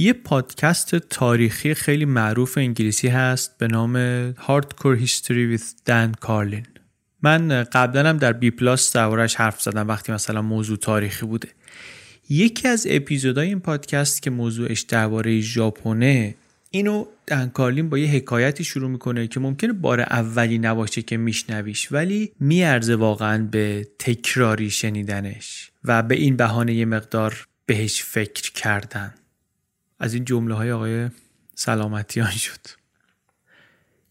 یه پادکست تاریخی خیلی معروف انگلیسی هست به نام Hardcore History with Dan Carlin. من قبلا هم در بی پلاس دربارش حرف زدم وقتی مثلا موضوع تاریخی بوده. یکی از اپیزودهای این پادکست که موضوعش درباره ژاپنه اینو دن کارلین با یه حکایتی شروع می‌کنه که ممکنه بار اولی نباشه که میشنویش ولی میارزه واقعا به تکراری شنیدنش و به این بهانه یه مقدار بهش فکر کردن. از این جمله های آقای سلامتیان شد.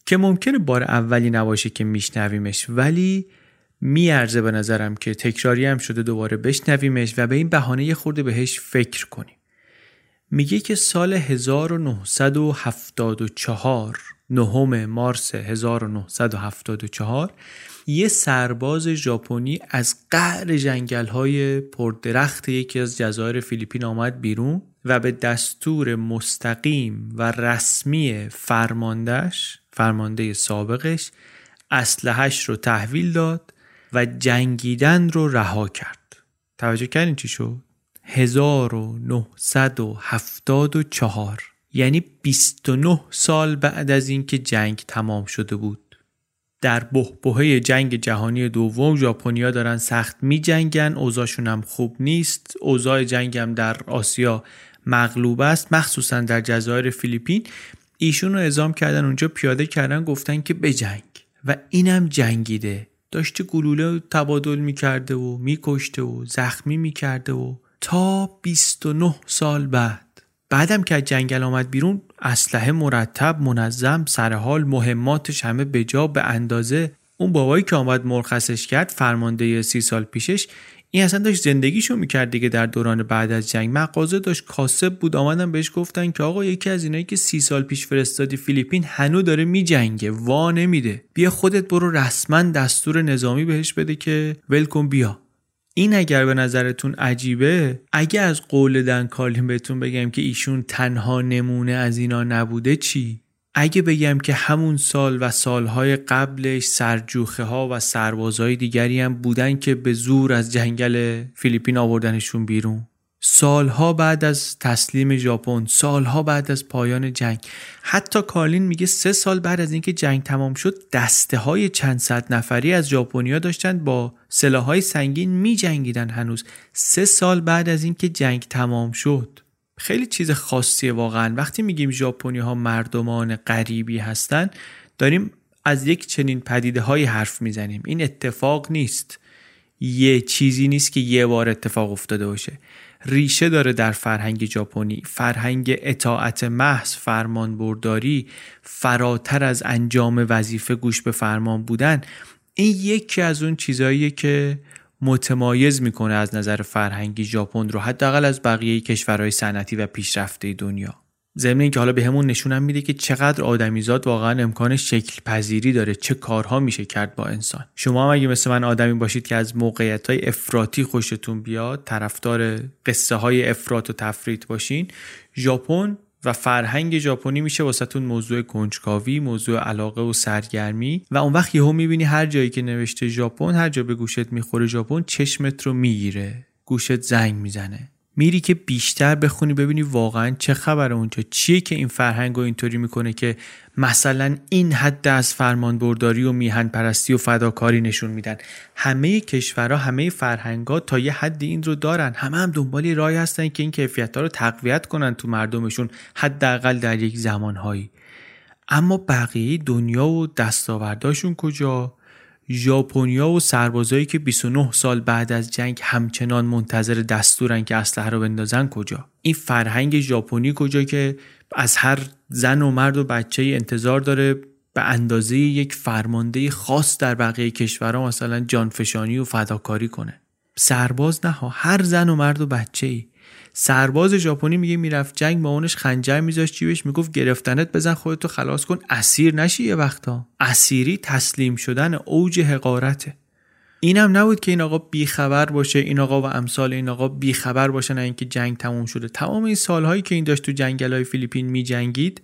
که ممکنه بار اولی نباشه که میشنویمش ولی میارزه به نظرم که تکراری هم شده دوباره بشنویمش و به این بهانه یه خورده بهش فکر کنیم. میگه که سال 1974 نهم مارس 1974 یه سرباز ژاپنی از قعر جنگل های پردرخت یکی از جزایر فیلیپین آمد بیرون. و به دستور مستقیم و رسمی فرماندهش فرمانده سابقش اسلحهش رو تحویل داد و جنگیدن رو رها کرد. توجه کردین چی شد؟ 1974 یعنی 29 سال بعد از اینکه جنگ تمام شده بود. در بهبهه جنگ جهانی دوم ژاپنیا دارن سخت می جنگن اوضاعشون هم خوب نیست. اوضاع جنگ هم در آسیا مغلوب است مخصوصا در جزایر فیلیپین. ایشون رو اعزام کردن اونجا پیاده کردن گفتن که بجنگ و اینم جنگیده. داشته گلوله تبادل می‌کرده و میکشته و زخمی می‌کرده و تا 29 سال بعد. بعدم که از جنگل آمد بیرون اسلحه مرتب منظم سرحال مهماتش همه به جا به اندازه اون بابایی که آمد مرخصش کرد فرمانده سی سال پیشش این اصلا داشت زندگیشو می‌کرد دیگه در دوران بعد از جنگ. مغازه داشت کاسب بود. آمدن بهش گفتن که آقا یکی از اینایی که سی سال پیش فرستادی فیلیپین هنو داره میجنگه. وا نمیده. بیا خودت برو رسما دستور نظامی بهش بده که ولکن بیا. این اگر به نظرتون عجیبه اگه از قول دن کالین بهتون بگم که ایشون تنها نمونه از اینا نبوده چی؟ اگه بگم که همون سال و سالهای قبلش سرجوخه ها و سربازهای دیگری هم بودن که به زور از جنگل فیلیپین آوردنشون بیرون. سالها بعد از تسلیم ژاپن سالها بعد از پایان جنگ. حتی کارلین میگه سه سال بعد از اینکه جنگ تمام شد دسته های چند صد نفری از ژاپنیا داشتن با سلاحهای سنگین میجنگیدن هنوز. سه سال بعد از اینکه جنگ تمام شد. خیلی چیز خاصیه واقعا. وقتی میگیم ژاپنی ها مردمان غریبی هستن داریم از یک چنین پدیده های حرف می‌زنیم. این اتفاق نیست. یه چیزی نیست که یه بار اتفاق افتاده باشه. ریشه داره در فرهنگ ژاپنی. فرهنگ اطاعت محض فرمان برداری فراتر از انجام وظیفه گوش به فرمان بودن. این یکی از اون چیزاییه که متمایز می‌کنه از نظر فرهنگی ژاپن رو حداقل از بقیه کشورهای صنعتی و پیشرفته دنیا. ضمن اینکه حالا بهمون به نشونم میده که چقدر آدمیزاد واقعا امکان شکل پذیری داره چه کارها میشه کرد با انسان. شما هم اگه مثل من آدمی باشید که از موقعیت های افراطی خوشتون بیاد طرفدار قصه های افراط و تفریط باشین ژاپن و فرهنگ ژاپنی میشه واسهتون موضوع کنجکاوی موضوع علاقه و سرگرمی. و اون وقت یهو می‌بینی هر جایی که نوشته ژاپن هر جا به گوشت می‌خوره ژاپن چشمت رو می‌گیره. گوشت زنگ می‌زنه. میری که بیشتر بخونی ببینی واقعا چه خبر اونجا. چیه که این فرهنگ رو اینطوری می‌کنه که مثلا این حد از فرمان برداری و میهن پرستی و فداکاری نشون میدن. همه کشورها همه فرهنگا تا یه حد این رو دارن. همه هم دنبال رای هستن که این کیفیت ها رو تقویت کنن تو مردمشون حداقل در یک زمانهایی. اما بقیه دنیا و دستاورداشون کجا؟ ژاپنیا و سربازایی که 29 سال بعد از جنگ همچنان منتظر دستورن که اسلحه رو بندازن کجا؟ این فرهنگ ژاپنی کجا که از هر زن و مرد و بچه انتظار داره به اندازه یک فرمانده خاص در بقیه کشورها مثلا جانفشانی و فداکاری کنه. سرباز نه هر زن و مرد و بچه ای سرباز ژاپنی میگه می‌رفت جنگ با اونش خنجر میذاشت جیبش می‌گفت گرفتنت بزن خودتو خلاص کن. اسیر نشی یه وقتا. اسیری تسلیم شدن اوج حقارته. اینم نبود که این آقا بیخبر باشه این آقا و امثال این آقا بیخبر باشن اینکه جنگ تموم شده. تمام این سالهایی که این داشت تو جنگل های فیلیپین میجنگید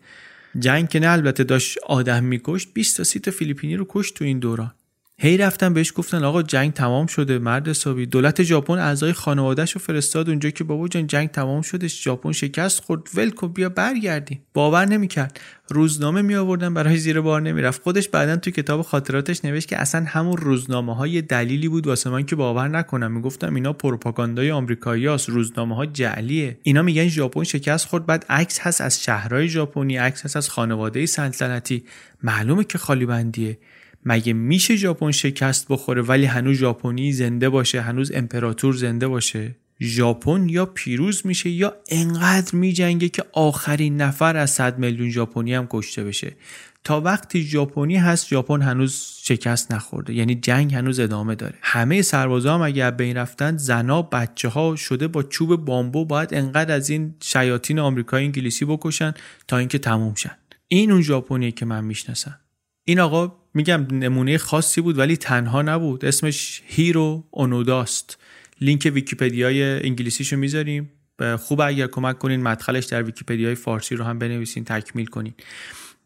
جنگ که نه البته داشت آدم میکشت 20 تا 30 تا فیلیپینی رو کشت تو این دوران. هی رفتن بهش گفتن آقا جنگ تمام شده مرد حسابی. دولت ژاپن اعضای خانوادهش رو فرستاد اونجا که بابا جان جنگ تمام شده ژاپن شکست خورد ول کن بیا برگردیم. باور نمی‌کرد. روزنامه می آوردن برای زیر بار نمی‌رفت. خودش بعدا تو کتاب خاطراتش نوشت که اصلا همون روزنامه های دلیلی بود واسه من که باور نکنم. می‌گفتم اینا پروپاگاندای آمریکاییاست روزنامه ها جعلیه. اینا میگن ژاپن شکست خورد بعد عکس هست از شهرهای ژاپنی عکس هست از خانواده سلطنتی. معلومه که خالی بندیه. مگه میشه ژاپن شکست بخوره ولی هنوز ژاپنی زنده باشه هنوز امپراتور زنده باشه؟ ژاپن یا پیروز میشه یا انقدر میجنگه که آخرین نفر از 100 میلیون ژاپنی هم کشته بشه؟ تا وقتی ژاپنی هست ژاپن هنوز شکست نخورده. یعنی جنگ هنوز ادامه داره. همه سربازا هم اگه بین رفتن زنا بچه ها شده با چوب بامبو باید انقدر از این شیاطین آمریکایی انگلیسی بکشن تا اینکه تموم شن. این اون ژاپنیه که من می‌شناسم. این آقا میگم نمونه خاصی بود ولی تنها نبود. اسمش هیرو اونوداست. لینک ویکیپدیای انگلیسیشو می‌ذاریم. خوب اگر کمک کنین مدخلش در ویکیپدیای فارسی رو هم بنویسین تکمیل کنین.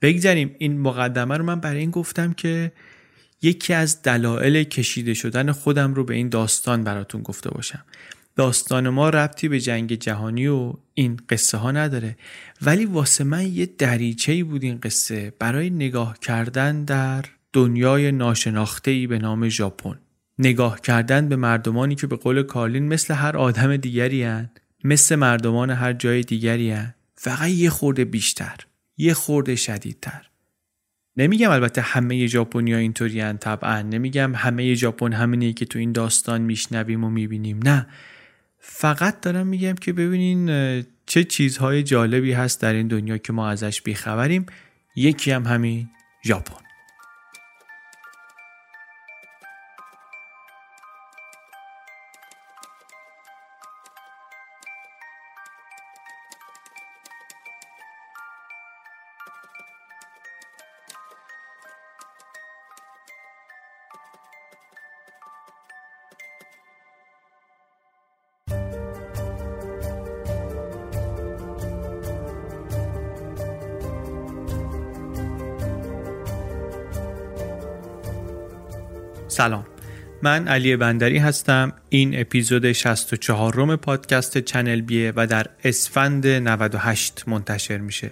بگذاریم این مقدمه رو من برای این گفتم که یکی از دلایل کشیده شدن خودم رو به این داستان براتون گفته باشم. داستان ما ربطی به جنگ جهانی و این قصه ها نداره. ولی واسه من یه دریچه بود این قصه. برای نگاه کردن در دنیای ناشناخته ای به نام ژاپن. نگاه کردن به مردمانی که به قول کارلین مثل هر آدم دیگری هن. مثل مردمان هر جای دیگری هن. فقط یه خورده بیشتر یه خورده شدیدتر. نمیگم البته همه ژاپنیا اینطوری طبعا. نمیگم همه ژاپن همینی که تو این داستان میشنویم و می‌بینیم. نه. فقط دارم میگم که ببینین چه چیزهای جالبی هست در این دنیا که ما ازش بیخبریم یکی هم همین ژاپن. سلام. من علی بندری هستم. این اپیزود 64 اُم پادکست Channel B ه و در اسفند 98 منتشر میشه.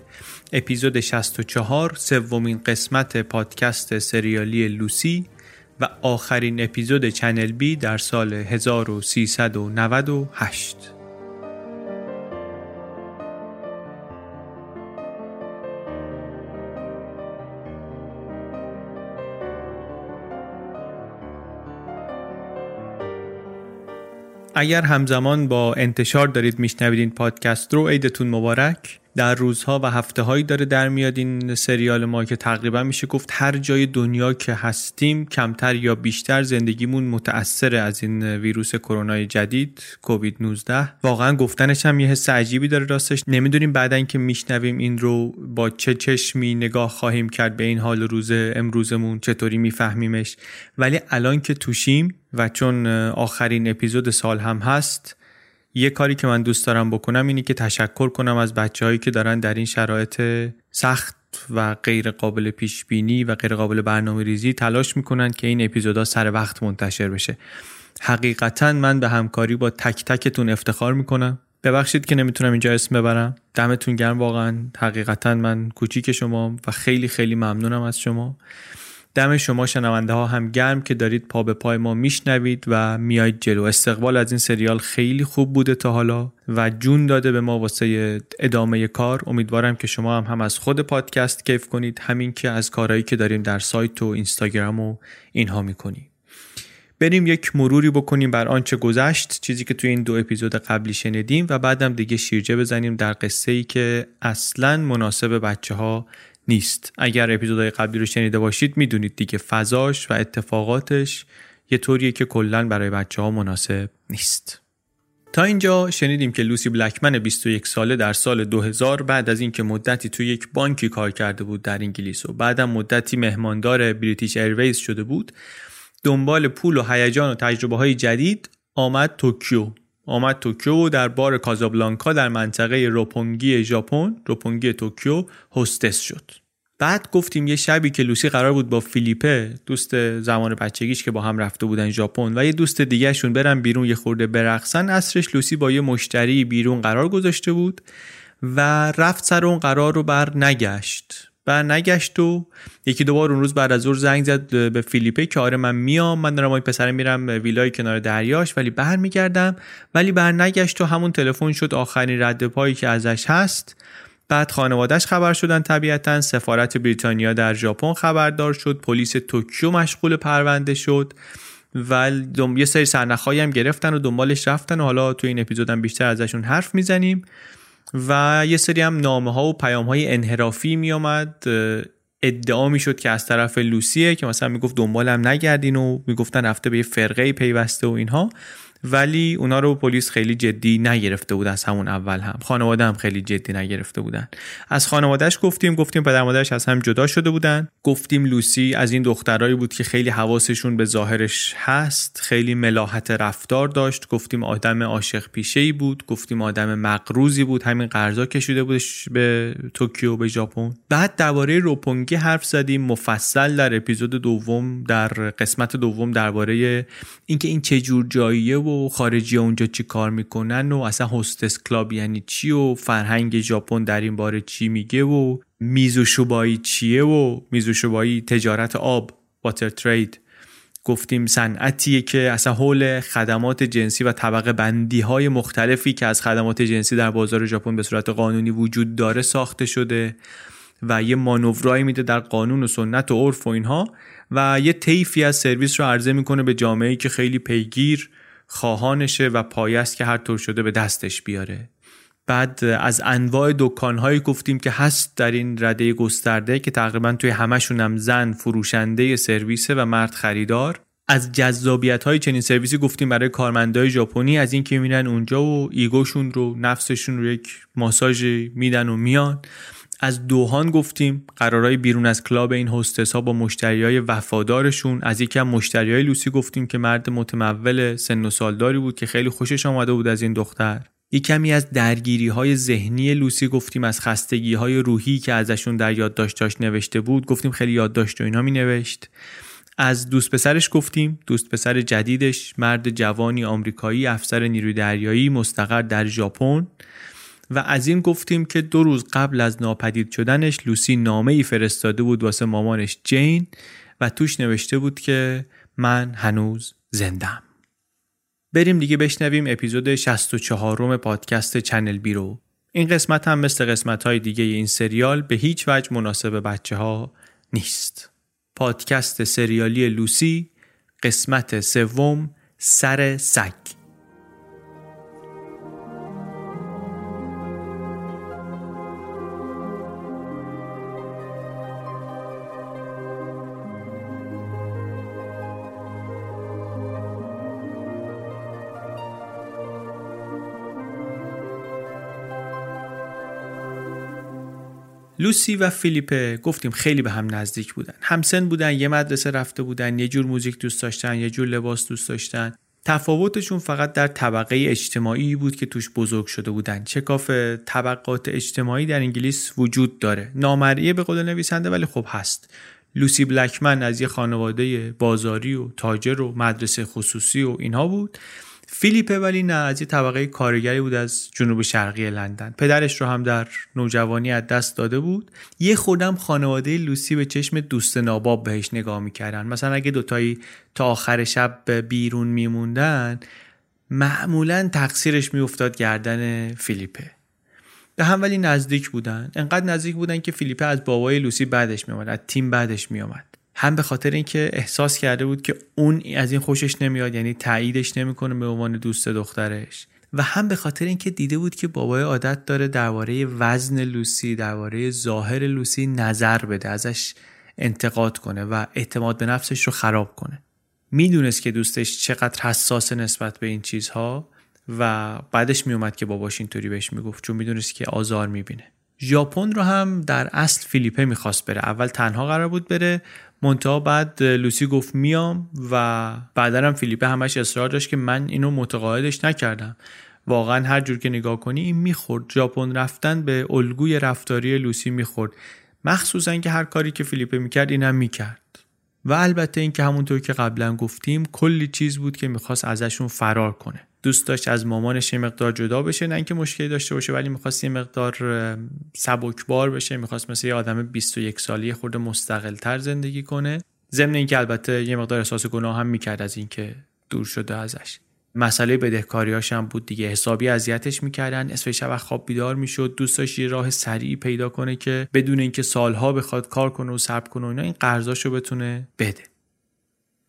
اپیزود 64 سومین قسمت پادکست سریالی لوسی و آخرین اپیزود Channel B در سال 1398 اگر همزمان با انتشار دارید میشنوید این پادکست رو عیدتون مبارک. در روزها و هفته هایی داره در میاد این سریال ما که تقریبا میشه گفت هر جای دنیا که هستیم کمتر یا بیشتر زندگیمون متأثر از این ویروس کرونا جدید کووید 19 واقعا گفتنش هم یه حس عجیبی داره راستش. نمی‌دونیم بعدا که میشنویم این رو با چه چشمی نگاه خواهیم کرد به این حال روز امروزمون چطوری میفهمیمش. ولی الان که توشیم و چون آخرین اپیزود سال هم هست یه کاری که من دوست دارم بکنم اینی که تشکر کنم از بچههایی که دارن در این شرایط سخت و غیر قابل پیش بینی و غیر قابل برنامه ریزی تلاش می‌کنن که این اپیزودها سر وقت منتشر بشه. حقیقتا من به همکاری با تک تکتون افتخار می‌کنم. ببخشید که نمی‌تونم اینجا اسم ببرم. دمتون گرم واقعا. حقیقتا من کوچیک شما و خیلی خیلی ممنونم از شما. دم شما شنونده ها هم گرم که دارید پا به پای ما میشنوید و میایید جلو. استقبال از این سریال خیلی خوب بوده تا حالا و جون داده به ما واسه ادامه کار. امیدوارم که شما هم, هم از خود پادکست کیف کنید. همین که از کارهایی که داریم در سایت و اینستاگرام و اینها می‌کنیم. بریم یک مروری بکنیم بر آنچه گذشت چیزی که توی این دو اپیزود قبلی شنیدیم و بعدم دیگه شیرجه بزنیم در قصه ای که اصلا مناسب بچه ها نیست. اگر اپیزودهای قبلی رو شنیده باشید می‌دونید دیگه فضاش و اتفاقاتش یه طوریه که کلا برای بچه ها مناسب نیست. تا اینجا شنیدیم که لوسی بلکمن 21 ساله در سال 2000 بعد از اینکه مدتی توی یک بانکی کار کرده بود در انگلیس و بعدم مدتی مهماندار British Airways شده بود دنبال پول و هیجان و تجربه های جدید آمد توکیو. آمد توکیو و در بار کازابلانکا در منطقه روپونگی ژاپن روپونگی توکیو هستس شد. بعد گفتیم یه شبی که لوسی قرار بود با فیلیپه دوست زمان بچگیش که با هم رفته بودن ژاپن و یه دوست دیگهشون برن بیرون یه خورده برقصن اصرش لوسی با یه مشتری بیرون قرار گذاشته بود و رفت سر اون قرار رو بر نگشت. بر نگشت و یکی دوبار اون روز بعد از ظهر زنگ زد به فیلیپه که آره من میام من دارم این پسر میرم ویلای کنار دریاش ولی برمیگردم ولی بر نگشت و همون تلفن شد آخرین رد پایی که ازش هست. بعد خانوادهش خبر شدن طبیعتا سفارت بریتانیا در ژاپن خبردار شد پلیس توکیو مشغول پرونده شد و یه سری سرنخهایی هم گرفتن و دنبالش رفتن و حالا تو این اپیزودم بیشتر ازشون حرف می‌زنیم. و یه سری هم نامه ها و پیام های انحرافی می آمد ادعا می شد که از طرف لوسیه که مثلا می‌گفت دنبالم نگردین و می‌گفتن رفته به یه فرقه پیوسته و اینها. ولی اونا رو پلیس خیلی جدی نگرفته بود از همون اول هم. خانواده هم خیلی جدی نگرفته بودن. از خانوادهش گفتیم گفتیم پدر مادرش از هم جدا شده بودن. گفتیم لوسی از این دخترایی بود که خیلی حواسشون به ظاهرش هست. خیلی ملاحت رفتار داشت. گفتیم آدم عاشق پیشه ای بود. گفتیم آدم مقروضی بود. همین قرضا کشیده بودش به توکیو به ژاپن. بعد درباره روپونگی حرف زدیم. مفصل در اپیزود دوم در قسمت دوم درباره اینکه این چه جور جاییه و خارجی اونجا چی کار می‌کنن و اصلا hostess club یعنی چی و فرهنگ ژاپن در این باره چی میگه و میزوشوبایی چیه و میزوشوبایی تجارت آب واتر ترید گفتیم صنعتیه که اصلا حول خدمات جنسی و طبقه بندی های مختلفی که از خدمات جنسی در بازار ژاپن به صورت قانونی وجود داره ساخته شده و یه مانورایی میده در قانون و سنت و عرف و اینها و یه طیفی از سرویس رو عرضه می‌کنه به جامعه که خیلی پیگیر خواهانشه و پایست که هر طور شده به دستش بیاره. بعد از انواع دکانهایی گفتیم که هست در این رده گسترده که تقریبا توی همشون هم زن فروشنده سرویسه و مرد خریدار. از جذابیت های چنین سرویسی گفتیم برای کارمندای ژاپنی از اینکه میرن اونجا و ego شون رو نفسشون رو یک ماساژ میدن و میان. از 同伴 گفتیم قرارای بیرون از club این hostess ها با مشتری های وفادارشون از یکی از مشتری های لوسی گفتیم که مرد متمول سن و سالداری بود که خیلی خوشش آمده بود از این دختر. یک کمی از درگیری های ذهنی لوسی گفتیم از خستگی های روحی که ازشون در یادداشتاش نوشته بود گفتیم خیلی یادداشت و اینا می نوشت از دوست پسرش گفتیم دوست پسر جدیدش مرد جوانی آمریکایی افسر نیروی دریایی مستقر در ژاپن. و از این گفتیم که دو روز قبل از ناپدید شدنش لوسی نامه ای فرستاده بود واسه مامانش جین و توش نوشته بود که من هنوز زندم بریم دیگه بشنویم اپیزود 64 روم پادکست چنل بی رو. این قسمت هم مثل قسمت های دیگه این سریال به هیچ وجه مناسب بچه ها نیست. پادکست سریالی لوسی قسمت سوم سر سگ. لوسی و فیلیپه گفتیم خیلی به هم نزدیک بودن. همسن بودن یه مدرسه رفته بودن یه جور موزیک دوست داشتن یه جور لباس دوست داشتن. تفاوتشون فقط در طبقه اجتماعی بود که توش بزرگ شده بودن. چکاف طبقات اجتماعی در انگلیس وجود داره. نامریه به قول نویسنده ولی خب هست. لوسی بلکمن از یه خانواده بازاری و تاجر و مدرسه خصوصی و اینها بود. فیلیپ ولی نه از یه طبقه کارگری بود از جنوب شرقی لندن. پدرش رو هم در نوجوانی از دست داده بود. یه خودم خانواده لوسی به چشم دوست ناباب بهش نگاه می‌کردن. مثلا اگه دوتایی تا آخر شب بیرون میموندن معمولا تقصیرش میافتاد گردن فیلیپه. به هم ولی نزدیک بودن. انقدر نزدیک بودن که فیلیپه از بابای لوسی بعدش میومد از تیم بعدش میومد هم به خاطر اینکه احساس کرده بود که اون از این خوشش نمیاد یعنی تاییدش نمی‌کنه به عنوان دوست دخترش. و هم به خاطر اینکه دیده بود که بابای عادت داره درباره وزن لوسی درباره ظاهر لوسی نظر بده ازش انتقاد کنه و اعتماد به نفسش رو خراب کنه. می‌دونست که دوستش چقدر حساس نسبت به این چیزها و بعدش میومد که باباش اینطوری بهش می‌گفت چون می‌دونست که آزار می‌بینه. ژاپن رو هم در اصل فیلیپه می‌خواست بره. اول تنها قرار بود بره منتها بعد لوسی گفت میام و بعدا هم فیلیپه همش اصرار داشت که من اینو متقاعدش نکردم. واقعا هر جور که نگاه کنی این می‌خورد. ژاپن رفتن به الگوی رفتاری لوسی می‌خورد. مخصوصا که هر کاری که فیلیپه می‌کرد اینم می‌کرد. و البته اینکه همونطور که قبلا گفتیم کلی چیز بود که می‌خواست ازشون فرار کنه. دوست داشت از مامانش یه مقدار جدا بشه نه اینکه مشکلی داشته باشه ولی می‌خواست یه مقدار سبکبار بشه می‌خواست مثل یه آدم 21 سالی خورده مستقل تر زندگی کنه. ضمن اینکه البته یه مقدار احساس گناه هم می‌کرد از اینکه دور شده ازش. مسئله بدهکاریاش هم بود دیگه. حسابی اذیتش می‌کردن. اسم شب خواب بیدار می‌شد. دوست داشت یه راه سریعی پیدا کنه که بدون اینکه سالها بخواد کار کنه و صبر کنه و اینا این قرضاشو بتونه بده.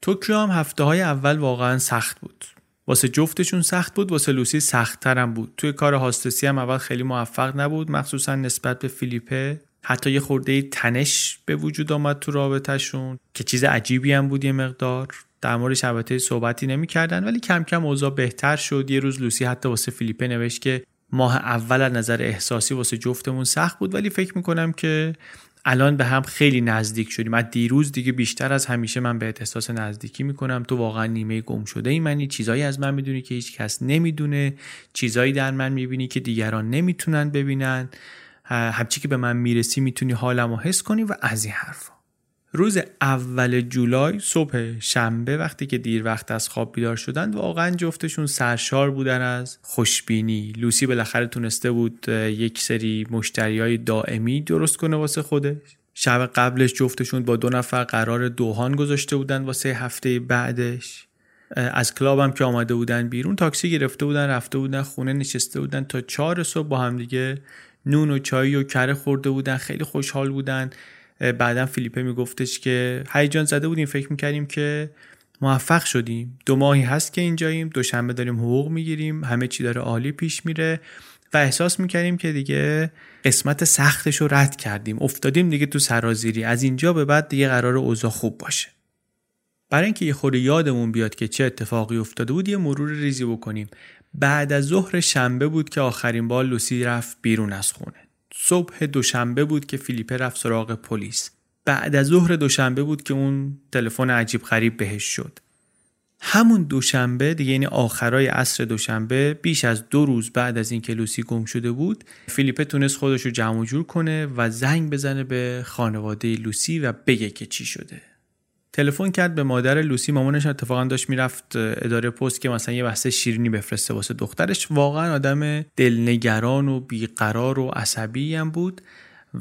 توکیو هم هفته های اول واقعا سخت بود. واسه جفتشون سخت بود واسه لوسی سخت هم بود. توی کار هاستسی هم اول خیلی موفق نبود مخصوصا نسبت به فیلیپه. حتی یه خورده تنش به وجود آمد تو رابطهشون که چیز عجیبی هم بود یه مقدار. در مورد شبکه صحبتی نمی‌کردن ولی کم کم اوضاع بهتر شد. یه روز لوسی حتی واسه فیلیپه نوشت که ماه اول از نظر احساسی واسه جفتمون سخت بود ولی فکر می‌کنم که الان به هم خیلی نزدیک شدیم. از دیروز دیگه بیشتر از همیشه من به احساس نزدیکی می‌کنم. تو واقعا نیمه گم شده ای منی. چیزایی از من می‌دونی که هیچ کس نمی‌دونه. چیزایی در من می‌بینی که دیگران نمی‌تونن ببینن. همچی که به من می‌رسی می‌تونی حالم رو حس کنی و از این حرفا. روز اول جولای صبح شنبه وقتی که دیر وقت از خواب بیدار شدند واقعا جفتشون سرشار بودن از خوشبینی. لوسی بالاخره تونسته بود یک سری مشتری های دائمی درست کنه واسه خودش. شب قبلش جفتشون با دو نفر قرار دوهان گذاشته بودن واسه هفته بعدش. از کلاب هم که آمده بودن بیرون تاکسی گرفته بودن رفته بودن خونه نشسته بودن تا چهار صبح با هم دیگه نون و چای و کره خورده بودن خیلی خوشحال بودن. بعدا فیلیپه میگفتش که هیجان زده بودیم فکر می‌کردیم که موفق شدیم. دو ماهی هست که اینجاییم دوشنبه داریم حقوق می‌گیریم همه چی داره عالی پیش میره و احساس می‌کردیم که دیگه قسمت سختش رو رد کردیم. افتادیم دیگه تو سرازیری. از اینجا به بعد دیگه قرار اوضاع خوب باشه. برای اینکه یه خورده یادمون بیاد که چه اتفاقی افتاده بود یه مرور ریزی بکنیم. بعد از ظهر شنبه بود که آخرین بار لوسی رفت بیرون از خونه. صبح دوشنبه بود که فیلیپه رفت سراغ پلیس. بعد از ظهر دوشنبه بود که اون تلفن عجیب غریب بهش شد. همون دوشنبه دیگه یعنی آخرای عصر دوشنبه بیش از دو روز بعد از اینکه لوسی گم شده بود فیلیپه تونست خودش رو جمع جور کنه و زنگ بزنه به خانواده لوسی و بگه که چی شده. تلفن کرد به مادر لوسی. مامانش اتفاقا داشت می‌رفت اداره پست که مثلا یه بحث شیرینی بفرسته واسه دخترش. واقعا آدم دلنگران و بیقرار و عصبی هم بود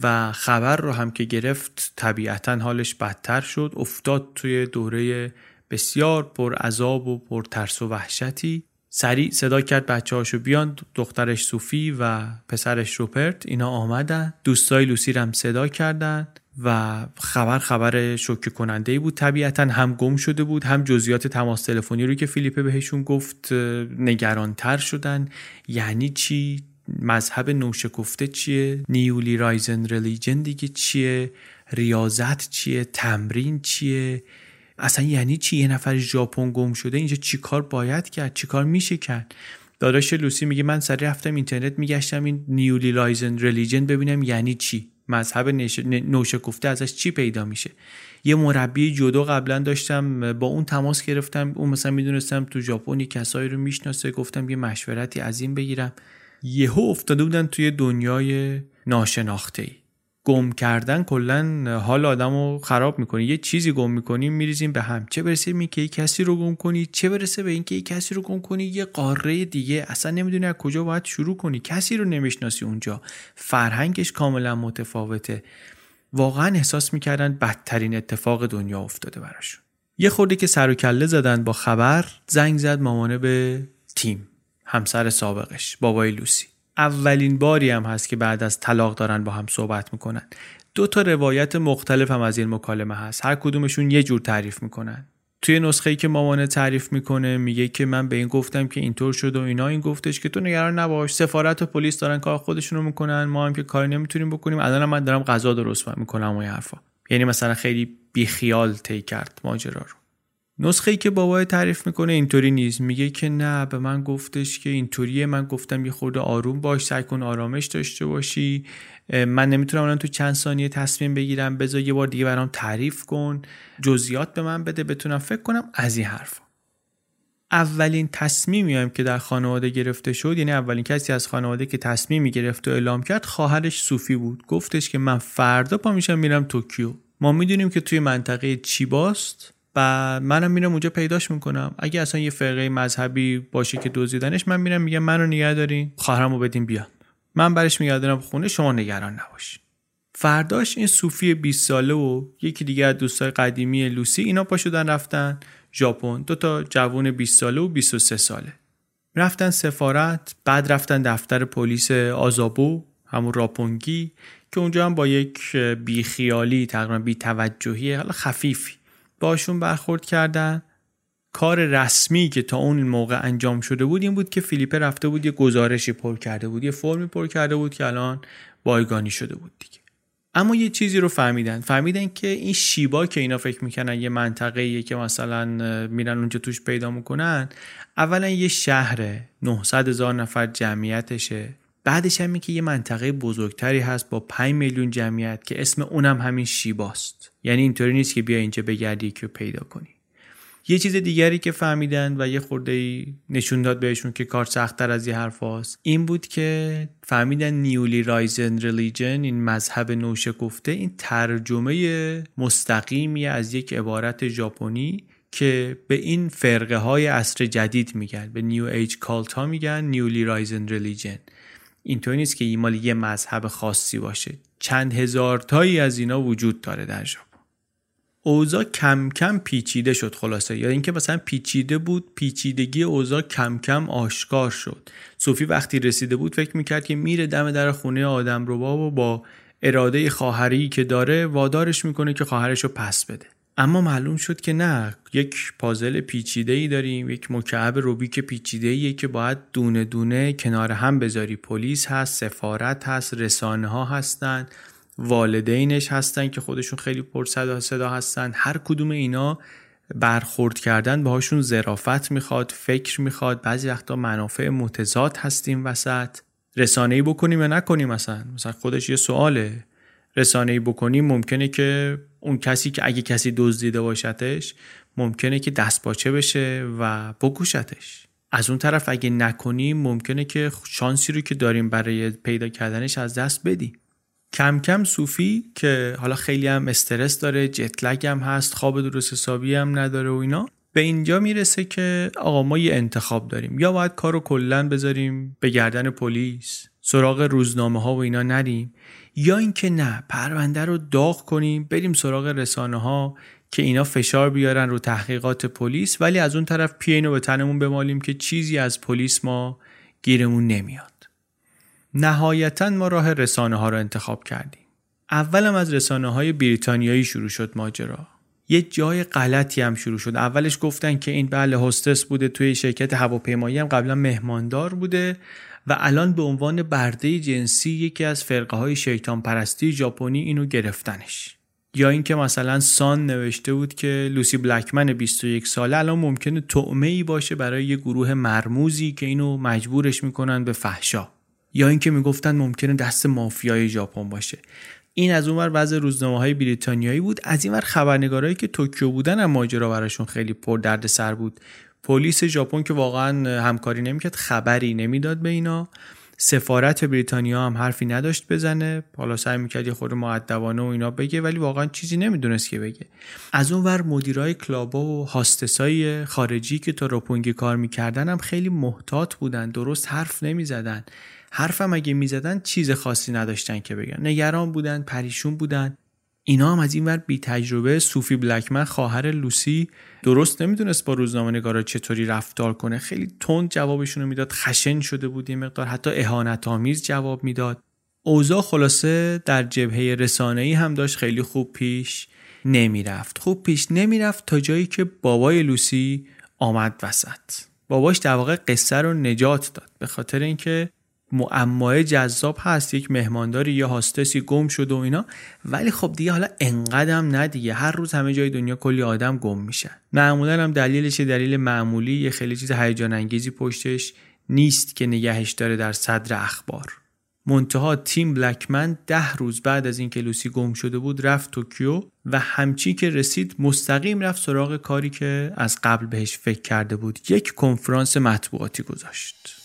و خبر رو هم که گرفت طبیعتا حالش بدتر شد. افتاد توی دوره بسیار پر عذاب و پر ترس و وحشتی. سریع صدا کرد بچه هاشو بیان دخترش صوفی و پسرش روپرت اینا آمدن. دوستای لوسی هم صدا کردن. و خبر خبر شوکه کننده ای بود. طبیعتا هم گم شده بود هم جزئیات تماس تلفنی رو که فیلیپه بهشون گفت نگرانتر شدن. یعنی چی؟ مذهب نوشکفته چیه؟ newly risen religion دیگه چیه؟ ریاضت چیه؟ تمرین چیه؟ اصلا یعنی چی؟ یه نفر ژاپن گم شده اینجا چیکار باید کرد؟ چیکار میشه کرد؟ داداش لوسی میگه من سریع رفتم اینترنت میگشتم این newly risen religion ببینم یعنی چی؟ مذهب نوشکفته ازش چی پیدا میشه؟ یه مربی جودو قبلا داشتم با اون تماس گرفتم اون مثلا می‌دونستم تو ژاپن کسایی رو می‌شناسه گفتم یه مشورتی از این بگیرم. یهو افتاده بودن توی دنیای ناشناخته ای گم کردن کلا حال آدم رو خراب می‌کنی یه چیزی گم می‌کنیم میریزیم به هم. چه برسه به اینکه کسی رو گم کنی چه برسه به اینکه کسی رو گم کنی یه قاره دیگه. اصلا نمی‌دونی از کجا باید شروع کنی. کسی رو نمی‌شناسی اونجا. فرهنگش کاملا متفاوته. واقعا احساس می‌کردن بدترین اتفاق دنیا افتاده براشون. یه خورده که سر و کله زدن با خبر زنگ زد مامانه به تیم همسر سابقش بابای لوسی. اولین باری هم هست که بعد از طلاق دارن با هم صحبت می‌کنن. دو تا روایت مختلف هم از این مکالمه هست. هر کدومشون یه جور تعریف می‌کنن. توی نسخه ای که مامانه تعریف می‌کنه میگه که من به این گفتم که اینطور شد و اینا. این گفتش که تو نگران نباش. سفارت و پلیس دارن کار خودشون رو می‌کنن. ما هم که کاری نمی‌تونیم بکنیم. الان من دارم غذا درست می‌کنم و حرفا. یعنی مثلا خیلی بیخیال طی کرد ماجرا رو. نسخه ای که بابای تعریف می‌کنه اینطوری نیست. میگه که نه به من گفتش که اینطوریه. من گفتم یه خورده آروم باش سعی کن آرامش داشته باشی. من نمی‌تونم الان تو چند ثانیه تصمیم بگیرم. بذار یه بار دیگه برام تعریف کن. جزئیات به من بده بتونم فکر کنم از این حرف اولین تصمیمی هم که در خانواده گرفته شد یعنی اولین کسی از خانواده که تصمیمی گرفت و اعلام کرد خواهرش صوفی بود. گفتش که من فردا پا میشم میرم توکیو. ما می‌دونیم که توی منطقه چیباست و منم میرم اونجا پیداش می‌کنم. اگه اصلا یه فرقه مذهبی باشه که دزدیدنش من میرم میگم منو نگه دارین خواهرمو بدین بیان من برش میگردم خونه شما نگران نباشین فرداش این صوفی 20 ساله و یکی دیگه از دوستای قدیمی لوسی اینا پا شدن رفتن ژاپن. دو تا جوون 20 ساله و 23 ساله. رفتن سفارت بعد رفتن دفتر پلیس آزابو همون راپونگی که اونجا هم با یک بیخیالی تقریبا بیتوجهی حالا خفیفی. باشون برخورد کردن. کار رسمی که تا اون موقع انجام شده بود این بود که فیلیپه رفته بود یه گزارشی پر کرده بود یه فرمی پر کرده بود که الان بایگانی شده بود دیگه. اما یه چیزی رو فهمیدن. فهمیدن که این شیبا که اینا فکر می‌کنن یه منطقه که مثلا میرن اونجا توش پیدا می‌کنن اولا یه شهر 900 هزار نفر جمعیتشه. بعدش هم که یه منطقه بزرگتری هست با 5 میلیون جمعیت که اسم اونم همین شیباست. یعنی اینطوری نیست که بیا اینجا بگردی که پیدا کنی. یه چیز دیگری که فهمیدن و یه خورده نشون داد بهشون که کار سختتر از این حرف‌هاست. این بود که فهمیدن newly risen religion این مذهب نوشکفته این ترجمه مستقیمی از یک عبارت ژاپنی که به این فرقه های عصر جدید میگن به new age cult ها میگن newly risen religion. اینطوری نیست که این یه مذهب خاصی باشه. چند هزار تایی از اینا وجود داره در ژاپن. اوضاع کم کم پیچیده شد خلاصه. یا اینکه مثلا پیچیده بود پیچیدگی اوضاع کم کم آشکار شد. صوفی وقتی رسیده بود فکر می‌کرد که میره دم در خونه آدم رو و با اراده خواهری که داره وادارش می‌کنه که خواهرش رو پس بده. اما معلوم شد که نه یک پازل پیچیده ای داریم یک مکعب روبیک پیچیده ایه که باید دونه دونه کنار هم بذاری. پلیس هست سفارت هست رسانه ها هستن. والدینش هستن که خودشون خیلی پر صدا صدا هستن. هر کدوم اینا برخورد کردن باهاشون ظرافت می‌خواد فکر می‌خواد. بعضی وقتا منافع متضاد هستیم وسط. رسانه‌ای بکنیم یا نکنیم مثلا؟ مثلا خودش یه سواله. رسانه‌ای بکنیم ممکنه که اون کسی که اگه کسی دزدیده باشدش ممکنه که دست باچه بشه و بکوشتش. از اون طرف اگه نکنیم ممکنه که شانسی رو که داریم برای پیدا کردنش از دست بدیم. کم کم صوفی که حالا خیلی هم استرس داره جتلگ هم هست خواب درست حسابی هم نداره و اینا به اینجا می‌رسه که آقا ما یه انتخاب داریم. یا باید کارو کلا بذاریم به گردن پلیس سراغ روزنامه ها و اینا نریم یا اینکه نه پرونده رو داغ کنیم بریم سراغ رسانه ها که اینا فشار بیارن رو تحقیقات پلیس ولی از اون طرف پیینو به تنمون بمالیم که چیزی از پلیس ما گیرمون نمیاد. نهایتا ما راه رسانه ها رو انتخاب کردیم. اولم از رسانه های بریتانیایی شروع شد ماجرا. یه جای غلطی هم شروع شد. اولش گفتن که این بله هستس بوده توی شرکت هواپیمایی هم قبلا مهماندار بوده و الان به عنوان برده جنسی یکی از فرقه های شیطان پرستی ژاپنی اینو گرفتنش. یا اینکه مثلا سان نوشته بود که لوسی بلکمن 21 ساله الان ممکنه تعمه ای باشه برای یه گروه مرموزی که اینو مجبورش می‌کنن به فحشا. یا اینکه می‌گفتن ممکنه دست مافیای ژاپن باشه. این از اونور وضع روزنامه های بریتانیایی بود. از اینور خبرنگارایی که توکیو بودن هم ماجرا براشون خیلی پر درد سر بود. پلیس ژاپن که واقعا همکاری نمی‌کرد خبری نمی‌داد به اینا. سفارت بریتانیا هم حرفی نداشت بزنه. حالا سعی می‌کرد یه خود معدبانه و اینا بگه ولی واقعا چیزی نمی‌دونست که بگه. از اون ور مدیرای کلابا و هاستسای خارجی که تا روپونگی کار می‌کردن هم خیلی محتاط بودن درست حرف نمی‌زدن. حرفم اگه می‌زدن چیز خاصی نداشتن که بگن. نگران بودن پریشون بودن. اینا هم از این ور بی تجربه صوفی بلکمن خواهر لوسی درست نمی‌دونست با روزنامه نگارا چطوری رفتار کنه. خیلی تند جوابشون رو می‌داد. خشن شده بود یه مقدار. حتی اهانت آمیز جواب می‌داد. اوضاع خلاصه در جبهه رسانه‌ای هم داشت. خیلی خوب پیش نمی‌رفت. خوب پیش نمی‌رفت تا جایی که بابای لوسی آمد وسط. باباش در واقع قصه رو نجات داد. به خاطر اینکه معمای جذاب هست یک مهمانداری یا هاستسی گم شده و اینا. ولی خب دیگه حالا انقدرم نه دیگه. هر روز همه جای دنیا کلی آدم گم میشن. معمولا هم دلیلش دلیل معمولی یه خیلی چیز هیجان انگیزی پشتش نیست که نگهش داره در صدر اخبار. منتها تیم بلکمن ده روز بعد از اینکه لوسی گم شده بود رفت توکیو و همچی که رسید مستقیم رفت سراغ کاری که از قبل بهش فکر کرده بود. یک کنفرانس مطبوعاتی گذاشت.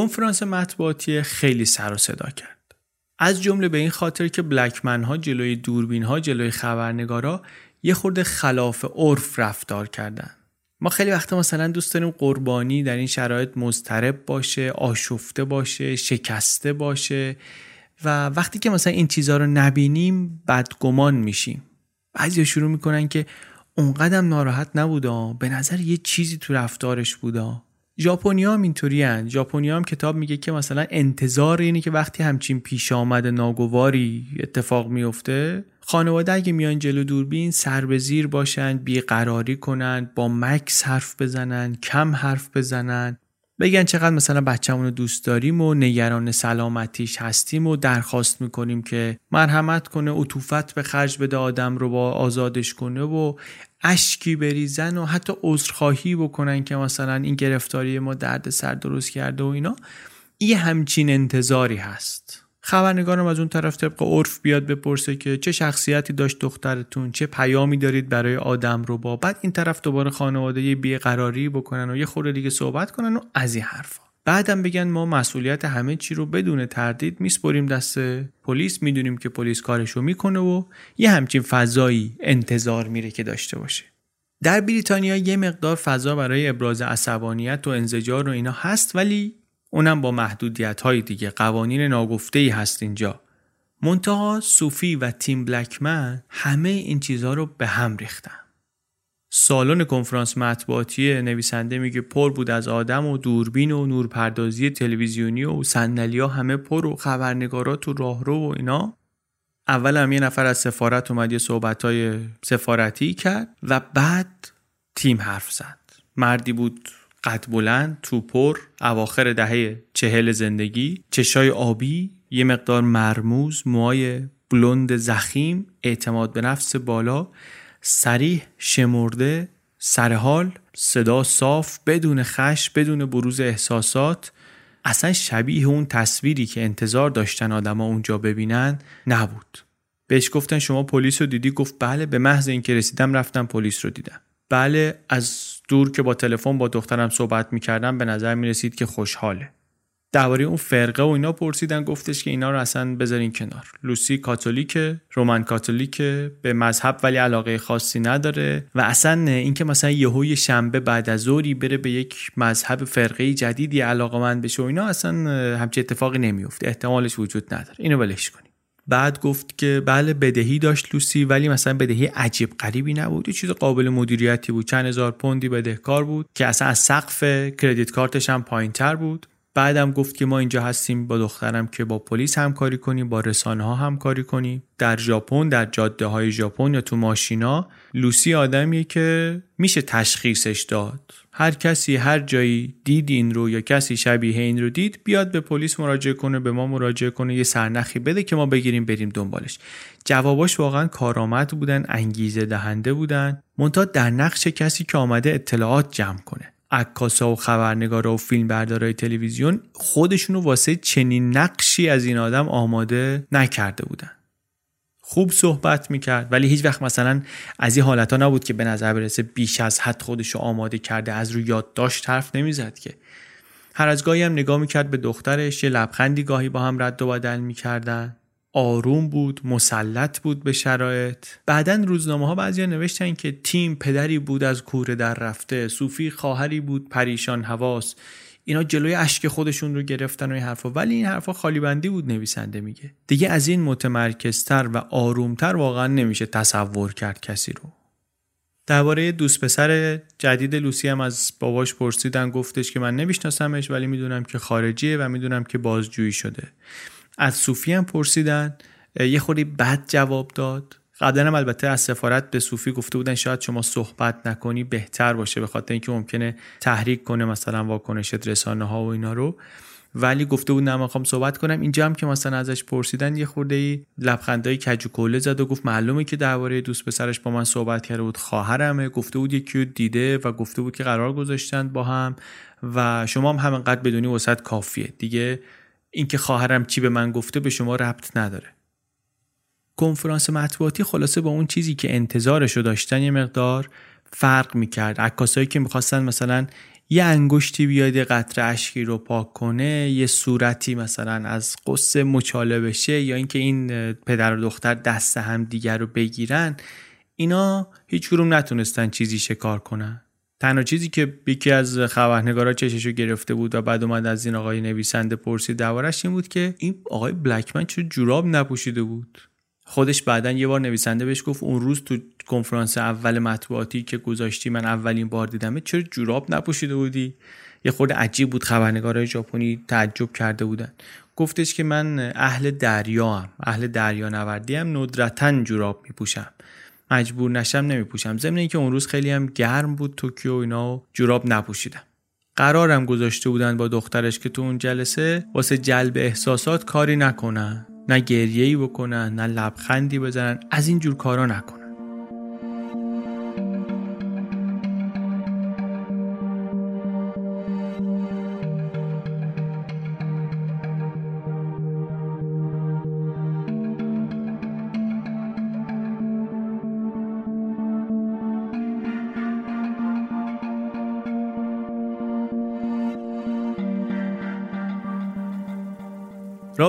کنفرانس مطبوعاتی خیلی سر و صدا کرد. از جمله به این خاطر که بلکمن ها جلوی دوربین ها جلوی خبرنگارا یه خورده خلاف عرف رفتار کردن. ما خیلی وقتا مثلا دوست داریم قربانی در این شرایط مضطرب باشه، آشفته باشه، شکسته باشه و وقتی که مثلا این چیزها رو نبینیم بدگمان میشیم. بعضی شروع می‌کنن که اونقدم ناراحت نبودا به نظر یه چیزی تو رفتارش بودا ژاپنیا هم اینطوری هن. ژاپنیا هم کتاب میگه که مثلا انتظار اینه که وقتی همچین پیش آمد ناگواری اتفاق میفته خانواده اگه میان جلو دوربین سر به زیر باشن بیقراری کنن با مکس حرف بزنن کم حرف بزنن بگن چقدر مثلا بچه‌مون رو دوست داریم و نگران سلامتیش هستیم و درخواست می‌کنیم که مرحمت کنه عطوفت به خرج بده آدم رو با آزادش کنه و اشکی بریزن و حتی عذرخواهی بکنن که مثلا این گرفتاری ما درد سر درست کرده و اینا یه همچین انتظاری هست. خبرنگارم از اون طرف طبق عرف بیاد بپرسه که چه شخصیتی داشت دخترتون چه پیامی دارید برای آدم رو با. بعد این طرف دوباره خانواده یه بیقراری بکنن و یه خورده دیگه صحبت کنن و از این حرفا. بعدم بگن ما مسئولیت همه چی رو بدون تردید میسپریم دست پلیس. می‌دونیم که پلیس کارشو می‌کنه و یه همچین فضایی انتظار میره که داشته باشه. در بریتانیا یه مقدار فضا برای ابراز عصبانیت و انزجار و اینا هست ولی اونم با محدودیت های دیگه. قوانین ناگفته ای هست اینجا. منتها صوفی و تیم بلکمن همه این چیزها رو به هم ریختن. سالن کنفرانس مطبوعاتی نویسنده میگه پر بود از آدم و دوربین و نورپردازی تلویزیونی و صندلیا همه پر و خبرنگارات و راهرو و اینا. اول هم یه نفر از سفارت اومد یه صحبت های سفارتی کرد و بعد تیم حرف زد. مردی بود قد بلند توپر اواخر دهه چهل زندگی. چشای آبی یه مقدار مرموز موهای بلند زخیم اعتماد به نفس بالا. سریح شمرده سرحال صدا صاف بدون خش بدون بروز احساسات. اصلا شبیه اون تصویری که انتظار داشتن آدما اونجا ببینن نبود. بهش گفتن شما پلیس رو دیدی؟ گفت بله به محض اینکه رسیدم رفتم پلیس رو دیدم. بله از دور که با تلفن با دخترم صحبت می‌کردم به نظر می‌رسید که خوشحاله. درباره اون فرقه و اینا پرسیدن گفتش که اینا رو اصلا بذارین کنار. لوسی کاتولیک رومن کاتولیک به مذهب ولی علاقه خاصی نداره و اصلا اینکه مثلا یهوی شنبه بعد از ظهری بره به یک مذهب فرقه جدیدی علاقه من بشه و اینا اصلا همچی اتفاقی نمیفته احتمالش وجود نداره. اینو ولش کنیم. بعد گفت که بله بدهی داشت لوسی ولی مثلا بدهی عجیب غریبی نبود. یه چیز قابل مدیریتی بود. چند هزار پوندی بدهکار بود که اصلا از سقف کردیت کارتش هم پایین تر بود. بعدم گفت که ما اینجا هستیم با دخترم که با پلیس همکاری کنیم با رسانه ها همکاری کنیم. در ژاپن در جاده های ژاپن یا تو ماشینا لوسی آدمیه که میشه تشخیصش داد. هر کسی هر جایی دید این رو یا کسی شبیه این رو دید بیاد به پلیس مراجعه کنه به ما مراجعه کنه یه سرنخی بده که ما بگیریم بریم دنبالش. جواباش واقعا کارآمد بودن انگیزه دهنده بودن. منتها در نقش کسی که آمده اطلاعات جمع کنه. عکاسا و خبرنگارا و فیلمبردارای تلویزیون خودشونو واسه چنین نقشی از این آدم آماده نکرده بودن. خوب صحبت می‌کرد ولی هیچ وقت مثلا از این حالت ها نبود که به نظر برسه بیش از حد خودشو آماده کرده از رو یادداشت حرف نمی‌زد که. هر از گاهی هم نگاه می‌کرد به دخترش یه لبخندی گاهی با هم رد و بدل می‌کردن. آروم بود مسلط بود به شرایط. بعدا روزنامه ها بعضی نوشتن که تیم پدری بود از کوره در رفته صوفی خواهری بود پریشان حواس. اینا جلوی اشک خودشون رو گرفتن و این حرفا. ولی این حرفا خالی بندی بود نویسنده میگه. دیگه از این متمرکزتر و آرومتر واقعا نمیشه تصور کرد کسی رو. درباره دوست پسر جدید لوسی هم از باباش پرسیدن گفتش که من نمیشناسمش ولی می‌دونم که خارجیه و می‌دونم که بازجویی شده. از صوفی هم پرسیدن. یه خوری بد جواب داد. قبلا هم البته از سفارت به صوفی گفته بودن شاید شما صحبت نکنی بهتر باشه به خاطر اینکه ممکنه تحریک کنه مثلا واکنشت رسانه ها و اینا رو. ولی گفته بود نه من صحبت کنم. اینجا هم که مثلا ازش پرسیدن یه خورده ای لبخندای کج و زد و گفت معلومه که درباره دوست پسرش با من صحبت کرده بود خواهرمه. گفته بود یکی دیده و گفته بود که قرار گذاشتن با هم و شما هم همینقدر بدونی وسط کافیه. دیگه اینکه خواهرم چی به من گفته به شما ربط نداره. کنفرانس مطبوعاتی خلاصه با اون چیزی که انتظارش رو داشتن یه مقدار فرق می‌کرد. عکاسایی که می‌خواستن مثلا یه انگشتی بیاد یه قطره اشکی رو پاک کنه یه صورتی مثلا از قصه مچاله بشه یا اینکه این پدر و دختر دست هم دیگر رو بگیرن اینا هیچ نتونستن چیزی شکار کنن. تنها چیزی که یکی از خبرنگارا چششو گرفته بود و بعد اومد از این آقای نویسنده پرسید دربارش این بود که این آقای بلکمن چه جوراب نپوشیده بود. خودش بعدا یه بار نویسنده بهش گفت اون روز تو کنفرانس اول مطبوعاتی که گذاشتی من اولین بار دیدم چرا جوراب نپوشیده بودی؟ یه خورده عجیب بود خبرنگارای ژاپنی تعجب کرده بودن. گفتش که من اهل دریا هم اهل دریا نوردی هم ندرتا جوراب میپوشم. مجبور نشم نمیپوشم. ضمن اینکه اون روز خیلی هم گرم بود توکیو اینا و جوراب نپوشیدم. قرارم گذاشته بودن با دخترش که تو اون جلسه واسه جلب احساسات کاری نکنن نه گریه‌ای بکنن نه لبخندی بزنن از این جور کارا نکنن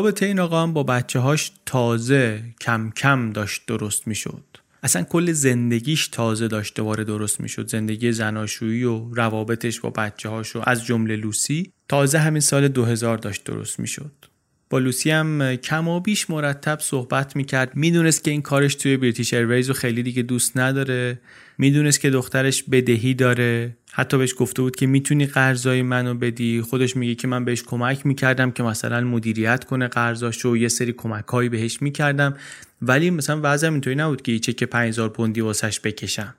رابطه این آقا هم با بچه هاش تازه کم کم داشت درست می‌شد. اصلا کل زندگیش تازه داشت دوباره درست می‌شد. زندگی زناشویی و روابطش با بچه هاشو از جمله لوسی تازه همین سال 2000 داشت درست می‌شد. با لوسی هم کم و بیش مرتب صحبت می‌کرد. می‌دونست که این کارش توی British Airways رو خیلی دیگه دوست نداره. می‌دونست که دخترش بدهی داره. حتی بهش گفته بود که می‌تونی قرضای منو بدی. خودش میگه که من بهش کمک می‌کردم که مثلا مدیریت کنه قرضاشو. یه سری کمکهایی بهش می‌کردم. ولی مثلا وضعم اینطوری نبود که چک 5000 پوندی واسش بکشم.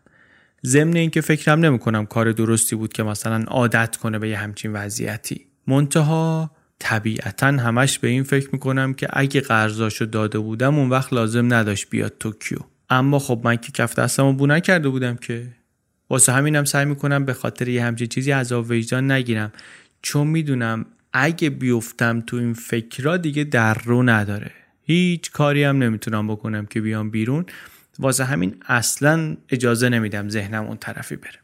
ضمن اینکه فکرم نمی‌کنم کار درستی بود که مثلا عادت کنه به یه همچین وضعیتی. منتها طبیعتا همش به این فکر می‌کنم که اگه قرضاشو داده بودم اون وقت لازم نداشت بیاد توکیو. اما خب من که کف دستمو بو نکرده بودم که. واسه همینم سعی می‌کنم به خاطر یه همچین چیزی عذاب وجدان نگیرم. چون می‌دونم اگه بیفتم تو این فکرها دیگه در رو نداره. هیچ کاری هم نمی‌تونم بکنم که بیام بیرون. واسه همین اصلا اجازه نمیدم ذهنم اون طرفی بره.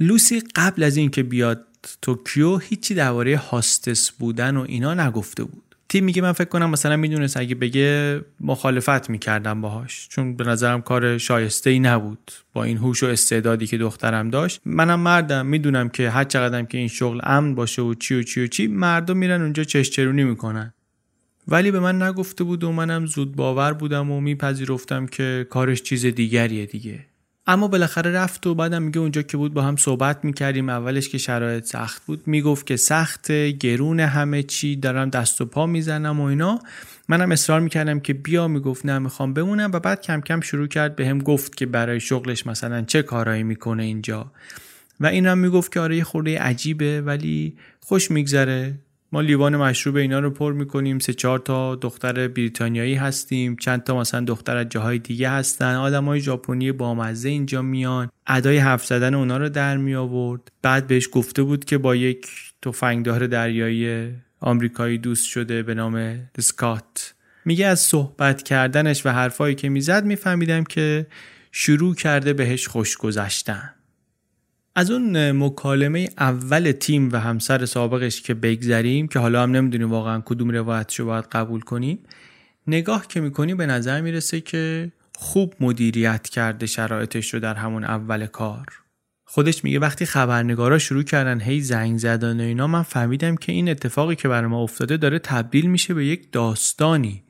لوسی قبل از اینکه بیاد توکیو هیچی درباره هاستس بودن و اینا نگفته بود. تیم میگه من فکر کنم مثلا می‌دونست اگه بگه مخالفت می‌کردم باهاش. چون به نظرم کار شایسته ای نبود با این هوش و استعدادی که دخترم داشت. منم مردم می‌دونم که هر چقدرم که این شغل امن باشه و چی و چی و چی مردم میرن اونجا چشچرونی می‌کنن. ولی به من نگفته بود و منم زود باور بودم و میپذیرفتم که کارش چیز دیگریه دیگه. اما بالاخره رفت و بعدم میگه اونجا که بود با هم صحبت می‌کردیم. اولش که شرایط سخت بود. می‌گفت که سخت گرون همه چی دارم دست و پا می‌زنم و اینا. منم اصرار می‌کردم که بیا. می‌گفت نه می‌خوام بمونم. و بعد کم کم شروع کرد به هم گفت که برای شغلش مثلا چه کارایی می‌کنه اینجا. و این هم می‌گفت که آره یه خورده عجیبه ولی خوش میگذره. ما لیوان مشروب اینا رو پر می‌کنیم. سه چهار تا دختر بریتانیایی هستیم. چند تا مثلا دختر از جاهای دیگه هستن. آدم های ژاپنی بامزه اینجا میان. ادای حرف زدن اونا رو در می آورد بعد بهش گفته بود که با یک تفنگدار دریایی آمریکایی دوست شده به نام سکات. میگه از صحبت کردنش و حرفایی که می‌زد میفهمیدم که شروع کرده بهش خوش گذشتن. از اون مکالمه اول تیم و همسر سابقش که بگذریم که حالا هم نمی‌دونیم واقعا کدوم روایتش رو باید قبول کنیم نگاه که می‌کنی به نظر می‌رسه که خوب مدیریت کرده شرایطش رو در همون اول کار. خودش میگه وقتی خبرنگارا شروع کردن هی زنگ زدن و اینا من فهمیدم که این اتفاقی که برای ما افتاده داره تبدیل میشه به یک داستانی.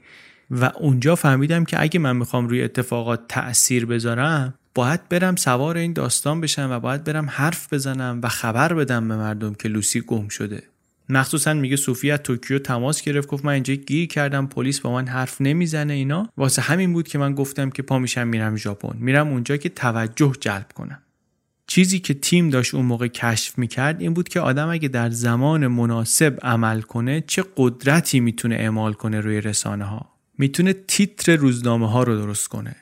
و اونجا فهمیدم که اگه من می‌خوام روی اتفاقات تأثیر بذارم باید برم سوار این داستان بشم و باید برم حرف بزنم و خبر بدم به مردم که لوسی گم شده. مخصوصا میگه صوفی از توکیو تماس گرفت گفت من اینجا گیر کردم پلیس با من حرف نمی‌زنه اینا. واسه همین بود که من گفتم که پا میشم میرم ژاپن. میرم اونجا که توجه جلب کنم. چیزی که تیم داشت اون موقع کشف می‌کرد این بود که آدم اگه در زمان مناسب عمل کنه چه قدرتی می‌تونه اعمال کنه روی رسانه ها می‌تونه تیتر روزنامه ها رو درست کنه.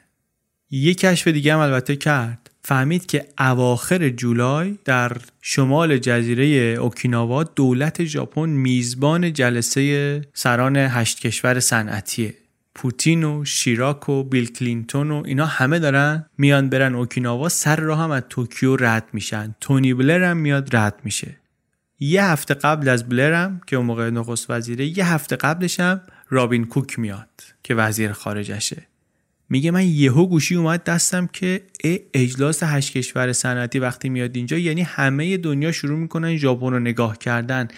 یه کشف دیگه هم البته کرد. فهمید که اواخر جولای در شمال جزیره اوکیناوا دولت ژاپن میزبان جلسه سران هشت کشور صنعتیه. پوتین و شیراک و بیل کلینتون و اینا همه دارن میان برن اوکیناوا سر راه هم از توکیو رد میشن. تونی بلر هم میاد رد میشه. یه هفته قبل از بلرم که اون موقع نخست وزیره یه هفته قبلش هم رابین کوک میاد که وزیر خارجشه. میگه من یهو گوشی اومد دستم که اجلاس هشت کشور صنعتی وقتی میاد اینجا یعنی همه دنیا شروع می‌کنن ژاپن رو نگاه کردن.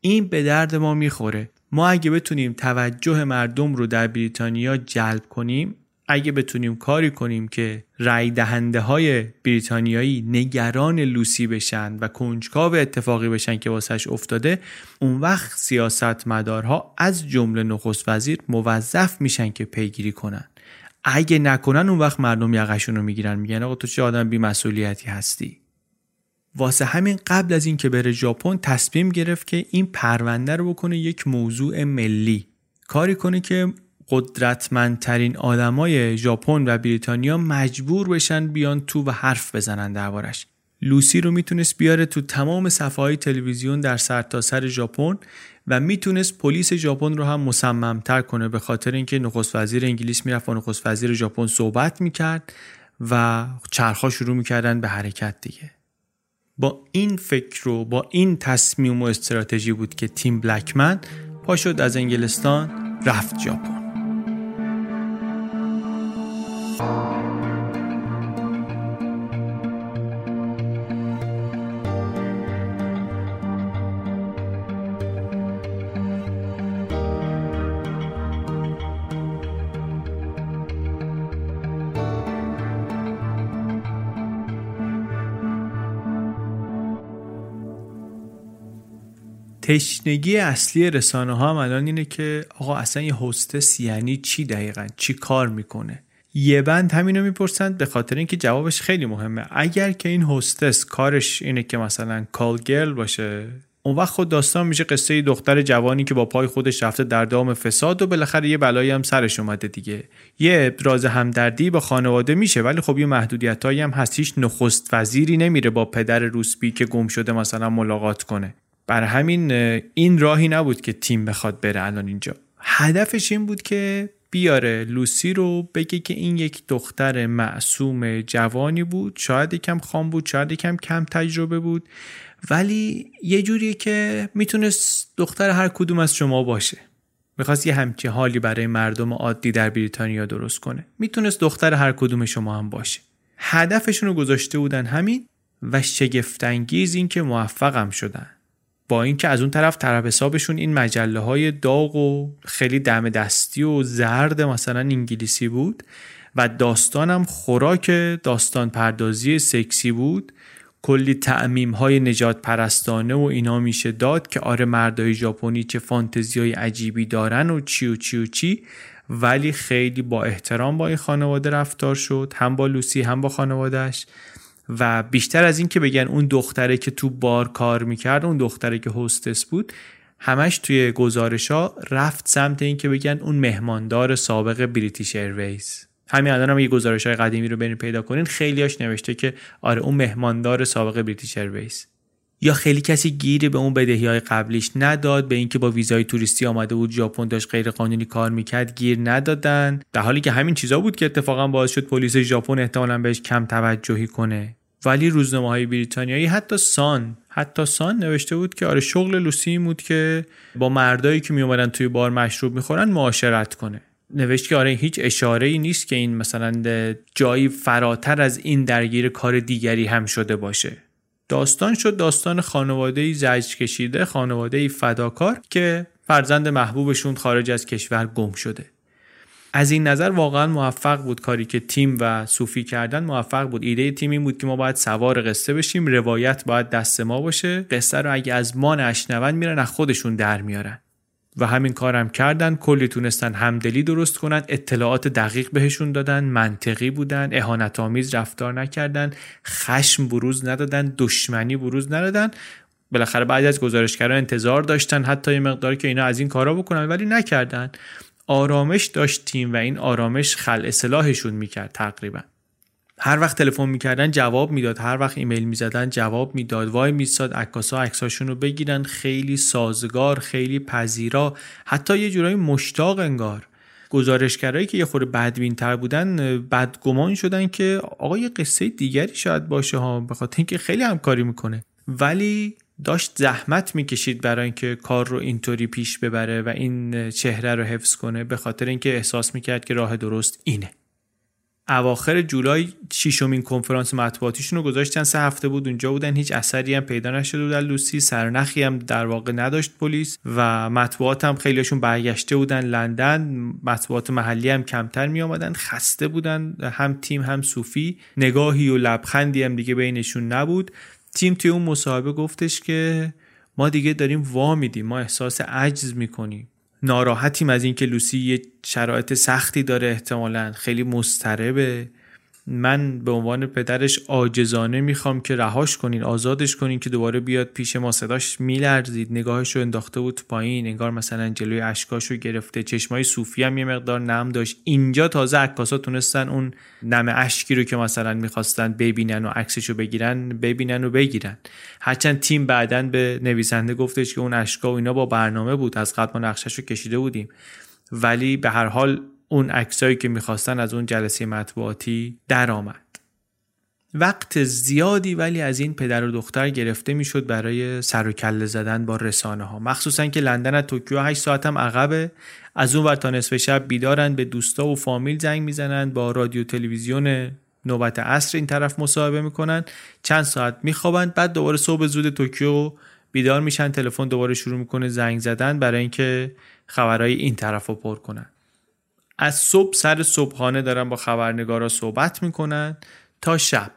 این به درد ما می‌خوره. ما اگه بتونیم توجه مردم رو در بریتانیا جلب کنیم اگه بتونیم کاری کنیم که رای دهنده های بریتانیایی نگران لوسی بشن و کنجکاو اتفاقی بشن که واسش افتاده اون وقت سیاست مدارها از جمله نخست وزیر موظف میشن که پیگیری کنن. اگه نکنن اون وقت مردم یقشون رو می‌گیرن میگن آقا تو چه آدم بی مسئولیتی هستی؟ واسه همین قبل از اینکه بره ژاپن تصمیم گرفت که این پرونده رو بکنه یک موضوع ملی. کاری کنه که قدرتمندترین آدمای ژاپن و بریتانیا مجبور بشن بیان تو و حرف بزنن دربارش. لوسی رو می‌تونست بیاره تو تمام صفحه های تلویزیون در سرتاسر سر ژاپن. و می‌تونست پلیس ژاپن رو هم مصممتر کنه به خاطر اینکه نخست وزیر انگلیس می‌رفت با نخست وزیر ژاپن صحبت می‌کرد و چرخها شروع می‌کردن به حرکت دیگه. با این فکر رو با این تصمیم و استراتژی بود که تیم بلکمن پا شد از انگلستان رفت ژاپن. تشنگی اصلی رسانه ها هم الان اینه که آقا اصلا یه هستس یعنی چی دقیقا؟ چی کار می‌کنه؟ یه بند همینو می‌پرسند به خاطر اینکه جوابش خیلی مهمه. اگر که این هستس کارش اینه که مثلا کال گرل باشه اون وقت خود داستان میشه قصه دختر جوانی که با پای خودش رفته در دام فساد و بالاخره یه بلایی هم سرش اومده دیگه. یه ابراز همدردی با خانواده میشه ولی خب یه محدودیتایی هم هست. هیچ نخست وزیری نمیره با پدر روسبی که گم شده مثلا ملاقات کنه. بر همین این راهی نبود که تیم بخواد بره الان اینجا. هدفش این بود که بیاره لوسی رو بگه که این یک دختر معصوم جوانی بود شاید یکم خام بود شاید یکم کم تجربه بود ولی یه جوریه که می‌تونست دختر هر کدوم از شما باشه. می‌خواست یه همچی حالی برای مردم عادی در بریتانیا درست کنه. می‌تونست دختر هر کدوم شما هم باشه. هدفشون رو گذاشته بودن همین و شگفتانگیز این که موفقم شدن. با اینکه از اون طرف طرف حسابشون این مجله های داغ و خیلی دم دستی و زرد مثلا انگلیسی بود و داستانم خوراک داستان پردازی سکسی بود. کلی تعمیم های نجات پرستانه و اینا میشه داد که آره مردای ژاپنی چه فانتزی های عجیبی دارن و چی و چی و چی. ولی خیلی با احترام با این خانواده رفتار شد هم با لوسی هم با خانوادهش و بیشتر از این که بگن اون دختره که تو بار کار می‌کرد اون دختره که hostess بود همش توی گزارش ها رفت سمت این که بگن اون مهماندار سابق بریتیش ایرویز همین الان هم یه گزارش های قدیمی رو برین پیدا کنین. خیلیاش نوشته که آره اون مهماندار سابق بریتیش ایرویز یا خیلی کسی گیری به اون بدهی های قبلیش نداد به اینکه با ویزای توریستی آمده بود ژاپن داشت غیر قانونی کار می‌کرد گیر ندادن. در حالی که همین چیزا بود که اتفاقا باعث شد پلیس ژاپن احتمالا بهش کم توجهی کنه. ولی روزنامه های بریتانیایی حتی سان حتی سان نوشته بود که آره شغل لوسی بود که با مردایی که می توی بار مشروب می‌خورن معاشرت کنه. نوشت که آره هیچ اشاره ای نیست که این مثلا جایی فراتر از این درگیر کار دیگری هم شده باشه. داستان شد داستان خانواده ای زجر کشیده خانواده ای فداکار که فرزند محبوبشون خارج از کشور گم شده. از این نظر واقعا موفق بود کاری که تیم و صوفی کردن موفق بود. ایده تیم این بود که ما باید سوار قصه بشیم روایت باید دست ما باشه. قصه رو اگه از ما نشنون میرن از خودشون در میارن. و همین کارم کردن کلی تونستن همدلی درست کنن اطلاعات دقیق بهشون دادن منطقی بودن اهانت آمیز رفتار نکردن خشم بروز ندادن دشمنی بروز ندادن. بالاخره بعد از گزارشگران انتظار داشتن حتی یه مقدار که اینا از این کارا بکنن ولی نکردن. آرامش داشت تیم و این آرامش خل اصلاحشون می‌کرد تقریبا. هر وقت تلفن می‌کردن جواب می‌داد. هر وقت ایمیل می‌زدن جواب می‌داد. وای میستاد عکاسا عکساشون رو بگیرن. خیلی سازگار خیلی پذیرا. حتی یه جورایی مشتاق انگار. گزارشگرایی که یه خورده بدبین تر بودن بدگمان شدن که آقا یه قصه دیگری شاید باشه ها به اینکه خیلی همکاری می‌کنه. ولی داشت زحمت می‌کشید برای اینکه کار رو اینطوری پیش ببره و این چهره رو حفظ کنه به خاطر اینکه احساس می‌کرد که راه درست اینه. اواخر جولای شیشمین کنفرانس مطبوعاتیشون رو گذاشتن. سه هفته بود اونجا بودن. هیچ اثری هم پیدا نشده بود لوسی سرنخی هم در واقع نداشت پلیس و مطبوعات هم خیلیشون برگشته بودن لندن. مطبوعات محلی هم کمتر می آمدن. خسته بودن. هم تیم هم صوفی. نگاهی و لبخندی هم دیگه بینشون نبود. تیم توی اون مصاحبه گفتش که ما دیگه داریم وا میدیم. ما احساس عجز می‌کنیم. ناراحتیم از اینکه لوسی یه شرایط سختی داره احتمالا خیلی مضطربه. من به عنوان پدرش آجزانه می‌خوام که رهاش کنین آزادش کنین که دوباره بیاد پیش ما. صداش میلرزید نگاهش رو انداخته بود پایین. انگار مثلا جلوی اشکاش رو گرفته. چشمای صوفی هم یه مقدار نم داشت. اینجا تازه عکاسا تونستن اون نم اشکی رو که مثلا می‌خواستن ببینن و عکسش رو بگیرن ببینن و بگیرن. هرچند تیم بعدا به نویسنده گفتش که اون اشکا و اینا با برنامه بود. از قبل ما نقشش رو کشیده بودیم. ولی به هر حال اون عکسایی که می‌خواستن از اون جلسه مطبوعاتی درآمد. وقت زیادی ولی از این پدر و دختر گرفته می‌شد برای سر و کله زدن با رسانه ها مخصوصا که لندن از توکیو 8 ساعت هم عقبه. از اون ور تا نصف شب بیدارن به دوستا و فامیل زنگ می‌زنن با رادیو تلویزیون نوبت عصر این طرف مصاحبه می‌کنن. چند ساعت میخوابند بعد دوباره صبح زود توکیو بیدار میشن. تلفن دوباره شروع می‌کنه زنگ زدن برای اینکه خبرهای این طرف رو پر کنن. از صبح سر صبحانه دارن با خبرنگارا صحبت می‌کنن تا شب.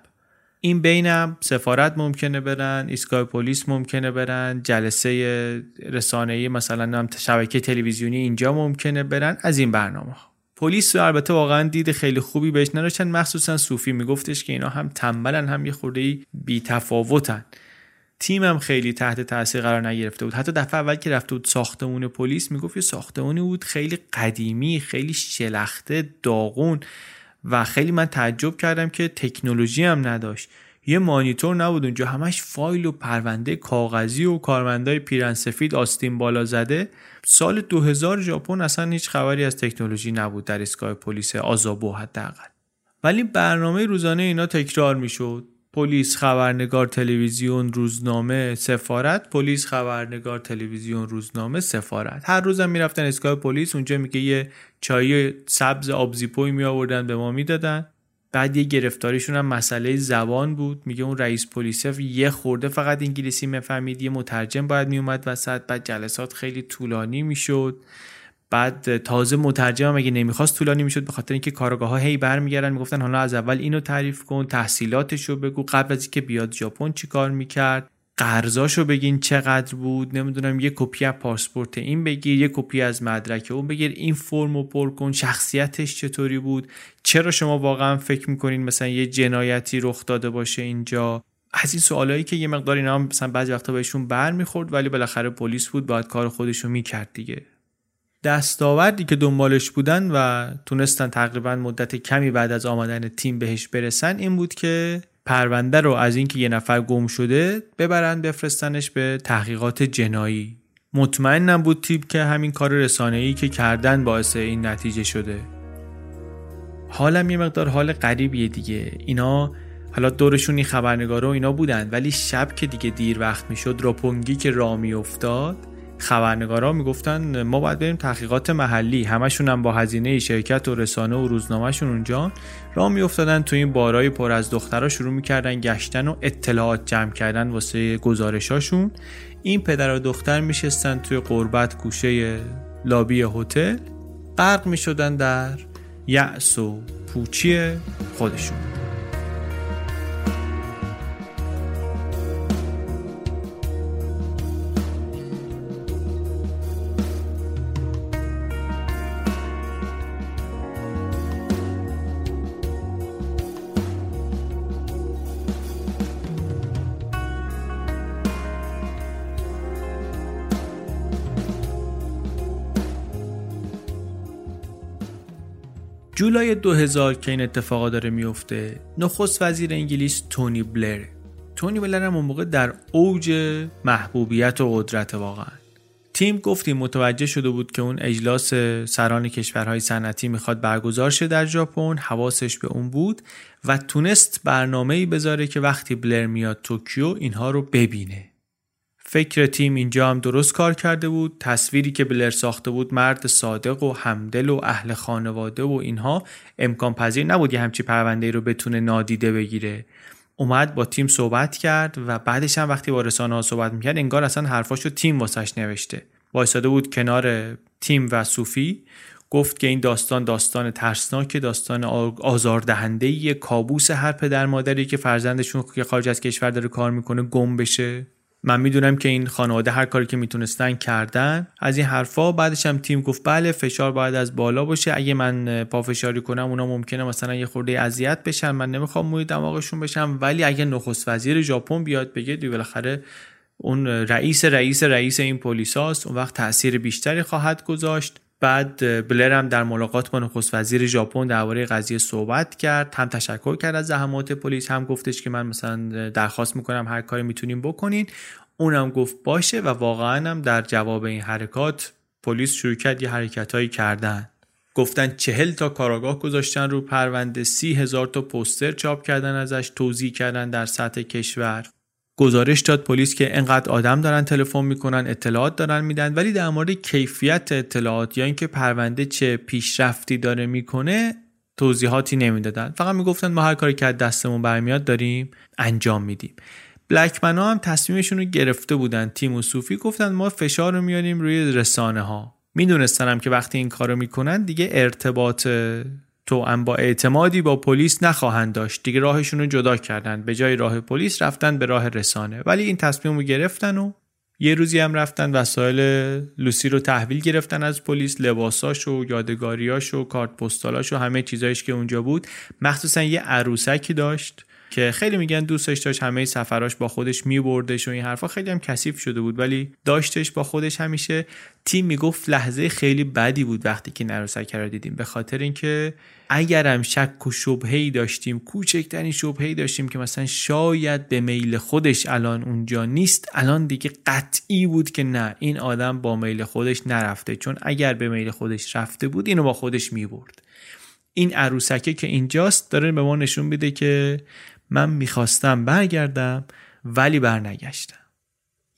این بینم سفارت ممکنه برن ایستگاه پلیس ممکنه برن جلسه رسانه‌ای مثلا شبکه تلویزیونی اینجا ممکنه برن از این برنامه ها پلیس البته واقعا دید خیلی خوبی بهش نداشتن مخصوصا صوفی میگفتش که اینا هم تنبلن هم یه خورده بی تفاوتن تیمم خیلی تحت تاثیر قرار نگرفته بود. حتی دفعه اول که رفته بود ساختمون پلیس می‌گفت یه ساختمونی بود خیلی قدیمی خیلی شلخته داغون و خیلی من تعجب کردم که تکنولوژی هم نداشت. یه مانیتور نبود اونجا. همش فایل و پرونده کاغذی و کارمندای پیرن سفید آستین بالا زده. سال 2000 ژاپن اصلا هیچ خبری از تکنولوژی نبود در ایستگاه پلیس آزابو حداقل. ولی برنامه روزانه اینا تکرار می‌شد. پلیس خبرنگار تلویزیون روزنامه سفارت پلیس خبرنگار تلویزیون روزنامه سفارت. هر روزم می‌رفتن اسکای پلیس اونجا میگه یه چای سبز آبزیپوی می آوردن به ما می‌دادن. بعد یه گرفتاریشون هم مسئله زبان بود. میگه اون رئیس پلیس یه خورده فقط انگلیسی مفهمید یه مترجم باید میومد وسط بعد جلسات خیلی طولانی می‌شد. بعد تازه مترجم اگه نمی‌خواست طولانی می‌شد به خاطر اینکه کارگاه ها هی برمیگردن می‌گفتن حالا از اول اینو تعریف کن تحصیلاتش رو بگو. قبل از اینکه بیاد ژاپن چی کار می‌کرد؟ قرضاشو بگین چقدر بود نمی‌دونم یه کپی از پاسپورت این بگیر یه کپی از مدرک اون بگیر. این فرمو پر کن شخصیتش چطوری بود؟ چرا شما واقعا فکر می‌کنین مثلا یه جنایتی رخ داده باشه اینجا؟ از این سوالایی که یه مقدار اینا مثلا بعضی وقتا بهشون بر می‌خورد ولی بالاخره پلیس بود باید کار خودشو می‌کرد دیگه. دستاوردی که دنبالش بودن و تونستن تقریبا مدت کمی بعد از آمدن تیم بهش برسن این بود که پرونده رو از اینکه یه نفر گم شده ببرن بفرستنش به تحقیقات جنایی. مطمئنم بود تیپ که همین کار رسانه‌ای که کردن باعث این نتیجه شده. حالم یه مقدار حال غریبیه دیگه. اینا حالا دورشون این و اینا بودن ولی شب که دیگه دیر وقت می‌شد راپونگی که را افتاد خبرنگارا می‌گفتن ما باید بریم تحقیقات محلی. همشون هم با هزینه شرکت و رسانه و روزنامهشون اونجا. را میافتادن تو این بارای پر از دخترها شروع می‌کردن گشتن و اطلاعات جمع کردن واسه گزارشاشون. این پدر و دختر میشستن توی قربت گوشه لابی هتل. غرق می‌شدن در یأس و پوچی خودشون. جولای 2000 که این اتفاقا داره میفته نخست وزیر انگلیس تونی بلر. تونی بلر هم موقع در اوج محبوبیت و قدرت واقعا. تیم گفتیم متوجه شده بود که اون اجلاس سران کشورهای صنعتی می‌خواد برگزار شه در ژاپن حواسش به اون بود و تونست برنامه‌ای بذاره که وقتی بلر میاد توکیو اینها رو ببینه. فکر تیم اینجا هم درست کار کرده بود. تصویری که بلر ساخته بود مرد صادق و همدل و اهل خانواده و اینها امکان پذیر نبود یه همچی پرونده رو بتونه نادیده بگیره. اومد با تیم صحبت کرد و بعدش هم وقتی با رسانه ها صحبت می‌کرد انگار اصلا حرفاشو تیم واسش نوشته. وایساده بود کنار تیم و صوفی. گفت که این داستان داستان ترسناک داستان آزاردهنده کابوس هر پدر مادری که فرزندشون که خارج از کشور داره کار می‌کنه گم بشه. من می‌دونم که این خانواده هر کاری که می‌تونستن کردن. از این حرفا بعدش هم تیم گفت بله فشار باید از بالا باشه. اگه من پافشاری کنم اونا ممکنه مثلا یه خورده اذیت بشن. من نمی‌خوام موی دماغشون بشم. ولی اگه نخست وزیر ژاپن بیاد بگه دی بالاخره اون رئیس رئیس رئیس این پلیساست. اون وقت تاثیر بیشتری خواهد گذاشت. بعد بلر هم در ملاقات با نخست وزیر ژاپن درباره قضیه صحبت کرد هم تشکر کرد از زحمات پلیس هم گفتش که من مثلا درخواست می‌کنم هر کاری می‌تونیم بکنین. اونم گفت باشه و واقعا هم در جواب این حرکات پلیس شروع کرد یه حرکت کردن. گفتن چهل تا کاراگاه گذاشتن رو پرونده سی هزار تا پوستر چاپ کردن ازش توضیح کردن در سطح کشور. گزارش داد پلیس که انقدر آدم دارن تلفن می‌کنن اطلاعات دارن میدن ولی در مورد کیفیت اطلاعات یا اینکه پرونده چه پیشرفتی داره می‌کنه توضیحاتی نمی‌دادن. فقط می‌گفتن ما هر کاری که از دستمون برمیاد داریم انجام میدیم. بلکمن ها هم تصمیمشون رو گرفته بودن. تیم و صوفی گفتن ما فشار رو میاریم روی رسانه ها می‌دونستن که وقتی این کارو می‌کنن دیگه ارتباط تو با اعتمادی با پلیس نخواهند داشت. دیگه راهشون رو جدا کردن به جای راه پلیس رفتن به راه رسانه. ولی این تصمیم رو گرفتن و یه روزی هم رفتن وسایل لوسی رو تحویل گرفتن از پلیس لباساش و یادگاریاش و کارت پستالاش و همه چیزایش که اونجا بود. مخصوصا یه عروسکی داشت. که خیلی میگن دوستش داشت همه سفراش با خودش میبردش و این حرفا. خیلی هم کثیف شده بود ولی داشتش با خودش همیشه تیم می‌گفت لحظه خیلی بدی بود وقتی که نروسک رو دیدیم. به خاطر اینکه اگرم شک و شبهی داشتیم کوچکترین شبهی داشتیم که مثلا شاید به میل خودش الان اونجا نیست الان دیگه قطعی بود که نه این آدم با میل خودش نرفته. چون اگر به میل خودش رفته بود اینو با خودش می‌برد. این عروسکه که اینجاست داره به ما نشون میده که من می‌خواستم برگردم ولی برنگشتم.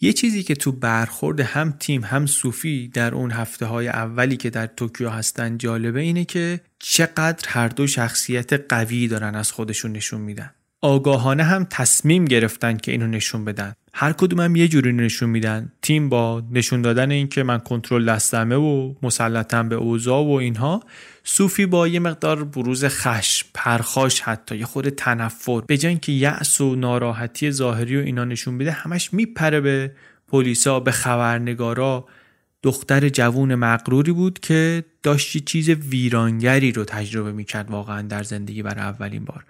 یه چیزی که تو برخورد هم تیم هم صوفی در اون هفته های اولی که در توکیو هستن جالبه اینه که چقدر هر دو شخصیت قوی دارن از خودشون نشون میدن. آگاهانه هم تصمیم گرفتن که اینو نشون بدن. هر کدومم یه جوری نشون میدن. تیم با نشون دادن اینکه من کنترل دستمه و مسلطم به اوضاع و اینها صوفی با یه مقدار بروز خشم پرخاش حتی یه خود تنفر. به جای اینکه یأس و ناراحتی ظاهری و اینا نشون بده همش میپره به پلیسا به خبرنگارا. دختر جوون مقروری بود که داشت چیز ویرانگری رو تجربه می‌کرد واقعا در زندگی برای اولین بار.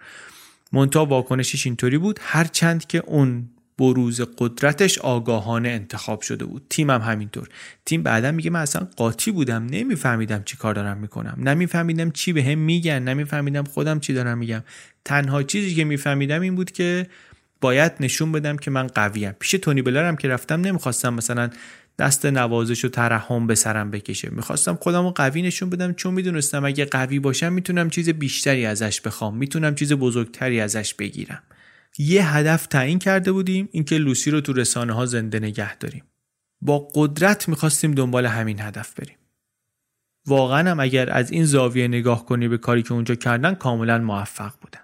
منتها واکنشش اینطوری بود هرچند که اون بروز قدرتش آگاهانه انتخاب شده بود. تیمم همینطور. تیم بعدا میگه من اصلا قاطی بودم. نمیفهمیدم چی کار دارم می‌کنم. نمیفهمیدم چی به هم میگن. نمیفهمیدم خودم چی دارم میگم. تنها چیزی که میفهمیدم این بود که باید نشون بدم که من قویم. پیش تونی بلرم که رفتم نمی‌خواستم مثلا دست نوازش و ترحم به سرم بکشه. می‌خواستم خودم رو قوی نشون بدم. چون می‌دونستم اگه قوی باشم می‌تونم چیز بیشتری ازش بخوام. می‌تونم چیز بزرگتری ازش بگیرم. یه هدف تعیین کرده بودیم اینکه لوسی رو تو رسانه ها زنده نگه داریم. با قدرت می‌خواستیم دنبال همین هدف بریم. واقعا هم اگر از این زاویه نگاه کنی به کاری که اونجا کردن کاملا موفق بودن.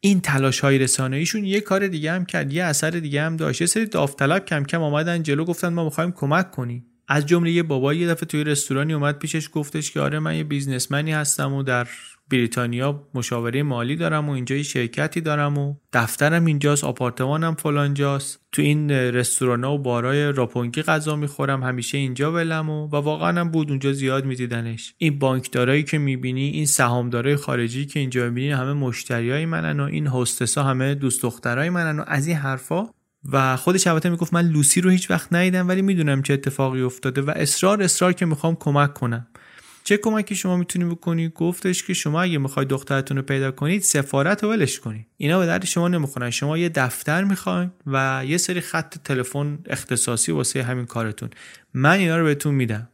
این تلاش های رسانه ایشون یه کار دیگه هم کرد یه اثر دیگه هم داشت. یه سری داوطلب کم کم آمدن جلو گفتن ما می‌خوایم کمک کنیم. از جمله یه بابایی یه دفعه توی رستورانی اومد پیشش گفتش که آره من یه بیزنسمنی هستم و در بریتانیا مشاوره مالی دارم و اینجا یه شرکتی دارم و دفترم اینجاست آپارتمانم فلانجاست. تو این رستوران و بارای راپونگی غذا می‌خورم همیشه اینجا ولم و, و واقعا هم بود اونجا زیاد میدیدنش. این بانکدارایی که می‌بینی این سهامدارای خارجی که اینجا می‌بینی همه مشتریای منن و این هستسا همه دوست دخترای منن و از این حرفا. و خودش البته می‌گفت من لوسی رو هیچ وقت ندیدم ولی می‌دونم چه اتفاقی افتاده و اصرار اصرار که می‌خوام کمک کنم. چه کمکی شما می‌تونی بکنی؟ گفتش که شما اگه می‌خواید دخترتون رو پیدا کنید سفارت رو ولش کنید اینا به درد شما نمی‌خونن شما یه دفتر می‌خواین و یه سری خط تلفن اختصاصی واسه همین کارتون. من اینا رو بهتون میدم.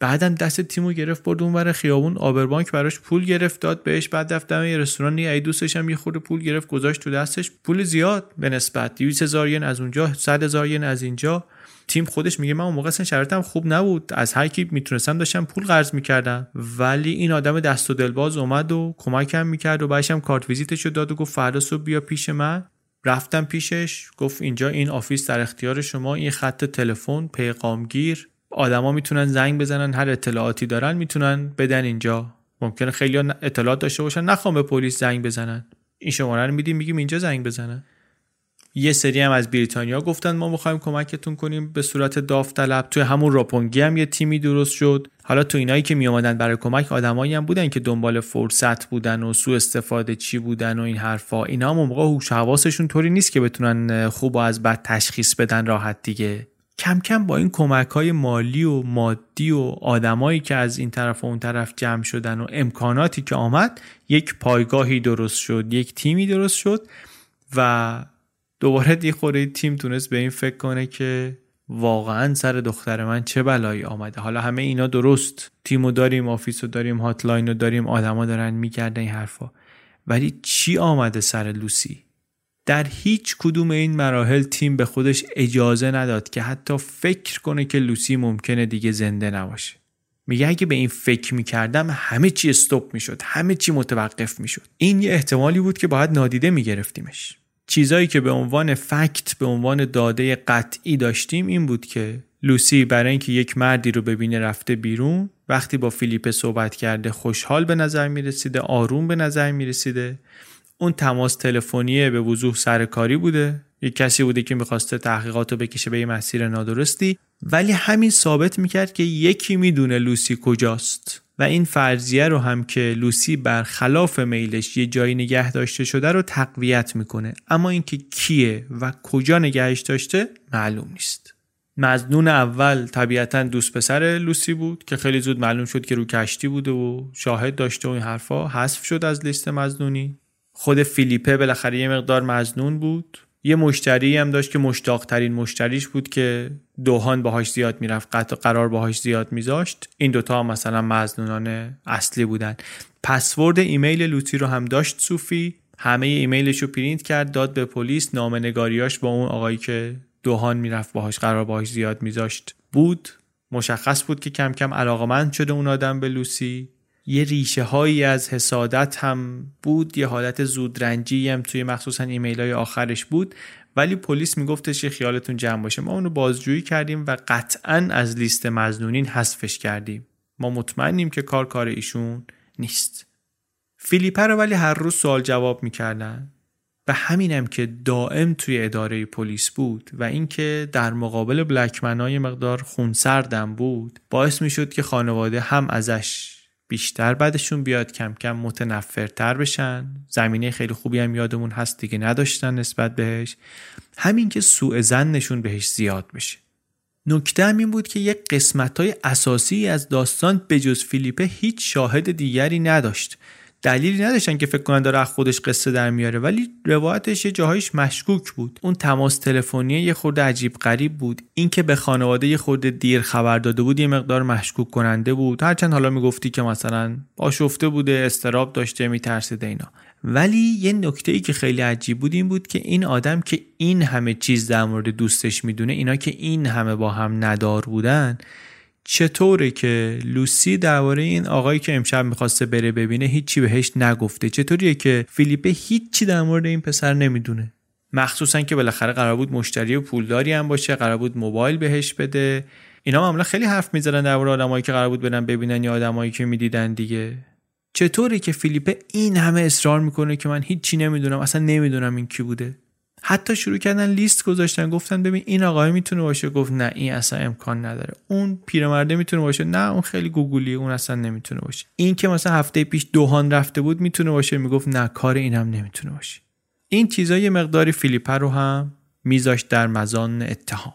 بعدم دست تیمو گرفت برد اون برای خیابون. آبربانک براش پول گرفت داد بهش. بعد رفتم یه رستوران یه دوستش هم یه خورده پول گرفت گذاشت تو دستش. پول زیاد به نسبت. 200 هزار ین از اونجا 100 هزار ین از اینجا. تیم خودش میگه من اون موقع اصلا شرایطم خوب نبود. از هر کی می‌تونستم داشتم پول قرض می‌کردم. ولی این آدم دست و دلباز اومد و کمکم می‌کرد و بعدش هم کارت ویزیتش رو داد و گفت فردا صبح بیا پیش من. رفتم پیشش. گفت اینجا این office در اختیار شما. این خط تلفن پیغامگیر. آدما می‌تونن زنگ بزنن هر اطلاعاتی دارن می‌تونن بدن اینجا. ممکنه خیلی اطلاعات داشته باشن نخوام به پلیس زنگ بزنن. این شماره رو میدیم میگیم اینجا زنگ بزنن. یه سری هم از بریتانیا گفتن ما می‌خوایم کمکتون کنیم به صورت داوطلب. توی همون راپونگی هم یه تیمی درست شد. حالا تو اینایی که می برای کمک آدمایی هم بودن که دنبال فرصت بودن و سوء استفاده چی بودن و این حرفا. اینا هم موقع هوش حواسشون طوری نیست که بتونن خوب و از بد تشخیص بدن راحت دیگه. کم کم با این کمک های مالی و مادی و آدمایی که از این طرف و اون طرف جمع شدن و امکاناتی که آمد یک پایگاهی درست شد یک تیمی درست شد و دوباره دی خوره تیم تونست به این فکر کنه که واقعا سر دختر من چه بلایی آمده. حالا همه اینا درست. تیمو داریم آفیسو داریم هاتلاین داریم آدما دارن می‌کردن این حرفا. ولی چی آمده سر لوسی؟ در هیچ کدوم این مراحل تیم به خودش اجازه نداد که حتی فکر کنه که لوسی ممکنه دیگه زنده نباشه. میگه اگه به این فکر می‌کردم همه چی استوب می‌شد همه چی متوقف می‌شد. این یه احتمالی بود که باید نادیده میگرفتیمش. چیزایی که به عنوان فکت به عنوان داده قطعی داشتیم این بود که لوسی برای اینکه یک مردی رو ببینه رفته بیرون وقتی با فیلیپ صحبت کرده خوشحال به نظر می‌رسیده آروم به نظر می‌رسیده. اون تماس تلفنی به وضوح سرکاری بوده. یک کسی بوده که می‌خواسته تحقیقات رو بکشه به یه مسیر نادرستی. ولی همین ثابت می‌کرد که یکی می‌دونه لوسی کجاست. و این فرضیه رو هم که لوسی برخلاف میلش یه جایی نگه داشته شده رو تقویت می‌کنه. اما اینکه کیه و کجا نگهش داشته معلوم نیست. مزنون اول طبیعتا دوست پسر لوسی بود که خیلی زود معلوم شد که رو کشتی بوده و شاهد داشته و این حرفا. حذف شد از لیست مظنونین. خود فیلیپه بالاخره یه مقدار مظنون بود. یه مشتری هم داشت که مشتاق ترین مشتریش بود که دوهان باهاش زیاد می‌رفت قطع قرار باهاش زیاد میذاشت. این دوتا مثلا مظنونان اصلی بودن. پسورد ایمیل لوسی رو هم داشت صوفی. همه ایمیلش رو پرینت کرد داد به پلیس. نامه‌نگاریاش با اون آقایی که دوهان می‌رفت باهاش قرار باهاش زیاد میذاشت بود. مشخص بود که کم کم علاقمند شده اون آدم به لوسی. یه ریشه هایی از حسادت هم بود یه حالت زودرنجی هم توی مخصوصا ایمیل های آخرش بود. ولی پلیس میگفتش که خیالتون جمع باشه. ما اونو بازجویی کردیم و قطعا از لیست مزنونین حذفش کردیم. ما مطمئنیم که کار کار ایشون نیست. فیلیپه رو ولی هر روز سوال جواب می‌کردن. و همینم که دائم توی اداره پلیس بود و اینکه در مقابل بلکمنای مقدار خونسردم بود باعث می‌شد که خانواده هم ازش بیشتر بعدشون بیاد کم کم متنفرتر بشن. زمینه خیلی خوبی هم یادمون هست دیگه نداشتن نسبت بهش. همین که سوء زنشون بهش زیاد بشه نکته هم این بود که یک قسمت های اساسی از داستان بجز فیلیپه هیچ شاهد دیگری نداشت. دلیلی نداشتن که فکر کنن داره خودش قصه در میاره ولی روایتش یه جاهایش مشکوک بود. اون تماس تلفنی یه خورده عجیب غریب بود. اینکه به خانواده یه خورده دیر خبر داده بود یه مقدار مشکوک کننده بود. هرچند حالا می‌گفتی که مثلا آشفته بوده استراب داشته میترسیده اینا. ولی یه نکته ای که خیلی عجیب بود این بود که این آدم که این همه چیز در مورد دوستش می‌دونه اینا که این همه با هم ندار بودن چطوره که لوسی درباره این آقایی که امشب می‌خواسته بره ببینه هیچی بهش نگفته؟ چطوریه که فیلیپه هیچی در مورد این پسر نمی‌دونه؟ مخصوصا که بالاخره قرار بود مشتری پولداری هم باشه قرار بود موبایل بهش بده. اینا معمولا خیلی حرف می‌زنن درباره آدمایی که قرار بود برن ببینن یا آدمایی که می‌دیدن دیگه. چطوره که فیلیپه این همه اصرار می‌کنه که من هیچی نمی‌دونم اصلا نمی‌دونم این کی بوده؟ حتی شروع کردن لیست گذاشتن گفتن ببین این آقای می‌تونه باشه گفت نه این اصلا امکان نداره. اون پیرمرده می‌تونه باشه نه اون خیلی گوگلیه اون اصلا نمی‌تونه باشه. این که مثلا هفته پیش دوهان رفته بود می‌تونه باشه می‌گفت نه کار این هم نمی‌تونه باشه. این چیزا یه مقداری فیلیپر رو هم میذاشت در مزان اتهام.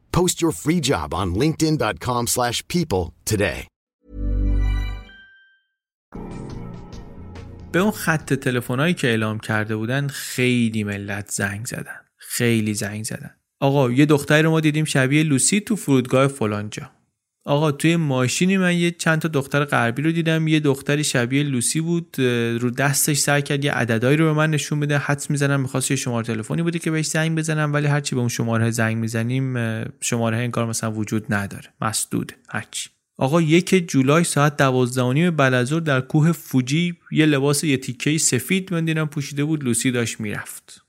Post your free job on linkedin.com slash people today. به اون خط تلفنایی که اعلام کرده بودن خیلی ملت زنگ زدن. خیلی زنگ زدن. آقا یه دختری رو ما دیدیم شبیه لوسی تو فرودگاه فلانجا. آقا توی ماشینی من یه چند تا دختر غربی رو دیدم. یه دختری شبیه لوسی بود رو دستش سعی کرد یه عددهایی رو به من نشون بده. حدس می‌زنم می‌خواست یه شماره تلفنی بوده که بهش زنگ بزنم ولی هرچی به اون شماره زنگ می‌زنیم شماره این کار مثلا وجود نداره. مسدود هرچی آقا یک جولای ساعت دوازده بعد در کوه فوجی یه لباس یه تیکه سفید من دیدم پوشیده بود. لوسی داشت می‌رفت.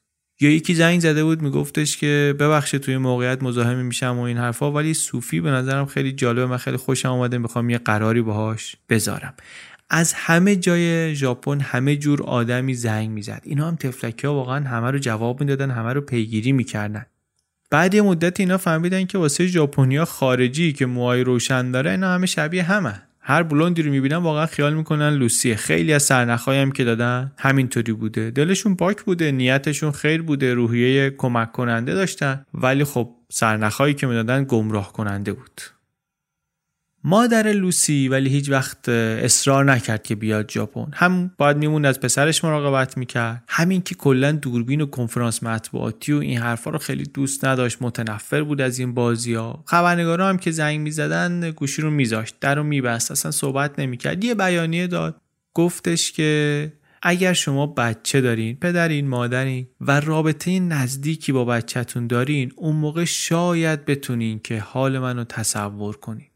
یا یکی زنگ زده بود میگفتش که ببخشید توی موقعیت مزاحم میشم و این حرفا ولی صوفی به نظرم خیلی جالبه. من خیلی خوشم اومده می‌خوام یه قراری باهاش بذارم. از همه جای ژاپن همه جور آدمی زنگ می‌زد. اینا هم تفلکی ها واقعا همه رو جواب می‌دادن همه رو پیگیری می‌کردن. بعد یه مدت اینا فهمیدن که واسه ژاپنیا خارجی که موهای روشن داره اینا همه شبیه همه. هر بلوندی رو می‌بینن واقعا خیال می‌کنن لوسیه خیلی از سرنخهایی هم که دادن همینطوری بوده. دلشون پاک بوده نیتشون خیر بوده روحیه کمک کننده داشتن. ولی خب سرنخهایی که می‌دادن گمراه کننده بود. مادر لوسی ولی هیچ وقت اصرار نکرد که بیاد ژاپن. هم باید میموند از پسرش مراقبت می‌کرد. همین که کلا دوربین و کنفرانس مطبوعاتی و این حرفا رو خیلی دوست نداشت متنفر بود از این بازی ها خبرنگارا هم که زنگ می‌زدن گوشی رو میذاشت در رو میبست اصلا صحبت نمی‌کرد. یه بیانیه داد. گفتش که اگر شما بچه دارین پدرین مادرین و رابطه نزدیکی با بچهتون دارین اون موقع شاید بتونین که حال منو تصور کنین.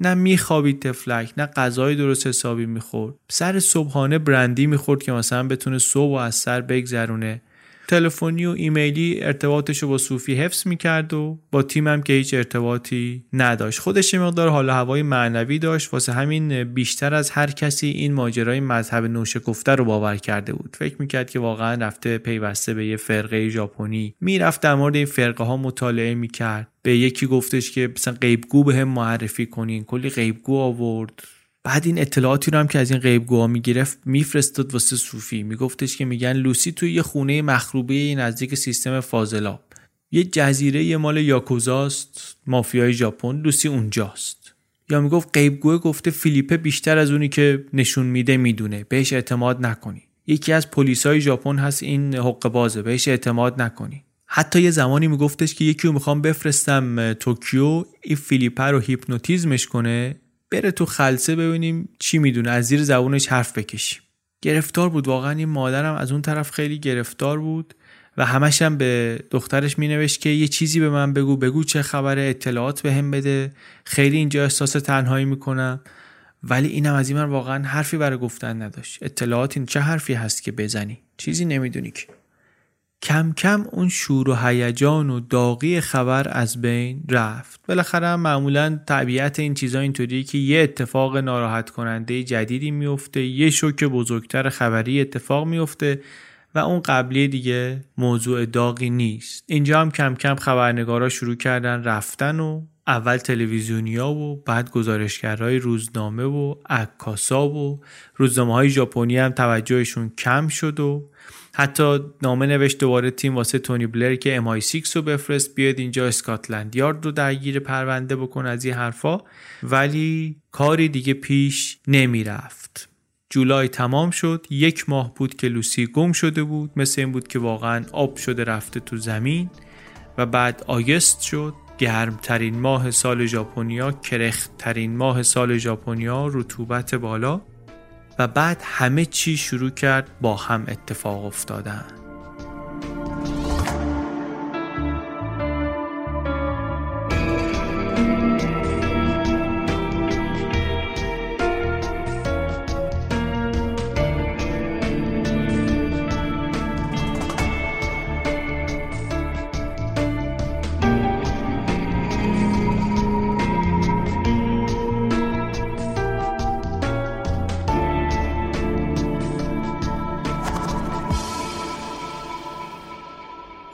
نه میخوابید تفلک نه غذای درست حسابی می‌خورد. سر صبحانه برندی می‌خورد که مثلا بتونه صبح و از سر بگذرونه. تلفنی و ایمیلی ارتباطش رو با صوفی حفظ می‌کرد و با تیمم که هیچ ارتباطی نداشت. خودش یه مقدار حال هوای معنوی داشت. واسه همین بیشتر از هر کسی این ماجرای مذهب نوشکفته رو باور کرده بود. فکر می‌کرد که واقعا رفته پیوسته به یه فرقه ژاپنی. می‌رفت در مورد این فرقه ها مطالعه می‌کرد. به یکی گفتش که مثلا غیبگو به هم معرفی کنین. کلی غیبگو آورد. بعد این اطلاعاتی رو هم که از این غیبگوها می‌گرفت میفرستاد واسه صوفی. میگفتش که میگن لوسی توی یه خونه مخروبه نزدیک سیستم فاضلاب. یه جزیره مال یاکوزاست مافیای ژاپن. لوسی اونجاست. یا می‌گفت غیبگوه گفته فیلیپه بیشتر از اونی که نشون میده می‌دونه. بهش اعتماد نکنی. یکی از پلیسای ژاپن هست این حقه بازه. بهش اعتماد نکنی. حتی یه زمانی میگفتش که یکی رو می‌خوام بفرستم توکیو این فیلیپه رو هیپنوتیزمش کنه. بره تو خلصه ببینیم چی می‌دونه از زیر زبونش حرف بکشیم. گرفتار بود واقعا این مادرم از اون طرف خیلی گرفتار بود و همش هم به دخترش مینوشت که یه چیزی به من بگو بگو چه خبره اطلاعات به هم بده. خیلی اینجا احساس تنهایی می‌کنم. ولی اینم از این من واقعا حرفی برای گفتن نداشت. اطلاعات این چه حرفی هست که بزنی؟ چیزی نمی‌دونی که. کم کم اون شور و هیجان و داغی خبر از بین رفت. بالاخره معمولا طبیعت این چیزا اینطوریه که یه اتفاق ناراحت کننده جدیدی میفته یه شوک بزرگتر خبری اتفاق میفته و اون قبلی دیگه موضوع داغی نیست. اینجا هم کم کم خبرنگارا شروع کردن رفتن و اول تلویزیونیا و بعد گزارشگرهای روزنامه و عکاسا و روزنامه های ژاپنی هم توجهشون کم شد و حتی نامه نوشت دوباره تیم واسه تونی بلر که MI6 رو بفرست بیاد اینجا اسکاتلند یارد رو درگیر پرونده بکن از این حرفا. ولی کاری دیگه پیش نمی‌رفت. جولای تمام شد. یک ماه بود که لوسی گم شده بود. مثل این بود که واقعا آب شده رفته تو زمین و بعد آگست شد. گرمترین ماه سال ژاپنیا کرختترین ماه سال ژاپنیا رطوبت بالا. و بعد همه چی شروع کرد با هم اتفاق افتادن.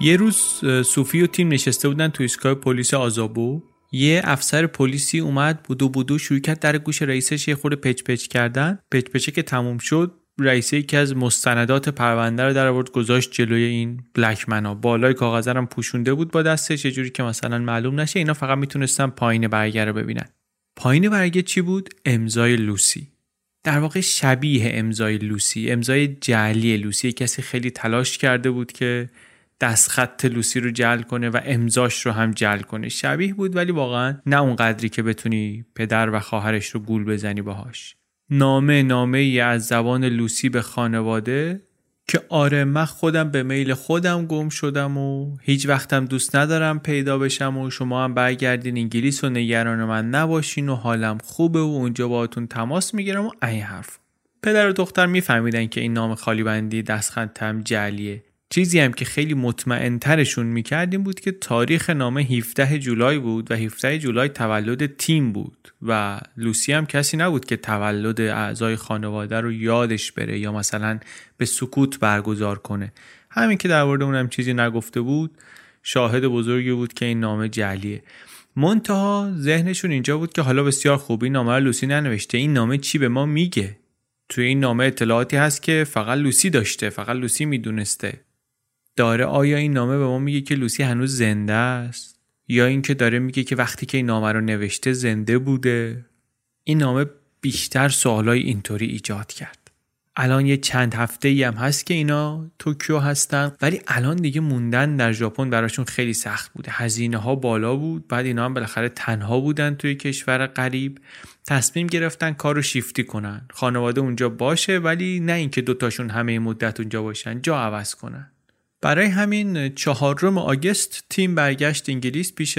یه روز صوفی و تیم نشسته بودن تو ایستگاه پلیس آزابو. یه افسر پلیسی اومد بودو بودو شروع کرد در گوش رئیسش یه خورده پچ پچ کردن. پچ پچه که تموم شد رئیسه یکی از مستندات پرونده رو در آورد گذاشت جلوی این بلکمنا بالای کاغذ هم پوشونده بود با دستش یه جوری که مثلا معلوم نشه اینا فقط می‌تونستن پایین برگه رو ببینن. پایین برگه چی بود؟ امضای لوسی. در واقع شبیه امضای لوسی امضای جعلی لوسی. کسی خیلی تلاش کرده بود که دستخط لوسی رو جل کنه و امضاش رو هم جل کنه. شبیه بود ولی واقعا نه اون قدری که بتونی پدر و خواهرش رو گول بزنی باهاش. نامه نامه ای از زبان لوسی به خانواده که آره من خودم به میل خودم گم شدم و هیچ وقتم دوست ندارم پیدا بشم و شما هم برگردین انگلیس و نگران من نباشین و حالم خوبه و اونجا باهاتون تماس می‌گیرم و این حرف. پدر و دختر میفهمیدن که این نام خالی بندی دستخطم جلیه چیزی هم که خیلی مطمئن ترشون می‌کردیم بود که تاریخ نامه 17 جولای بود و 17 جولای تولد تیم بود و لوسی هم کسی نبود که تولد اعضای خانواده رو یادش بره یا مثلا به سکوت برگزار کنه. همین که در مورد اونم چیزی نگفته بود شاهد بزرگی بود که این نامه جلیه منتها ذهنشون اینجا بود که حالا بسیار خوب این نامه رو لوسی ننوشته. این نامه چی به ما میگه؟ توی این نامه اطلاعاتی هست که فقط لوسی داشته فقط لوسی می‌دونسته. داره آیا این نامه به ما میگه که لوسی هنوز زنده است؟ یا اینکه داره میگه که وقتی که این نامه رو نوشته زنده بوده؟ این نامه بیشتر سوالای اینطوری ایجاد کرد. الان یه چند هفته ای هم هست که اینا توکیو هستن ولی الان دیگه موندن در ژاپن براشون خیلی سخت بوده. هزینه ها بالا بود بعد اینا هم بالاخره تنها بودن توی کشور غریب. تصمیم گرفتن کارو شیفتی کنن. خانواده اونجا باشه ولی نه اینکه دوتاشون همه مدت اونجا باشن جا عوض کنن. برای همین چهارم آگست تیم برگشت انگلیس پیش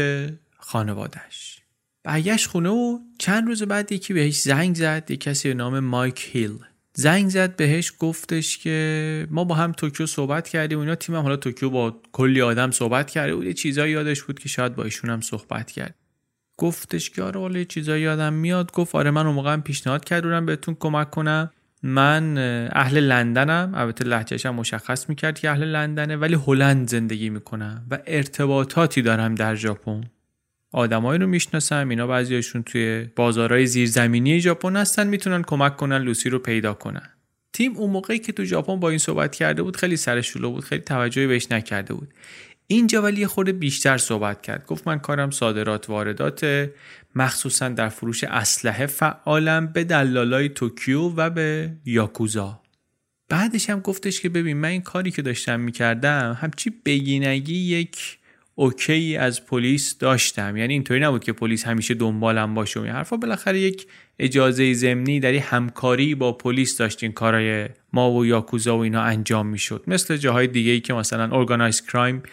خانوادش برگشت خونه و چند روز بعد یکی بهش زنگ زد یک کسی به نام مایک هیل. زنگ زد بهش گفتش که ما با هم توکیو صحبت کردیم و اینا. تیمم حالا توکیو با کلی آدم صحبت کرده بود. یه چیزایی یادش بود که شاید با ایشون هم صحبت کرد. گفتش که آره حالا چیزایی یادم میاد. گفت آره من اون موقع پیشنهاد کردم بهتون کمک کنم. من اهل لندنم. البته لهجهش هم مشخص می‌کرد که اهل لندنه ولی هلند زندگی می‌کنم و ارتباطاتی دارم در ژاپن. آدمایی رو می‌شناسم اینا بعضیاشون توی بازارهای زیرزمینی ژاپن هستن می‌تونن کمک کنن لوسی رو پیدا کنن. تیم اون موقعی که تو ژاپن با این صحبت کرده بود خیلی سرشلو بود خیلی توجهی بهش نکرده بود. اینجا ولی یه خورده بیشتر صحبت کرد. گفت من کارم صادرات واردات مخصوصا در فروش اسلحه فعالم به دلالای توکیو و به یاکوزا. بعدش هم گفتش که ببین من این کاری که داشتم می‌کردم همچی بگی نگی یک okay از پلیس داشتم. یعنی اینطوری نبود که پلیس همیشه دنبالم باشه و این حرفا. بالاخره یک اجازه ضمنی در همکاری با پلیس داشتین کارای ما و یاکوزا و اینا انجام می‌شد. مثل جاهای دیگه ای که مثلا organized crime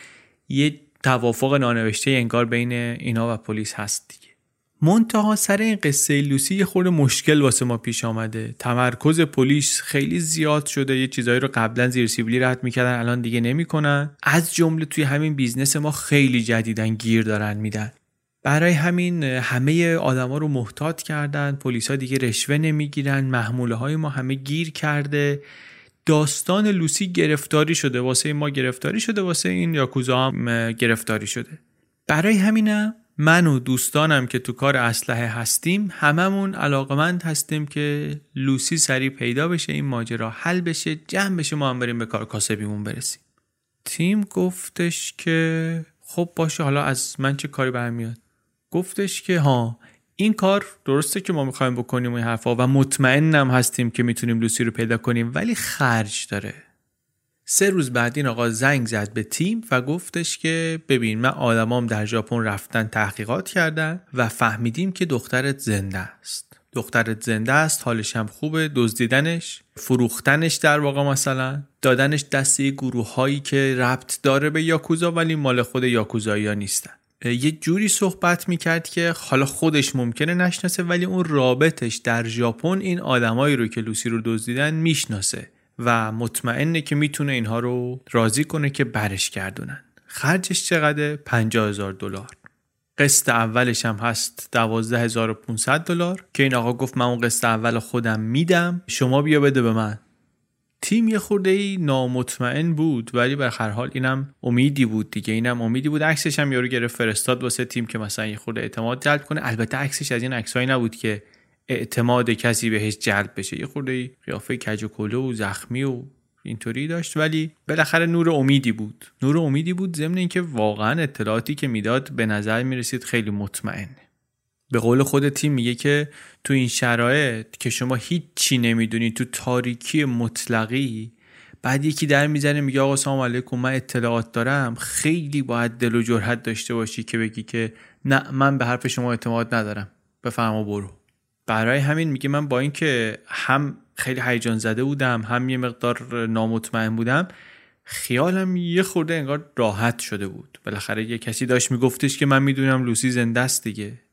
یه توافق نانوشته انگار بین اینا و پلیس هست دیگه. منتها سر این قصه لوسی یه خورده مشکل واسه ما پیش آمده. تمرکز پلیس خیلی زیاد شده. یه چیزایی رو قبلا زیر سیبلی رد می‌کردن الان دیگه نمی‌کنن. از جمله توی همین business ما خیلی جدیدن گیر دارن میدن. برای همین همه آدما رو محتاط کردن. پلیس ها دیگه رشوه نمی‌گیرن. محموله های ما همه گیر کرده. داستان لوسی گرفتاری شده واسه ما گرفتاری شده واسه این یاکوزا هم گرفتاری شده. برای همینم من و دوستانم که تو کار اسلحه هستیم هممون علاقمند هستیم که لوسی سریع پیدا بشه این ماجرا حل بشه جمع بشه ما هم بریم به کار کاسبیمون برسیم. تیم گفتش که خب باشه حالا از من چه کاری برمیاد؟ گفتش که ها این کار درسته که ما می‌خوایم بکنیم این حرفا و مطمئنم هستیم که می‌تونیم لوسی رو پیدا کنیم ولی خرج داره. سه روز بعد این آقا زنگ زد به تیم و گفتش که ببین من آدمام در ژاپن رفتن تحقیقات کردن و فهمیدیم که دخترت زنده است. دخترت زنده است حالش هم خوبه دزدیدنش فروختنش در واقع مثلا دادنش دسته گروه هایی که ربط داره به یاکوزا ولی مال خود یاکوزایی ها نیستن. یه جوری صحبت می‌کرد که حالا خودش ممکنه نشناسه ولی اون رابطش در ژاپن این آدمایی رو که لوسی رو دزدیدن می‌شناسه و مطمئنه که می‌تونه اینها رو راضی کنه که برش گردونن. خرجش چقدر 50 هزار دلار. قسط اولش هم هست 12500 دلار. که این آقا گفت من اون قسط اول خودم میدم. شما بیا بده به من. تیم یه خورده ای نامطمئن بود ولی به هر حال اینم امیدی بود دیگه. اینم امیدی بود. عکسش هم یارو گرفت فرستاد واسه تیم که مثلا یه خورده اعتماد جلب کنه. البته عکسش از این عکسایی نبود که اعتماد کسی بهش جلب بشه. یه خورده قیافه کج و کلو و زخمی و اینطوری داشت ولی بالاخره نور امیدی بود. نور امیدی بود ضمن اینکه واقعا اطلاعاتی که می‌داد به نظر می‌رسید خیلی مطمئنه به قول خود تیم میگه که تو این شرایط که شما هیچی نمی‌دونی تو تاریکی مطلقی بعد یکی در می‌زنه میگه آقا سلام علیکم من اطلاعات دارم. خیلی باید دل و جرحت داشته باشی که بگی که نه من به حرف شما اعتماد ندارم. بفرما برو. برای همین میگه من با اینکه هم خیلی هیجان زده بودم هم یه مقدار نامطمئن بودم خیالم یه خورده انگار راحت شده بود. بالاخره یه کسی داشت میگفتش که من می‌دونم لوسی زنده است دیگه.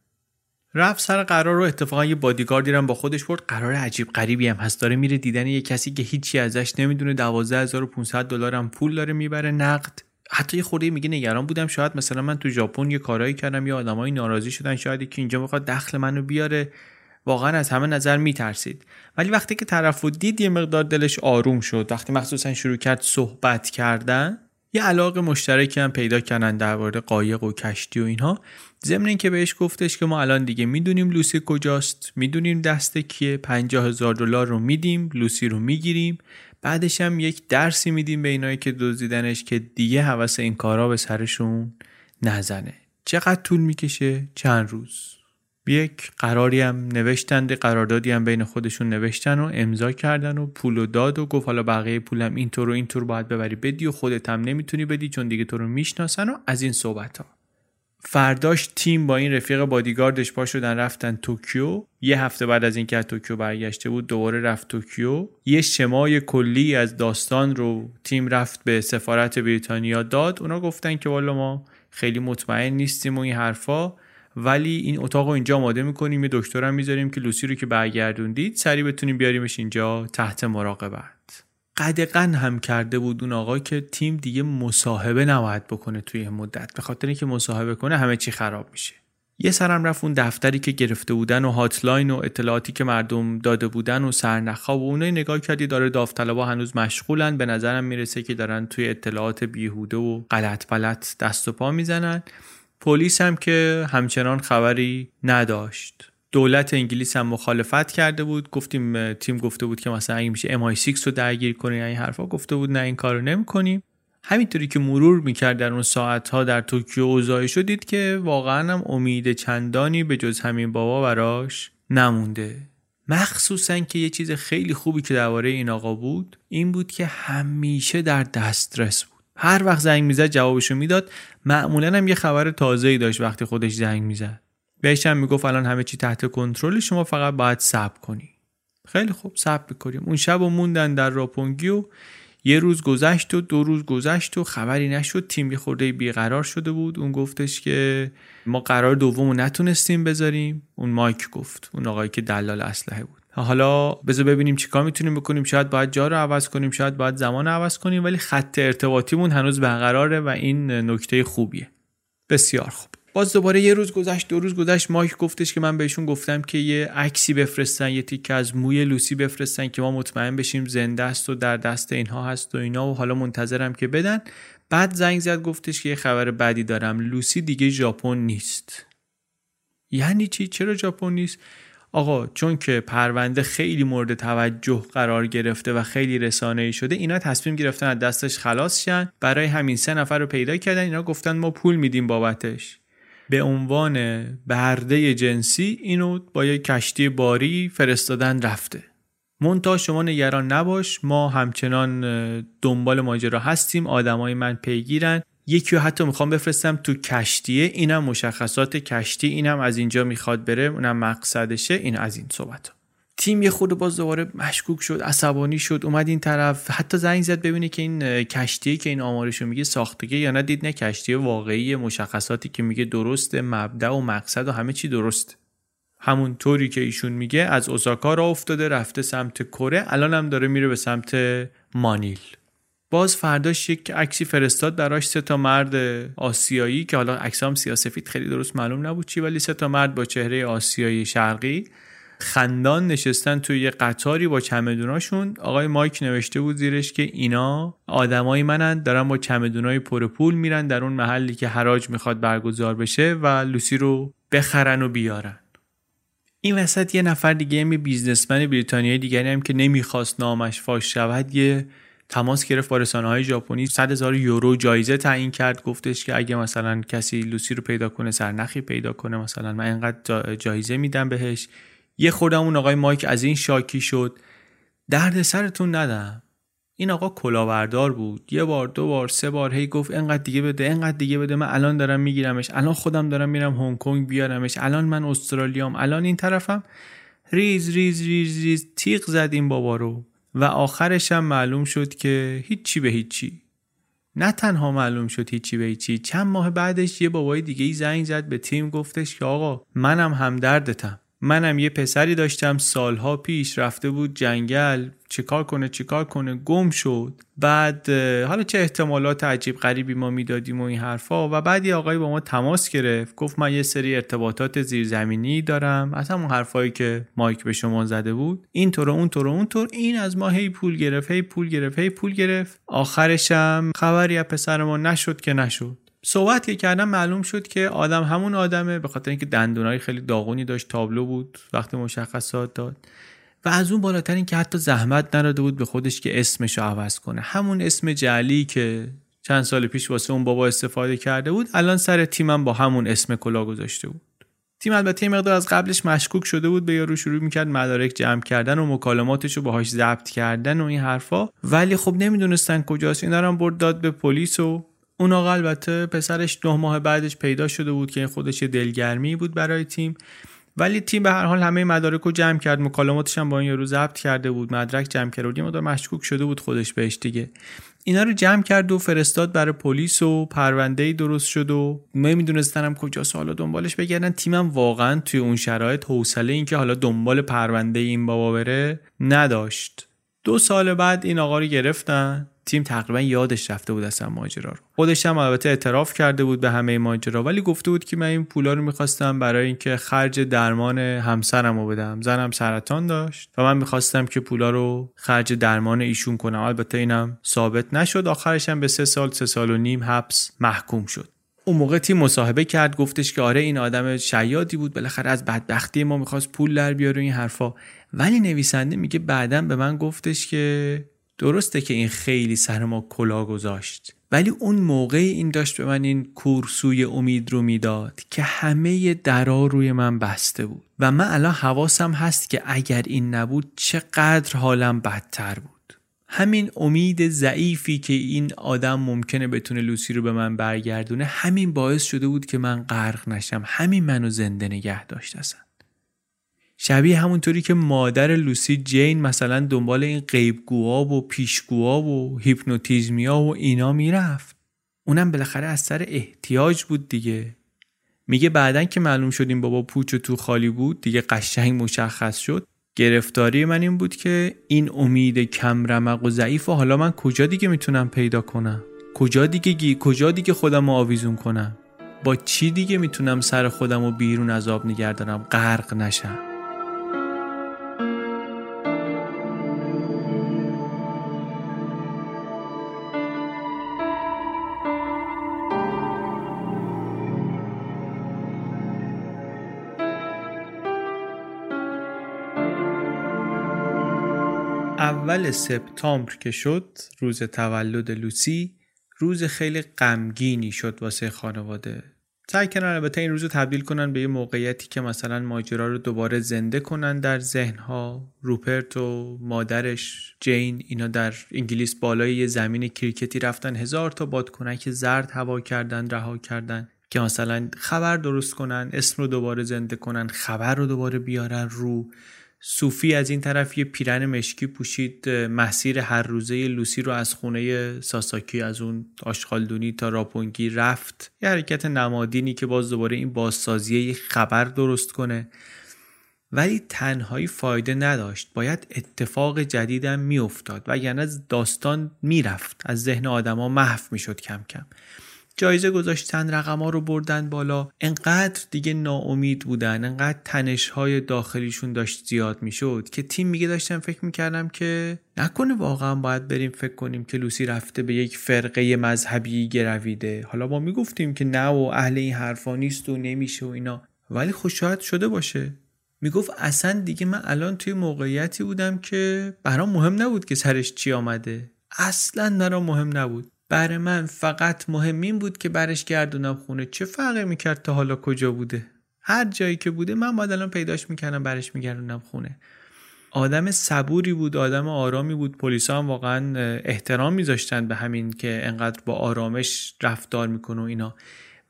رفت سر قرار رو اتفاقا یه بادیگارد دیرم با خودش برد. قرار عجیب غریبی هم هست. داره میره دیدن یه کسی که هیچی ازش نمی‌دونه. 12500 دلار هم پول داره می‌بره. نقد. حتی یه خورده میگه نگران بودم. شاید مثلا من تو ژاپن یه کارایی کردم. یا آدمای ناراضی شدن. شاید که اینجا می‌خواد دخل منو بیاره. واقعا از همه نظر میترسید. ولی وقتی که طرف دید یه مقدار دلش آروم شد. وقتی مخصوصا شروع کرد صحبت کردن یه علاقه مشترکی هم پیدا کردن درباره قایق و کشتی و اینها. ضمن اینکه بهش گفتش که ما الان دیگه می‌دونیم لوسی کجاست می‌دونیم دست کیه پنجاه هزار دلار رو میدیم لوسی رو می‌گیریم. بعدش هم یک درسی میدیم به اینایی که دزدیدنش که دیگه هوس این کارا به سرشون نزنه. چقدر طول می‌کشه؟ چند روز. یک قراری هم نوشتند قراردادی هم بین خودشون نوشتن و امضا کردن و پول و داد و گفت حالا بقیه پولم اینطور و اینطور باید ببری بدی و خودت هم نمی‌تونی بدی چون دیگه تو رو می‌شناسن و از این صحبت ها فرداش تیم با این رفیق بادیگاردش پا شدن رفتن توکیو. یه هفته بعد از اینکه از توکیو برگشته بود دوباره رفت توکیو. یه شمای کلی از داستان رو تیم رفت به سفارت بریتانیا داد. اونا گفتن که والا ما خیلی مطمئن نیستیم و این حرفا. ولی این اتاق رو اینجا آماده می‌کنیم یه دکترم می‌ذاریم که لوسی رو که برگردوندید سریع بتونیم بیاریمش اینجا تحت مراقبت. قدقن هم کرده بود اون آقا که تیم دیگه مصاحبه نباید بکنه توی مدت. به خاطر اینکه مصاحبه کنه همه چی خراب میشه. یه سرم رفت اون دفتری که گرفته بودن و هاتلاین و اطلاعاتی که مردم داده بودن و سرنخا و اونایی نگاه کردی داره داوطلبا هنوز مشغولن. به نظرم می‌رسه که دارن توی اطلاعات بیهوده و غلط بلط دست و پا می‌زنن. پلیس هم که همچنان خبری نداشت. دولت انگلیس هم مخالفت کرده بود. گفتیم تیم گفته بود که مثلا اگه میشه MI6 رو درگیر کنیم این حرفا گفته بود نه این کارو نمی‌کنیم همینطوری که مرور می‌کرد در اون ساعت ها در توکیو اوضاعی شدید که واقعا هم امید چندانی به جز همین بابا براش نمونده. مخصوصا که یه چیز خیلی خوبی که درباره این آقا بود این بود که همیشه در دسترس بود. هر وقت زنگ می‌زد جوابشو می‌داد. معمولا هم یه خبر تازه‌ای داشت وقتی خودش زنگ می‌زد. بهش هم می‌گفت الان همه چی تحت کنترل شما فقط باید صبر کنی. خیلی خوب صبر می‌کنیم. اون شب و موندن در راپونگی و یه روز گذشت و دو روز گذشت و خبری نشد. تیم یه خورده بیقرار شده بود. اون گفتش که ما قرار دوم رو نتونستیم بذاریم. اون مایک گفت اون آقایی که دلال اسلحه بود. حالا بذار ببینیم چیکار می‌تونیم بکنیم. شاید باید جا رو عوض کنیم شاید باید زمان عوض کنیم ولی خط ارتباطیمون هنوز برقراره و این نکته خوبیه. بسیار خوب. باز دوباره یه روز گذشت دو روز گذشت مایک گفتش که من بهشون گفتم که یه عکسی بفرستن یه تیکه از موی لوسی بفرستن که ما مطمئن بشیم زنده است و در دست اینها هست و اینا و حالا منتظرم که بدن. بعد زنگ زد گفتش که یه خبر بدی دارم. لوسی دیگه ژاپن نیست. یعنی چی؟ چرا ژاپن نیست؟ آقا چون که پرونده خیلی مورد توجه قرار گرفته و خیلی رسانه ای شده اینا تصمیم گرفتن از دستش خلاص شن. برای همین سه نفر رو پیدا کردن. اینا گفتن ما پول میدیم بابتش. به عنوان برده جنسی اینو با یک کشتی باری فرستادن رفته. مونتا شما نگران نباش ما همچنان دنبال ماجرا هستیم آدمای من پیگیرن. یکی حتی می‌خوام بفرستم تو کشتیه اینم مشخصات کشتی اینم از اینجا می‌خواد بره اونم مقصدشه این از این صحبت تیم یه خود باز دوباره مشکوک شد عصبانی شد اومد این طرف. حتی زنگ زد ببینه که این کشتی که این آمارشو میگه ساختگی یا نه دید نه کشتی واقعی مشخصاتی که میگه درسته مبدع و مقصد و همه چی درست. همون طوری که ایشون میگه از اوساکا را افتاده رفته سمت کره الان هم داره میره به سمت مانیل. باز فرداش یک عکسی فرستاد براش سه تا مرد آسیایی که حالا عکسام سیاسفید خیلی درست معلوم نبود چی ولی سه تا مرد با چهره آسیایی شرقی. خندان نشستن توی یه قطاری با چمدوناشون. آقای مایک نوشته بود زیرش که اینا آدمای منن دارن با چمدونای پر پول میرن در اون محلی که حراج می‌خواد برگزار بشه و لوسی رو بخرن و بیارن. این وسط یه نفر دیگه یه بیزنسمن بریتانیایی دیگری هم که نمی‌خواست نامش فاش شود یه تماس گرفت با رسانه های ژاپنی. 100 هزار یورو جایزه تعیین کرد. گفتش که اگه مثلا کسی لوسی رو پیدا کنه سرنخی پیدا کنه مثلا من اینقدر جایزه میدم بهش. یه خودم اون آقای مایک از این شاکی شد. درد سرتون ندم. این آقا کلاوردار بود. یه بار دو بار سه بار هی گفت انقدر دیگه بده انقدر دیگه بده. من الان دارم میگیرمش. الان خودم دارم میرم هنگ کنگ بیارمش. الان من استرالیام. الان این طرفم ریز ریز ریز ریز تیغ زد این بابا رو. و آخرش هم معلوم شد که هیچی به هیچی. نه تنها معلوم شد هیچی به هیچی. چند ماه بعدش یه بابای دیگه ای زنگ زد به تیم گفتش که آقا منم همدردتم. منم یه پسری داشتم سالها پیش رفته بود جنگل. چیکار کنه چیکار کنه؟ گم شد. بعد حالا چه احتمالات عجیب غریبی ما می‌دادیم و این حرفا. و بعد یه آقای با ما تماس گرفت. گفت من یه سری ارتباطات زیرزمینی دارم. از همون حرفایی که مایک به شما زده بود. این طور اون طور اون طور این از ما هی پول گرفت هی پول گرفت هی پول گرفت. آخرشم خبری از پسر ما نشد که نشد. صحبت که کردم معلوم شد که آدم همون آدمه به خاطر اینکه دندونای خیلی داغونی داشت تابلو بود وقتی مشخصات داد. و از اون بالاتر این که حتی زحمت نراده بود به خودش که اسمش رو عوض کنه. همون اسم جعلی که چند سال پیش واسه اون بابا استفاده کرده بود الان سر تیمم با همون اسم کلا گذاشته بود. تیم البته مقدار از قبلش مشکوک شده بود به یارو شروع می‌کرد مدارک جمع کردن و مکالماتش رو باهاش ضبط کردن و این حرفا. ولی خب نمی‌دونستن کجاست اینا رو برد داد به پلیس و اون آقا البته پسرش نه ماه بعدش پیدا شده بود که خودش دلگرمی بود برای تیم. ولی تیم به هر حال همه مدارک رو جمع کرد. مکالماتش هم با این یارو ضبط کرده بود. مدرک جمع کرد. و یه مقدار مشکوک شده بود خودش بهش دیگه. اینا رو جمع کرد و فرستاد برای پلیس و پرونده درست شد و نمیدونستنم کجا حالا دنبالش بگردن. تیمم واقعا توی اون شرایط حوصله اینکه حالا دنبال پرونده این بابا بره نداشت. دو سال بعد این آقا رو گرفتن. تیم تقریبا یادش رفته بود اصلا ماجرا رو. خودش هم البته اعتراف کرده بود به همه ماجرا ولی گفته بود که من این پولا رو می‌خواستم برای اینکه خرج درمان همسرم رو بدم. زنم سرطان داشت و من می‌خواستم که پولا رو خرج درمان ایشون کنم. البته اینم ثابت نشد. آخرش هم به سه سال سه سال و نیم حبس محکوم شد. اون موقع تیم مصاحبه کرد گفتش که آره این آدم شیادی بود بالاخره از بدبختی ما می‌خواست پول در بیاره این حرفا. ولی نویسنده میگه بعدا به من گفتش که درسته که این خیلی سر ما کلا گذاشت ولی اون موقع این داشت به من این کورسوی امید رو می‌داد که همه درا روی من بسته بود. و من الان حواسم هست که اگر این نبود چقدر حالم بدتر بود. همین امید ضعیفی که این آدم ممکنه بتونه لوسی رو به من برگردونه همین باعث شده بود که من غرق نشم همین منو زنده نگه داشت اصلا. شبیه همونطوری که مادر لوسی جین مثلا دنبال این غیبگوها و پیشگوها و هیپنوتیزمیا و اینا می‌رفت. اونم بالاخره از سر احتیاج بود دیگه. میگه بعدن که معلوم شد این بابا پوچ و تو خالی بود دیگه قشنگ مشخص شد. گرفتاری من این بود که این امید کم رمق و ضعیف و حالا من کجا دیگه می‌تونم پیدا کنم؟ کجا دیگه گی کجا دیگه خودم رو آویزون کنم؟ با چی دیگه می‌تونم سر خودم رو بیرون از آب نگردارم غرق نشم. اول سپتامبر که شد روز تولد لوسی روز خیلی غمگینی شد واسه خانواده. سعی کردن البته این روز رو تبدیل کنن به یه موقعیتی که مثلا ماجرا رو دوباره زنده کنن در ذهنها. روپرت و مادرش جین اینا در انگلیس بالای یه زمین کریکتی رفتن هزار تا بادکنک زرد هوا کردن رها کردن که مثلا خبر درست کنن اسم رو دوباره زنده کنن خبر رو دوباره بیارن رو. صوفی از این طرف یه پیرن مشکی پوشید مسیر هر روزه لوسی رو از خونه ساساکی از اون آشغالدونی تا راپونگی رفت. یه حرکت نمادینی که باز دوباره این بازسازی یه خبر درست کنه. ولی تنهایی فایده نداشت. باید اتفاق جدیدم میافتاد و یعنی داستان می‌رفت. از ذهن آدما محو می‌شد کم کم. جایزه گذاشتن رقم ها رو بردن بالا. انقدر دیگه ناامید بودن انقدر تنش های داخلیشون داشت زیاد می‌شد که تیم میگه داشتم فکر می‌کردم که نکنه واقعا باید بریم فکر کنیم که لوسی رفته به یک فرقه مذهبی گرویده. حالا ما می‌گفتیم که نه و اهل این حرفا نیست و نمیشه و اینا. ولی خوشحال شده باشه. می‌گفت اصلا دیگه من الان توی موقعیتی بودم که برام مهم نبود که سرش چی آمده. اصلا برام مهم نبود. برای من فقط مهم این بود که برش گردونم خونه. چه فرقی می‌کرد تا حالا کجا بوده؟ هر جایی که بوده من باید الان پیداش می‌کردم برش میگردونم خونه. آدم صبوری بود آدم آرامی بود. پلیس هم واقعا احترام میذاشتن به همین که انقدر با آرامش رفتار می‌کنه و اینا.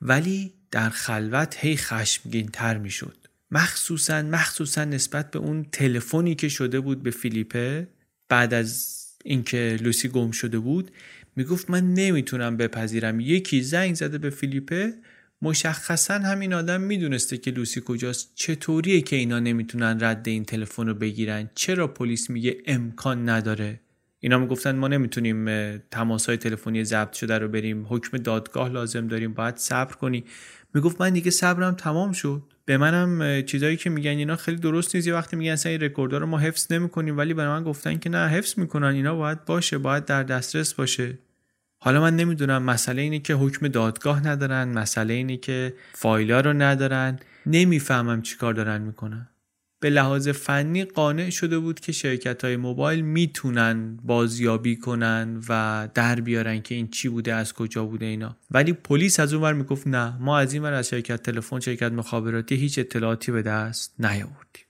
ولی در خلوت هی خشمگین تر می‌شد. مخصوصا مخصوصا نسبت به اون تلفنی که شده بود به فیلیپه بعد از اینکه لوسی گم شده بود می‌گفت من نمی‌تونم بپذیرم. یکی زنگ زده به فیلیپه. مشخصا همین آدم می‌دونسته که لوسی کجاست. چطوریه که اینا نمی‌تونن رد این تلفن رو بگیرن؟ چرا پلیس میگه امکان نداره؟ اینا می‌گفتن ما نمی‌تونیم تماس های تلفنی ضبط شده رو بریم. حکم دادگاه لازم داریم. باید صبر کنی. می‌گفت من دیگه صبرم تمام شد. به منم چیزایی که میگن اینا خیلی درست نیست. یه وقتی میگن اصلا این رو ما حفظ نمی‌کنیم ولی برای من گفتن که نه حفظ می‌کنن. اینا باید باشه باید در دسترس باشه. حالا من نمی‌دونم مسئله اینه که حکم دادگاه ندارن مسئله اینه که فایلا رو ندارن. نمی‌فهمم چیکار دارن می‌کنن. به لحاظ فنی قانع شده بود که شرکت های موبایل می‌تونن بازیابی کنن و در بیارن که این چی بوده از کجا بوده اینا. ولی پلیس از اون ور می‌گفت نه ما از این ور از شرکت تلفن شرکت مخابراتی هیچ اطلاعاتی به دست نیاوردیم.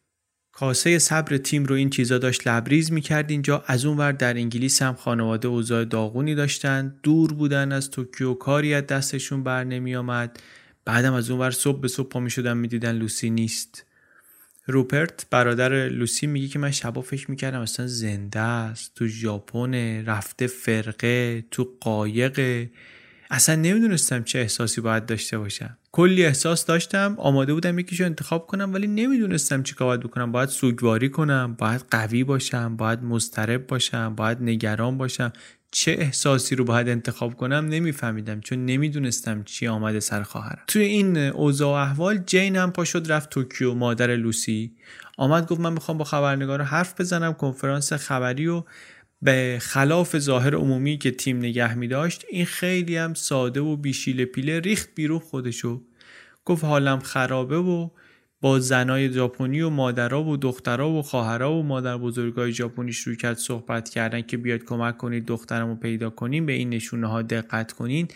کاسه صبر تیم رو این چیزا داشت لبریز می‌کرد اینجا. از اون ور در انگلیس هم خانواده اوضاع داغونی داشتن. دور بودن از توکیو کاری از دستشون بر نمی آمد بعدم از اون ور صبح به صبح پا می شدن می‌دیدن لوسی نیست. روپرت برادر لوسی میگه که من شبا فکر می‌کردم اصلا زنده است تو ژاپن رفته فرقه تو قایق. اصلا نمی‌دونستم چه احساسی باید داشته باشم. کلی احساس داشتم آماده بودم یکیشو انتخاب کنم ولی نمی‌دونستم چی باید بکنم. باید سوگواری کنم باید قوی باشم باید مضطرب باشم باید نگران باشم. چه احساسی رو باید انتخاب کنم نمیفهمیدم چون نمی‌دونستم چی آمده سر خواهرم. توی این اوضاع و احوال جین هم پا شد رفت توکیو. مادر لوسی آمد گفت من می‌خوام با خبرنگار حرف بزنم. کنفرانس خبری و به خلاف ظاهر عمومی که تیم نگه می داشت این خیلی هم ساده و بیشیل پیله ریخت بیرون خودشو. گفت حالم خرابه و با زنای ژاپنی و مادرها و دخترها و خواهرها و مادر بزرگای ژاپنی شروع کرد صحبت کردن که بیاید کمک کنید دخترمو پیدا کنیم به این نشونه ها دقت کنین.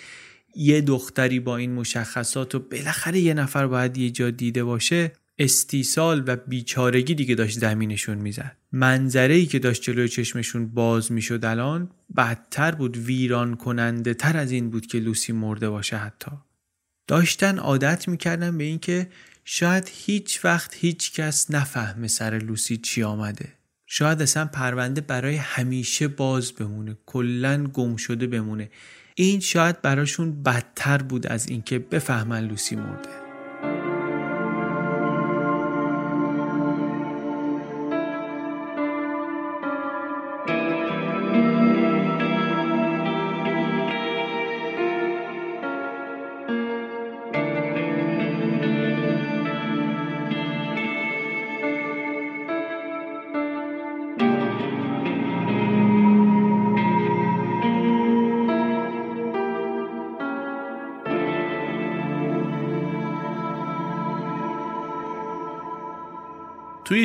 یه دختری با این مشخصات و بالاخره یه نفر باید یه جا دیده باشه استیصال و بیچارگی دیگه داشت زمینشون می‌زد. منظره ای که داشت جلوی چشمشون باز می‌شد الان بدتر بود ویران کننده تر از این بود که لوسی مرده باشه حتی. داشتن عادت می‌کردن به اینکه شاید هیچ وقت هیچ کس نفهمه سر لوسی چی آمده. شاید اصلا پرونده برای همیشه باز بمونه کلا گم شده بمونه. این شاید براشون بدتر بود از اینکه بفهمن لوسی مرده.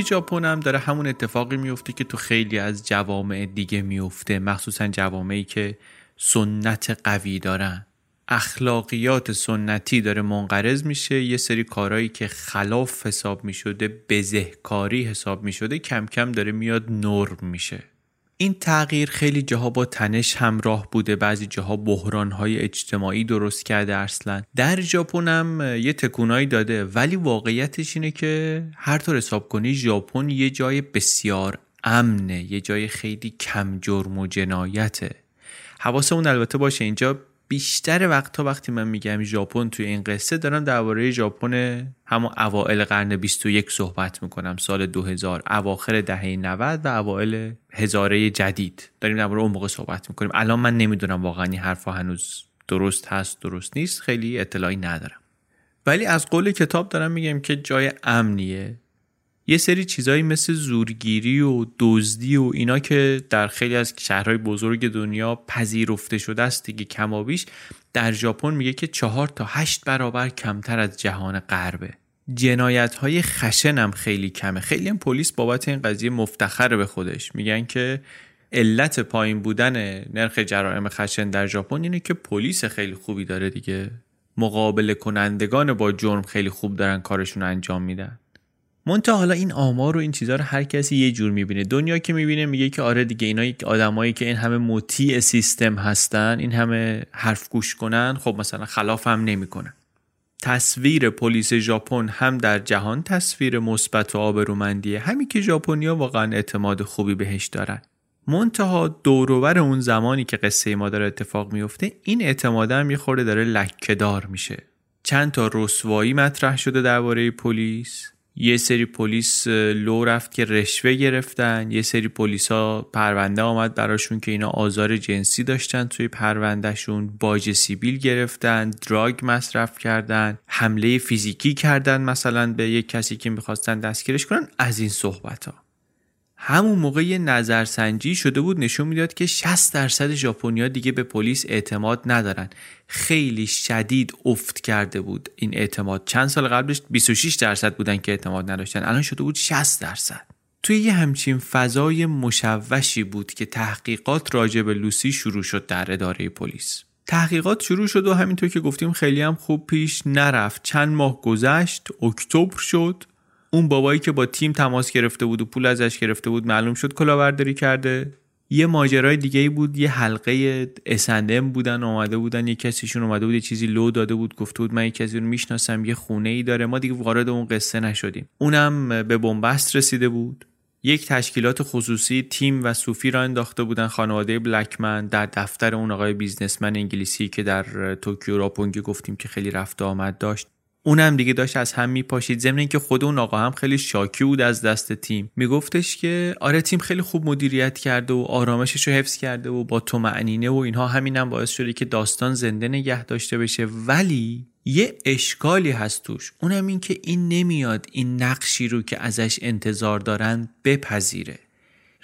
ژاپن هم داره همون اتفاقی میفته که تو خیلی از جوامع دیگه میفته مخصوصا جوامعی که سنت قوی دارن. اخلاقیات سنتی داره منقرض میشه یه سری کارهایی که خلاف حساب می‌شده بزهکاری حساب می‌شده کم کم داره میاد نرم میشه. این تغییر خیلی جاها با تنش همراه بوده. بعضی جاها بحرانهای اجتماعی درست کرده اصلا. در ژاپن هم یه تکونایی داده. ولی واقعیتش اینه که هر طور حساب کنی ژاپن یه جای بسیار امنه یه جای خیلی کم جرم و جنایته. حواسمون البته باشه اینجا بیشتر وقتا وقتی من میگم ژاپن توی این قصه دارم درباره ژاپن همون اوائل قرن 21 صحبت می‌کنم سال 2000 اواخر دهه 90 و اوائل هزاره جدید. داریم درباره اون موقع صحبت می‌کنیم. الان من نمی‌دونم واقعا این حرفا هنوز درست هست درست نیست. خیلی اطلاعی ندارم. ولی از قول کتاب دارم میگم که جای امنیه. یه سری چیزایی مثل زورگیری و دزدی و اینا که در خیلی از شهرهای بزرگ دنیا پذیرفته شده است دیگه کمابیش در ژاپن میگه که چهار تا هشت برابر کمتر از جهان غربه. جنایت های خشن هم خیلی کمه. خیلی هم پلیس بابت این قضیه مفتخر به خودش. میگن که علت پایین بودن نرخ جرائم خشن در ژاپن اینه که پلیس خیلی خوبی داره دیگه. مقابله کنندگان با جرم خیلی خوب دارن کارشون انجام میدن. منتها حالا این آمار و این چیزها رو هر کسی یه جور می‌بینه. دنیا که می‌بینه میگه که آره دیگه اینا آدمایی که این همه مطیع سیستم هستن این همه حرف گوش کنن خب مثلا خلاف هم نمی‌کنن. تصویر پلیس ژاپن هم در جهان تصویر مثبت و آبرومندیه. همین که ژاپنیا واقعا اعتماد خوبی بهش دارن. منتها دوروبر اون زمانی که قصه ما داره اتفاق میفته این اعتماد هم یه داره لکهدار میشه. چند تا رسوایی مطرح شده درباره پلیس. یه سری پلیس لو رفت که رشوه گرفتن. یه سری پلیس ها پرونده آمد براشون که اینا آزار جنسی داشتن توی پروندهشون. باج سیبیل گرفتن دراگ مصرف کردن حمله فیزیکی کردن مثلا به یک کسی که می‌خواستن دستگیرش کنن. از این صحبت ها همون موقع یه نظرسنجی شده بود نشون می‌داد که 60 درصد ژاپنیا دیگه به پلیس اعتماد ندارن. خیلی شدید افت کرده بود این اعتماد. چند سال قبلش 26 درصد بودن که اعتماد نداشتن. الان شده بود 60 درصد. توی یه همچین فضای مشوشی بود که تحقیقات راجع به لوسی شروع شد در اداره پلیس. تحقیقات شروع شد و همینطور که گفتیم خیلی هم خوب پیش نرفت. چند ماه گذشت اکتبر شد. اون بابایی که با تیم تماس گرفته بود و پول ازش گرفته بود معلوم شد کلاهبرداری کرده. یه ماجرای دیگه بود یه حلقه S and M بودن اومده بودن یه کسیشون اومده بود یه چیزی لو داده بود گفته بود من یه کسی رو می‌شناسم یه خونه ای داره. ما دیگه وارد اون قصه نشدیم. اونم به بن‌بست رسیده بود. یک تشکیلات خصوصی تیم و صوفی را انداخته بودن. خانواده بلکمن در دفتر اون آقای businessman انگلیسی که در توکیو راپونگی گفتیم که خیلی رفت آمد داشت. اونم دیگه داشت از هم میپاشید. ضمن اینکه خود اون آقا هم خیلی شاکی بود از دست تیم. میگفتش که آره تیم خیلی خوب مدیریت کرده و آرامشش رو حفظ کرده و با طمأنینه و اینها همینم باعث شده که داستان زنده نگه داشته بشه. ولی یه اشکالی هست توش. اونم این که این نمیاد این نقشی رو که ازش انتظار دارن بپذیره.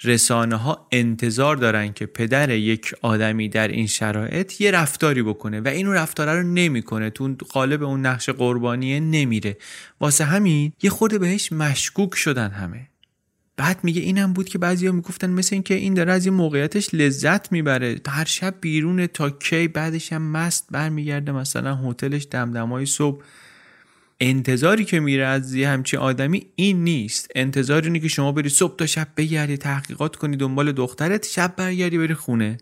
رسانه ها انتظار دارن که پدر یک آدمی در این شرایط یه رفتاری بکنه و اینو رفتاره رو نمی‌کنه. تو قالب اون نقش قربانیه نمیره. واسه همین یه خورده بهش مشکوک شدن همه. بعد میگه اینم بود که بعضیا می‌گفتن مثل اینکه این داره از این موقعیتش لذت می‌بره. هر شب بیرون تا کی بعدش هم مست برمیگرده مثلا هتلش دمدمای صبح. انتظاری که میره از یه همچین آدمی این نیست. انتظار اینه که شما بری صبح تا شب بگردی تحقیقات کنی دنبال دخترت شب برگردی بری خونه.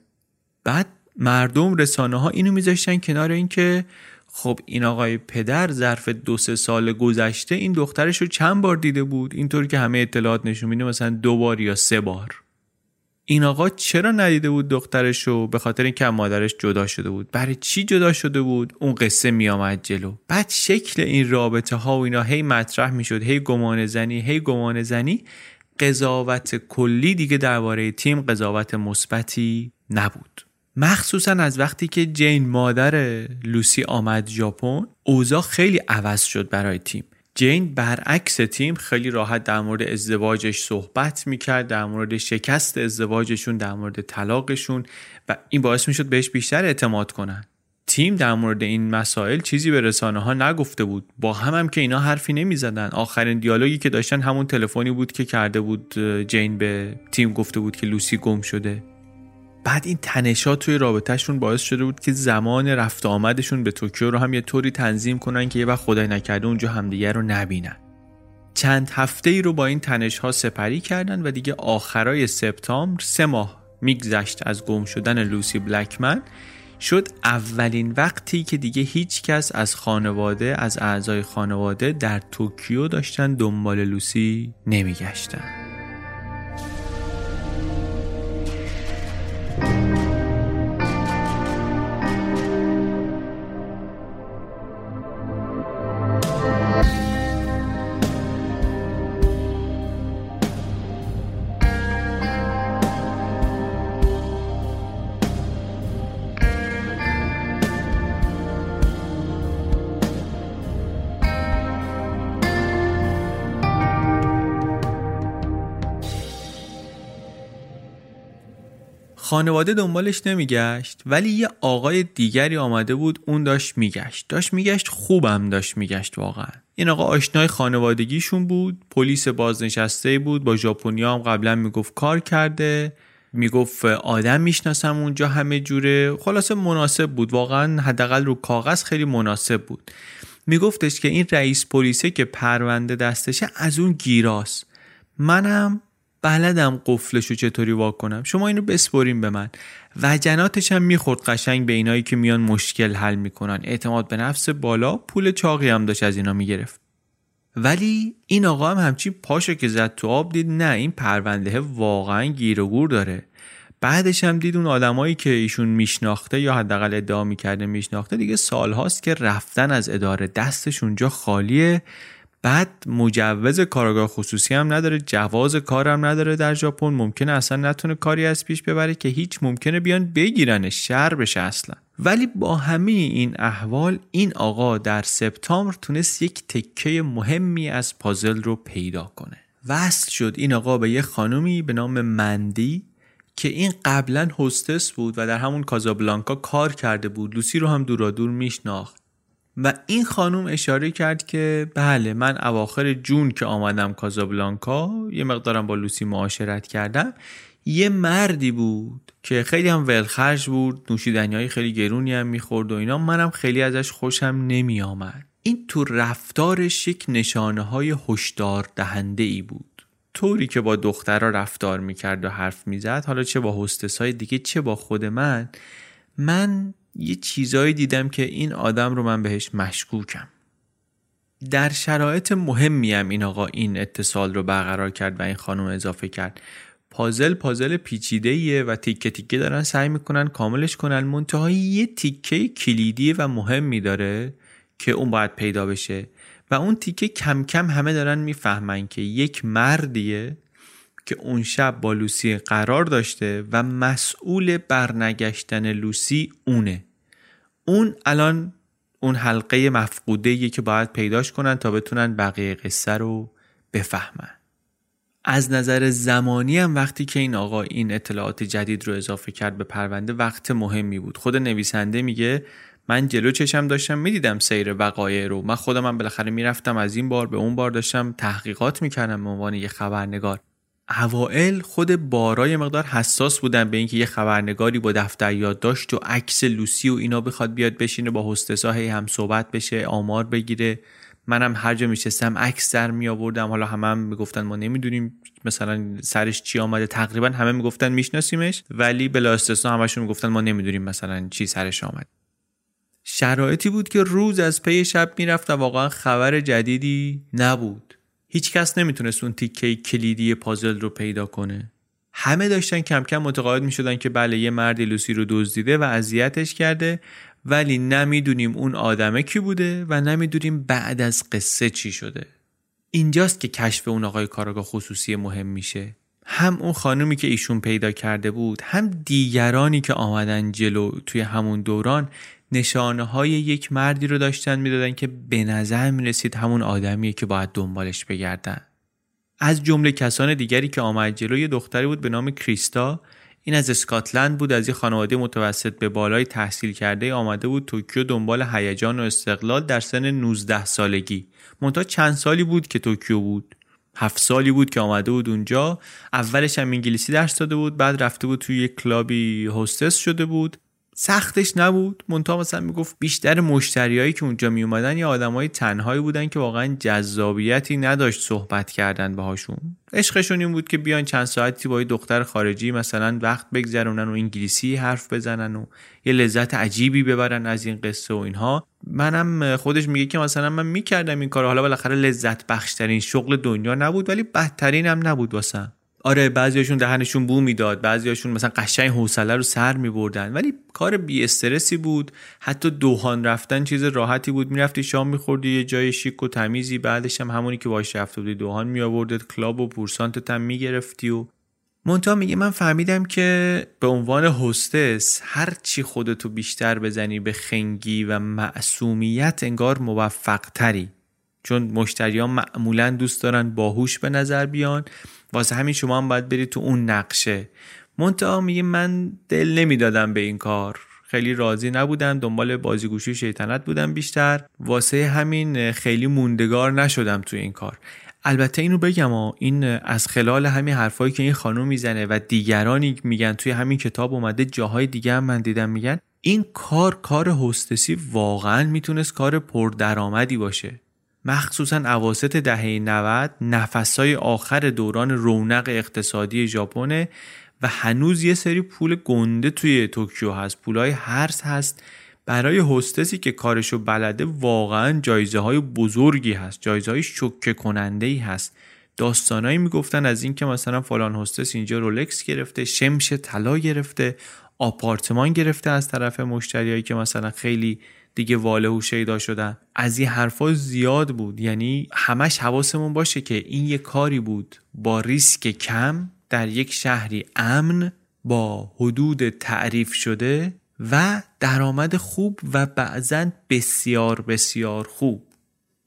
بعد مردم رسانه ها اینو میذاشتن کنار اینکه خب این آقای پدر ظرف دو سه سال گذشته این دخترش رو چند بار دیده بود؟ اینطور که همه اطلاعات نشون میده مثلا دو بار یا سه بار. این آقا چرا ندیده بود دخترش رو به خاطر اینکه مادرش جدا شده بود؟ برای چی جدا شده بود؟ اون قصه میآمد جلو. بعد شکل این رابطه ها و اینا هی مطرح می‌شد. هی گمان زنی هی گمان زنی. قضاوت کلی دیگه درباره تیم قضاوت مثبتی نبود. مخصوصا از وقتی که جین مادر لوسی آمد ژاپن اوضاع خیلی عوض شد برای تیم. جین برعکس تیم خیلی راحت در مورد ازدواجش صحبت می‌کرد در مورد شکست ازدواجشون در مورد طلاقشون و این باعث می‌شد بهش بیشتر اعتماد کنن. تیم در مورد این مسائل چیزی به رسانه ها نگفته بود. با هم هم که اینا حرفی نمی‌زدن. آخرین دیالوگی که داشتن همون تلفنی بود که کرده بود جین به تیم گفته بود که لوسی گم شده. بعد این تنشات توی رابطه‌شون باعث شده بود که زمان رفت آمدشون به توکیو رو هم یه طوری تنظیم کنن که یه وقت خدای نکرده اونجا همدیگه رو نبینن. چند هفته ای رو با این تنش ها سپری کردن و دیگه آخرای سپتامبر سه ماه میگذشت از گم شدن لوسی بلکمن. شد اولین وقتی که دیگه هیچ کس از خانواده از اعضای خانواده در توکیو داشتن دنبال لوسی نمیگشتن. خانواده دنبالش نمیگشت ولی یه آقای دیگری آمده بود اون داشت میگشت. داشت میگشت خوبم داشت میگشت واقعا. این آقا آشنای خانوادگیشون بود پلیس بازنشسته بود با ژاپنیا هم قبلا می‌گفت کار کرده می‌گفت آدم می‌شناسم اونجا همه جوره. خلاصه مناسب بود واقعا حداقل رو کاغذ خیلی مناسب بود. میگفتش که این رئیس پلیسه که پرونده دستشه از اون گیراست. منم بلدم قفلش رو چطوری وا کنم. شما اینو بسپرین به من. وجناتش هم می‌خورد قشنگ به اینایی که میان مشکل حل می‌کنن. اعتماد به نفس بالا پول چاقی هم داشت از اینا می‌گرفت. ولی این آقا هم همچین پاشو که زد تو آب دید نه این پرونده واقعا گیر و گور داره. بعدش هم دید اون آدمایی که ایشون میشناخته یا حداقل ادعا می‌کرده میشناخته دیگه سالهاست که رفتن از اداره دستش اونجا خالیه. بعد مجوز کارگاه خصوصی هم نداره جواز کارم نداره در ژاپن. ممکنه اصلا نتونه کاری از پیش ببره که هیچ ممکنه بیان بگیرنش شر بشه اصلا. ولی با همه این احوال این آقا در سپتامبر تونست یک تکه مهمی از پازل رو پیدا کنه. وصل شد این آقا به یه خانومی به نام مندی که این قبلا هستس بود و در همون کازابلانکا کار کرده بود. لوسی رو هم دورادور میشناخت. و این خانوم اشاره کرد که بله من اواخر جون که آمدم کازابلانکا یه مقدارم با لوسی معاشرت کردم. یه مردی بود که خیلی هم ولخرج بود نوشیدنی های خیلی گرونی هم می‌خورد و اینا. منم خیلی ازش خوشم نمی آمد این تو رفتارش یک نشانه های هشدار دهنده ای بود. طوری که با دخترها رفتار می‌کرد و حرف می‌زد حالا چه با هستس های دیگه چه با خود من من یه چیزایی دیدم که این آدم رو من بهش مشکوکم. در شرایط مهمی هم این آقا این اتصال رو برقرار کرد و این خانم اضافه کرد. پازل پازل پیچیده ایه و تیکه تیکه دارن سعی می‌کنن کاملش کنن. منتها یه تیکه کلیدی و مهمی داره که اون باید پیدا بشه. و اون تیکه کم کم همه دارن می‌فهمن که یک مردیه که اون شب با لوسی قرار داشته و مسئول برنگشتن لوسی اونه. اون الان اون حلقه مفقوده که باید پیداش کنن تا بتونن بقیه قصه رو بفهمن. از نظر زمانی هم وقتی که این آقا این اطلاعات جدید رو اضافه کرد به پرونده وقت مهمی بود. خود نویسنده میگه من جلو چشم داشتم می‌دیدم سیر وقایع رو. من خودم هم بالاخره می‌رفتم از این بار به اون بار داشتم تحقیقات می‌کردم به عنوان یه خبرنگار. اوائل خود بارای مقدار حساس بودن به اینکه یه خبرنگاری با دفتر یادداشت و عکس لوسی و اینا بخواد بیاد بشینه با هستسا هی هم صحبت بشه آمار بگیره. منم هر جا میشستم عکس در می آوردم حالا همه هم می‌گفتن ما نمی‌دونیم مثلا سرش چی آمده. تقریبا همه می‌گفتن میشناسیمش ولی بلا استثنا همشون می‌گفتن ما نمی‌دونیم مثلا چی سرش آمد. شرایطی بود که روز از پی شب می‌رفت و واقعا خبر جدیدی نبود. هیچ کس نمی‌تونست اون تیکه کلیدی پازل رو پیدا کنه. همه داشتن کم کم متقاعد می شدن که بله یه مردی لوسی رو دزدیده و اذیتش کرده ولی نمی‌دونیم اون آدمه کی بوده و نمی‌دونیم بعد از قصه چی شده. اینجاست که کشف اون آقای کاراگاه خصوصی مهم میشه. هم اون خانومی که ایشون پیدا کرده بود هم دیگرانی که آمدن جلو توی همون دوران نشانه های یک مردی رو داشتن می‌دادن که به نظر می رسید همون آدمیه که باید دنبالش بگردن. از جمله کسان دیگری که آمد جلو دختری بود به نام کریستا. این از اسکاتلند بود از یه خانواده متوسط به بالای تحصیل کرده آمده بود توکیو دنبال هیجان و استقلال در سن 19 سالگی. منتها چند سالی بود که توکیو بود. هفت سالی بود که آمده بود اونجا. اولش هم انگلیسی درس داده بود بعد رفته بود توی یک club ی hostess شده بود. سختش نبود. منتها مثلا می‌گفت بیشتر مشتریایی که اونجا می اومدن یا آدمای تنهایی بودن که واقعا جذابیتی نداشت صحبت کردن باهاشون. عشقشون این بود که بیان چند ساعتی با یه دختر خارجی مثلا وقت بگذرونن و انگلیسی حرف بزنن و یه لذت عجیبی ببرن از این قصه و اینها. منم خودش میگه که مثلا من می‌کردم این کار حالا بالاخره لذت بخشترین شغل دنیا نبود ولی بدترین هم نبود واسم. آره بعضیاشون دهنشون بو می‌داد بعضیاشون مثلا قشنگ حوصله رو سر میبردن. ولی کار بی استرسی بود. حتی دوهان رفتن چیز راحتی بود. می‌رفتی شام میخوردی یه جای شیک و تمیزی بعدش هم همونی که باش رفته بودی دوهان میآوردت کلاب و پورسانت هم می‌گرفتی و مونتا میگه من فهمیدم که به عنوان هستس هر چی خودتو بیشتر بزنی به خنگی و معصومیت انگار موفق تری. چون مشتریان معمولا دوست دارن باهوش به نظر بیان. واسه همین شما هم باید برید تو اون نقشه. منتها میگه من دل نمی‌دادم به این کار. خیلی راضی نبودم دنبال بازیگوشی شیطنت بودم بیشتر. واسه همین خیلی موندگار نشدم تو این کار. البته اینو بگم ها این از خلال همین حرفایی که این خانم می‌زنه و دیگرانی میگن توی همین کتاب اومده جاهای دیگه هم من دیدم میگن این کار کار هستسی واقعا می‌تونست کار پردرآمدی باشه. مخصوصا اواسط دهه 90 نفسای آخر دوران رونق اقتصادی ژاپن و هنوز یه سری پول گنده توی توکیو هست. پولای هرس هست برای هستسی که کارشو بلده واقعا جایزه های بزرگی هست جایزه های شکه کننده ای هست. داستانایی می‌گفتن از اینکه مثلا فلان هستس اینجا رولکس گرفته شمش طلا گرفته آپارتمان گرفته از طرف مشتریایی که مثلا خیلی دیگه واله و شیدا شدن. از این حرفا زیاد بود. یعنی همش حواسمون باشه که این یه کاری بود با ریسک کم در یک شهری امن با حدود تعریف شده و درآمد خوب و بعضا بسیار بسیار خوب.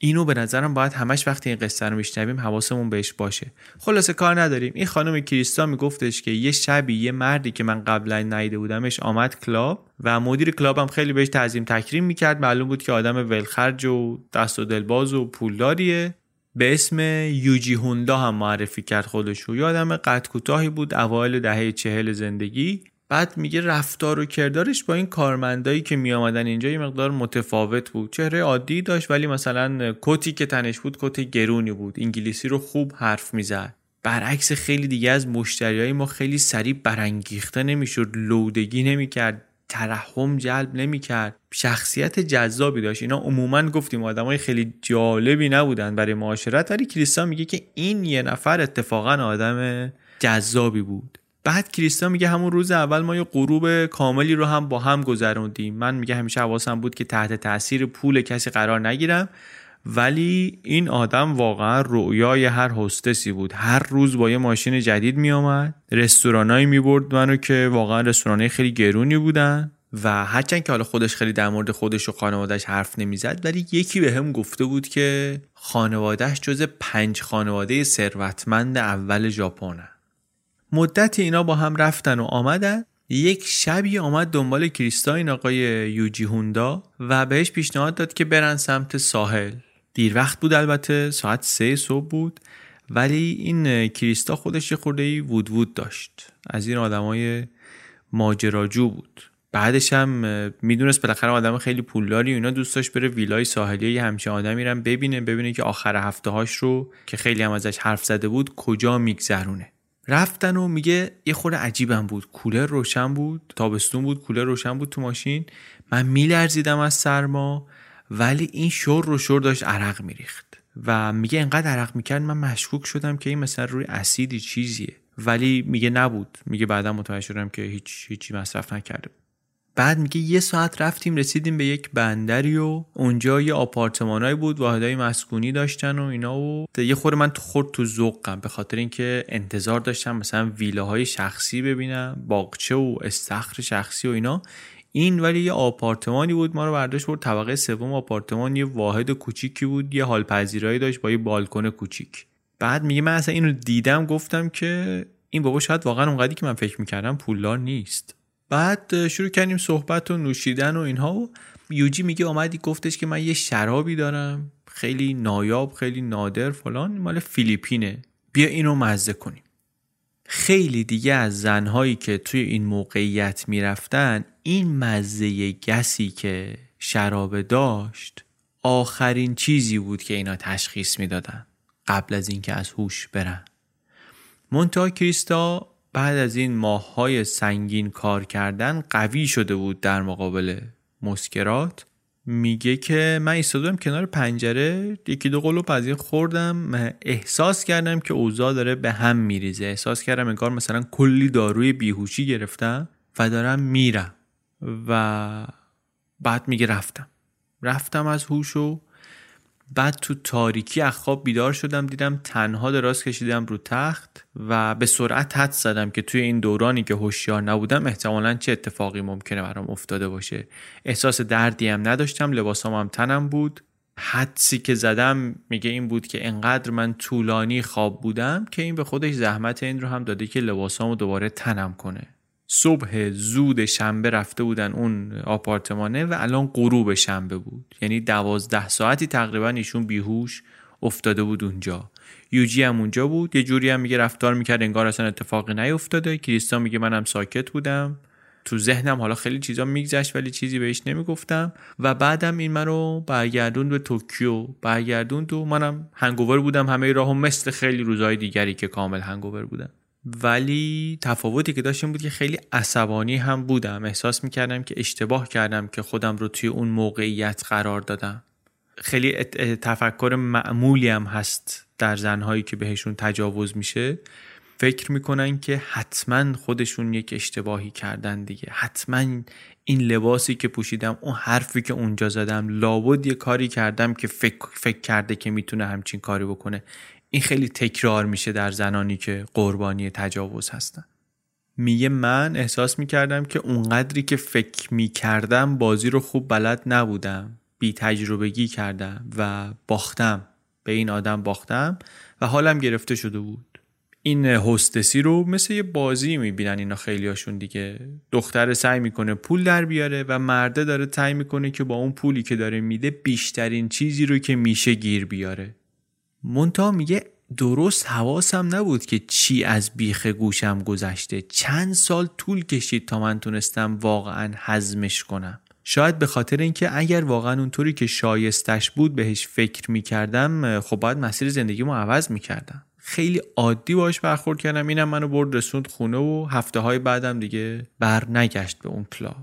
اینو به نظرم باید همش وقتی این قصه رو میشنویم حواسمون بهش باشه. خلاصه کار نداریم. این خانم کریستا میگفتش که یه شبی یه مردی که من قبلا ندیده بودمش آمد کلاب و مدیر کلاب هم خیلی بهش تعظیم تکریم می‌کرد. معلوم بود که آدم ولخرج و دست و دلباز و پولداریه. به اسم یوجی هوندا هم معرفی کرد خودشو یه آدم قد کوتاهی بود اوایل دهه چهل زندگی. بعد میگه رفتار و کردارش با این کارمندایی که می آمدن اینجا یه مقدار متفاوت بود. چهره عادی داشت ولی مثلا کتی که تنش بود کت گرونی بود. انگلیسی رو خوب حرف می‌زد. برعکس خیلی دیگه از مشتریای ما خیلی سریع برانگیخته نمی‌شد لودگی نمی‌کرد ترحم جلب نمی‌کرد. شخصیت جذابی داشت. اینا عموما گفتیم آدمای خیلی جالبی نبودن برای معاشرت ولی کریستا میگه که این یه نفر اتفاقا آدم جذابی بود. بعد کریستا میگه همون روز اول ما یه غروب کاملی رو هم با هم گذروندیم. من میگه همیشه حواسم بود که تحت تاثیر پول کسی قرار نگیرم ولی این آدم واقعا رویای هر هستسی بود. هر روز با یه ماشین جدید میآمد رستورانایی می‌برد منو که واقعا رستورانای خیلی گرونی بودن و هرچند که حالا خودش خیلی در مورد خودش و خانوادهش حرف نمی‌زد ولی یکی به هم گفته بود که خانوادهش جز پنج خانواده ثروتمند اول ژاپنه. مدت اینا با هم رفتن و آمدن. یک شبی آمد دنبال کریستا این آقای یوجی هوندا و بهش پیشنهاد داد که برن سمت ساحل. دیر وقت بود البته ساعت سه صبح بود. ولی این کریستا خودش یه خورده وود وود داشت. از این آدمای ماجراجو بود. بعدش هم می‌دونست بالاخره آدم خیلی پولداری اینا دوست داشت بره ویلای ساحلی یه همچین آدمی رم ببینه ببینه که آخر هفته هاش رو که خیلی هم ازش حرف زده بود کجا میگذرونه. رفتن و میگه یه خورده عجیبم بود. کولر روشن بود تابستون بود کولر روشن بود تو ماشین. من میلرزیدم از سرما ولی این شور رو شور داشت عرق میریخت. و میگه انقدر عرق می‌کرد من مشکوک شدم که این مثلا روی اسیدی چیزیه. ولی میگه نبود. میگه بعدا متوجه شدم که هیچ هیچی مصرف نکرده بعد میگه یه ساعت رفتیم رسیدیم به یک بندری و اونجا یه آپارتمانایی بود واحدهای مسکونی داشتن و اینا و یه خور من خورد تو ذوقم به خاطر اینکه انتظار داشتم مثلا ویلاهای شخصی ببینم باغچه و استخر شخصی و اینا. این ولی یه آپارتمانی بود ما رو برداشت برد طبقه سوم آپارتمان یه واحد کوچیکی بود یه حال پذیرایی داشت با یه بالکن کوچیک. بعد میگه من اصلا اینو دیدم گفتم که این بابا شاید واقعا اونقدری که من فکر می‌کردم پولدار نیست. بعد شروع کردیم صحبت و نوشیدن و اینها و یوجی میگه اومدی گفتش که من یه شرابی دارم خیلی نایاب خیلی نادر فلان مال فیلیپینه. بیا اینو مزه کنیم. خیلی دیگه از زنهایی که توی این موقعیت می‌رفتن این مزه گسی که شراب داشت آخرین چیزی بود که اینا تشخیص می‌دادن قبل از اینکه از هوش برن. مونتا کریستا بعد از این ماههای سنگین کار کردن قوی شده بود در مقابل مسکرات. میگه که من ایستادم کنار پنجره یکی دو قلوب از این خوردم احساس کردم که اوضاع داره به هم میریزه. احساس کردم انگار مثلا کلی داروی بیهوشی گرفتم و دارم میرم و بعد میگه رفتم. رفتم از هوش و بعد تو تاریکی از خواب بیدار شدم دیدم تنها دراز کشیدم رو تخت و به سرعت حد زدم که توی این دورانی که هوشیار نبودم احتمالا چه اتفاقی ممکنه برام افتاده باشه. احساس دردی هم نداشتم لباسام هم تنم بود. حدسی که زدم میگه این بود که انقدر من طولانی خواب بودم که این به خودش زحمت این رو هم داده که لباسامو دوباره تنم کنه. صبح زود شنبه رفته بودن اون آپارتمانه و الان غروب شنبه بود. یعنی دوازده ساعتی تقریبا ایشون بیهوش افتاده بود اونجا. یوجی هم اونجا بود. یه جوری هم میگه رفتار می‌کرد انگار اصلا اتفاقی نیفتاده. کریستا میگه منم ساکت بودم. تو ذهنم حالا خیلی چیزا میگذشت ولی چیزی بهش نمی‌گفتم. و بعدم این منو برگردون به توکیو. برگردون تو منم هنگوور بودم. همه راهو مثل خیلی روزهای دیگری که کامل هنگوور بودم. ولی تفاوتی که داشتیم بود که خیلی عصبانی هم بودم. احساس می‌کردم که اشتباه کردم که خودم رو توی اون موقعیت قرار دادم. خیلی تفکر معمولی هم هست در زنهایی که بهشون تجاوز میشه. فکر می‌کنن که حتما خودشون یک اشتباهی کردن دیگه. حتما این لباسی که پوشیدم اون حرفی که اونجا زدم لابد یه کاری کردم که فکر, فکر کرده که می‌تونه همچین کاری بکنه. این خیلی تکرار میشه در زنانی که قربانی تجاوز هستن. میگه من احساس می‌کردم که اونقدری که فکر می‌کردم بازی رو خوب بلد نبودم بی تجربگی کردم و باختم به این آدم باختم و حالم گرفته شده بود. این هستسی رو مثل یه بازی می‌بینن اینا خیلیاشون دیگه. دختر سعی می‌کنه پول در بیاره و مرده داره سعی می‌کنه که با اون پولی که داره میده بیشترین چیزی رو که میشه گیر بیاره. مونتا میگه درست حواسم نبود که چی از بیخ گوشم گذشته. چند سال طول کشید تا من تونستم واقعا حزمش کنم. شاید به خاطر اینکه اگر واقعا اونطوری که شایستش بود بهش فکر می‌کردم خب باید مسیر زندگیمو عوض می‌کردم. خیلی عادی باش برخورد کردم. اینم منو برد رسوند خونه و هفته های بعدم دیگه بر نگشت به اون کلاب.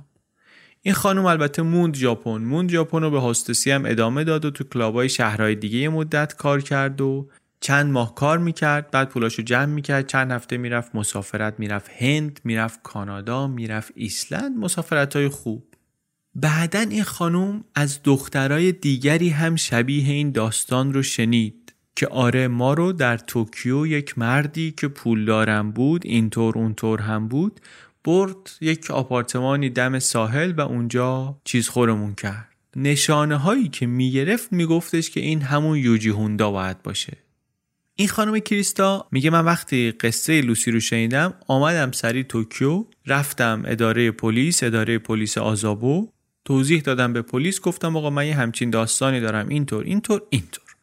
این خانم البته موند ژاپن. موند ژاپن رو به هاستسی هم ادامه داد و تو کلابای شهرهای دیگه یه مدت کار کرد و چند ماه کار می‌کرد بعد پولاشو جمع می‌کرد چند هفته می‌رفت مسافرت می‌رفت هند می‌رفت کانادا می‌رفت ایسلند. مسافرت های خوب. بعدا این خانم از دخترای دیگری هم شبیه این داستان رو شنید که آره ما رو در توکیو یک مردی که پولدارم بود اینطور اونطور هم بود برد یک آپارتمانی دم ساحل و اونجا چیز خورمون کرد. نشانه هایی که می‌گرفت میگفتش که این همون یوجی هوندا باید باشه. این خانم کریستا میگه من وقتی قصه لوسی رو شنیدم آمدم سری توکیو رفتم اداره پلیس اداره پلیس آزابو توضیح دادم به پلیس گفتم آقا من یه همچین داستانی دارم اینطور اینطور اینطور.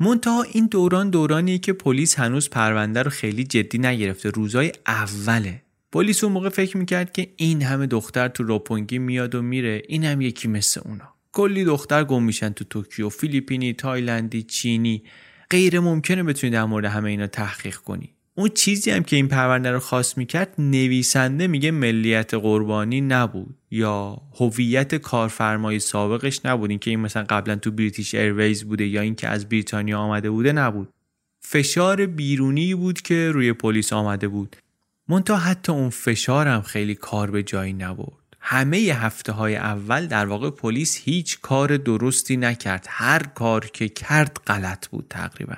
منتها این دوران دورانیه که پلیس هنوز پرونده رو خیلی جدی نگرفته روزای اوله. پلیس اون موقع فکر می‌کرد که این همه دختر تو روپونگی میاد و میره. این هم یکی مثل اونا. کلی دختر گم میشن تو توکیو. فیلیپینی تایلندی چینی. غیر ممکنه بتونی در مورد همه اینا تحقیق کنی. اون چیزی هم که این پرونده رو خاص می‌کرد نویسنده میگه ملیت قربانی نبود یا هویت کارفرمای سابقش نبود. اینکه این مثلا قبلا تو بریتیش ایرویز بوده یا اینکه از بریتانیا آمده بوده نبود. فشار بیرونی بود که روی پلیس آمده بود. منتها حتی اون فشار هم خیلی کار به جایی نبرد. همه هفته های اول در واقع پلیس هیچ کار درستی نکرد. هر کار که کرد غلط بود تقریبا.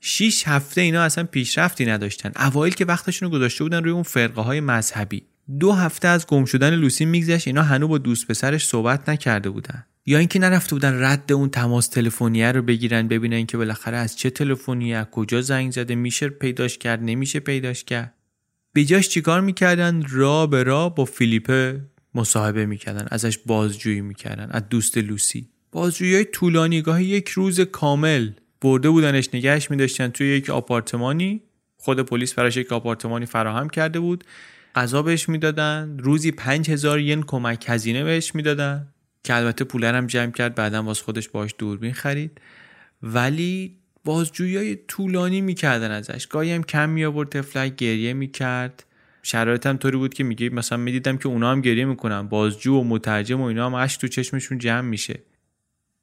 شیش هفته اینا اصلا پیشرفتی نداشتن. اوایل که وقتشون رو گذاشته بودن روی اون فرقه های مذهبی. دو هفته از گم شدن لوسی میگذشت اینا هنوز با دوست پسرش صحبت نکرده بودن. یا اینکه نرفته بودن رد اون تماس تلفنیه رو بگیرن ببینن که بالاخره از چه تلفنی کجا زنگ زده میشه پیداش کرد نمیشه پیداش کرد. به جاش چیکار می‌کردن؟ را به را با فیلیپه مصاحبه می‌کردن ازش بازجویی می‌کردن از دوست لوسی. بازجویی های طولانی گاهی یک روز کامل برده بودنش نگهش میداشتن توی یک آپارتمانی. خود پلیس براش یک آپارتمانی فراهم کرده بود. غذا بهش می‌دادن روزی پنج هزار ین کمک هزینه بهش می‌دادن. که البته پولرم جمع کرد بعدا واس خودش باش دوربین خرید. ولی بازجویی طولانی می‌کردن ازش. گاهی هم کم می آورد تفلک گریه می‌کرد. شرایطم طوری بود که میگه مثلا می‌دیدم که اونا هم گریه می‌کنن. بازجو و مترجم و اینا هم اشک تو چشمشون جمع میشه.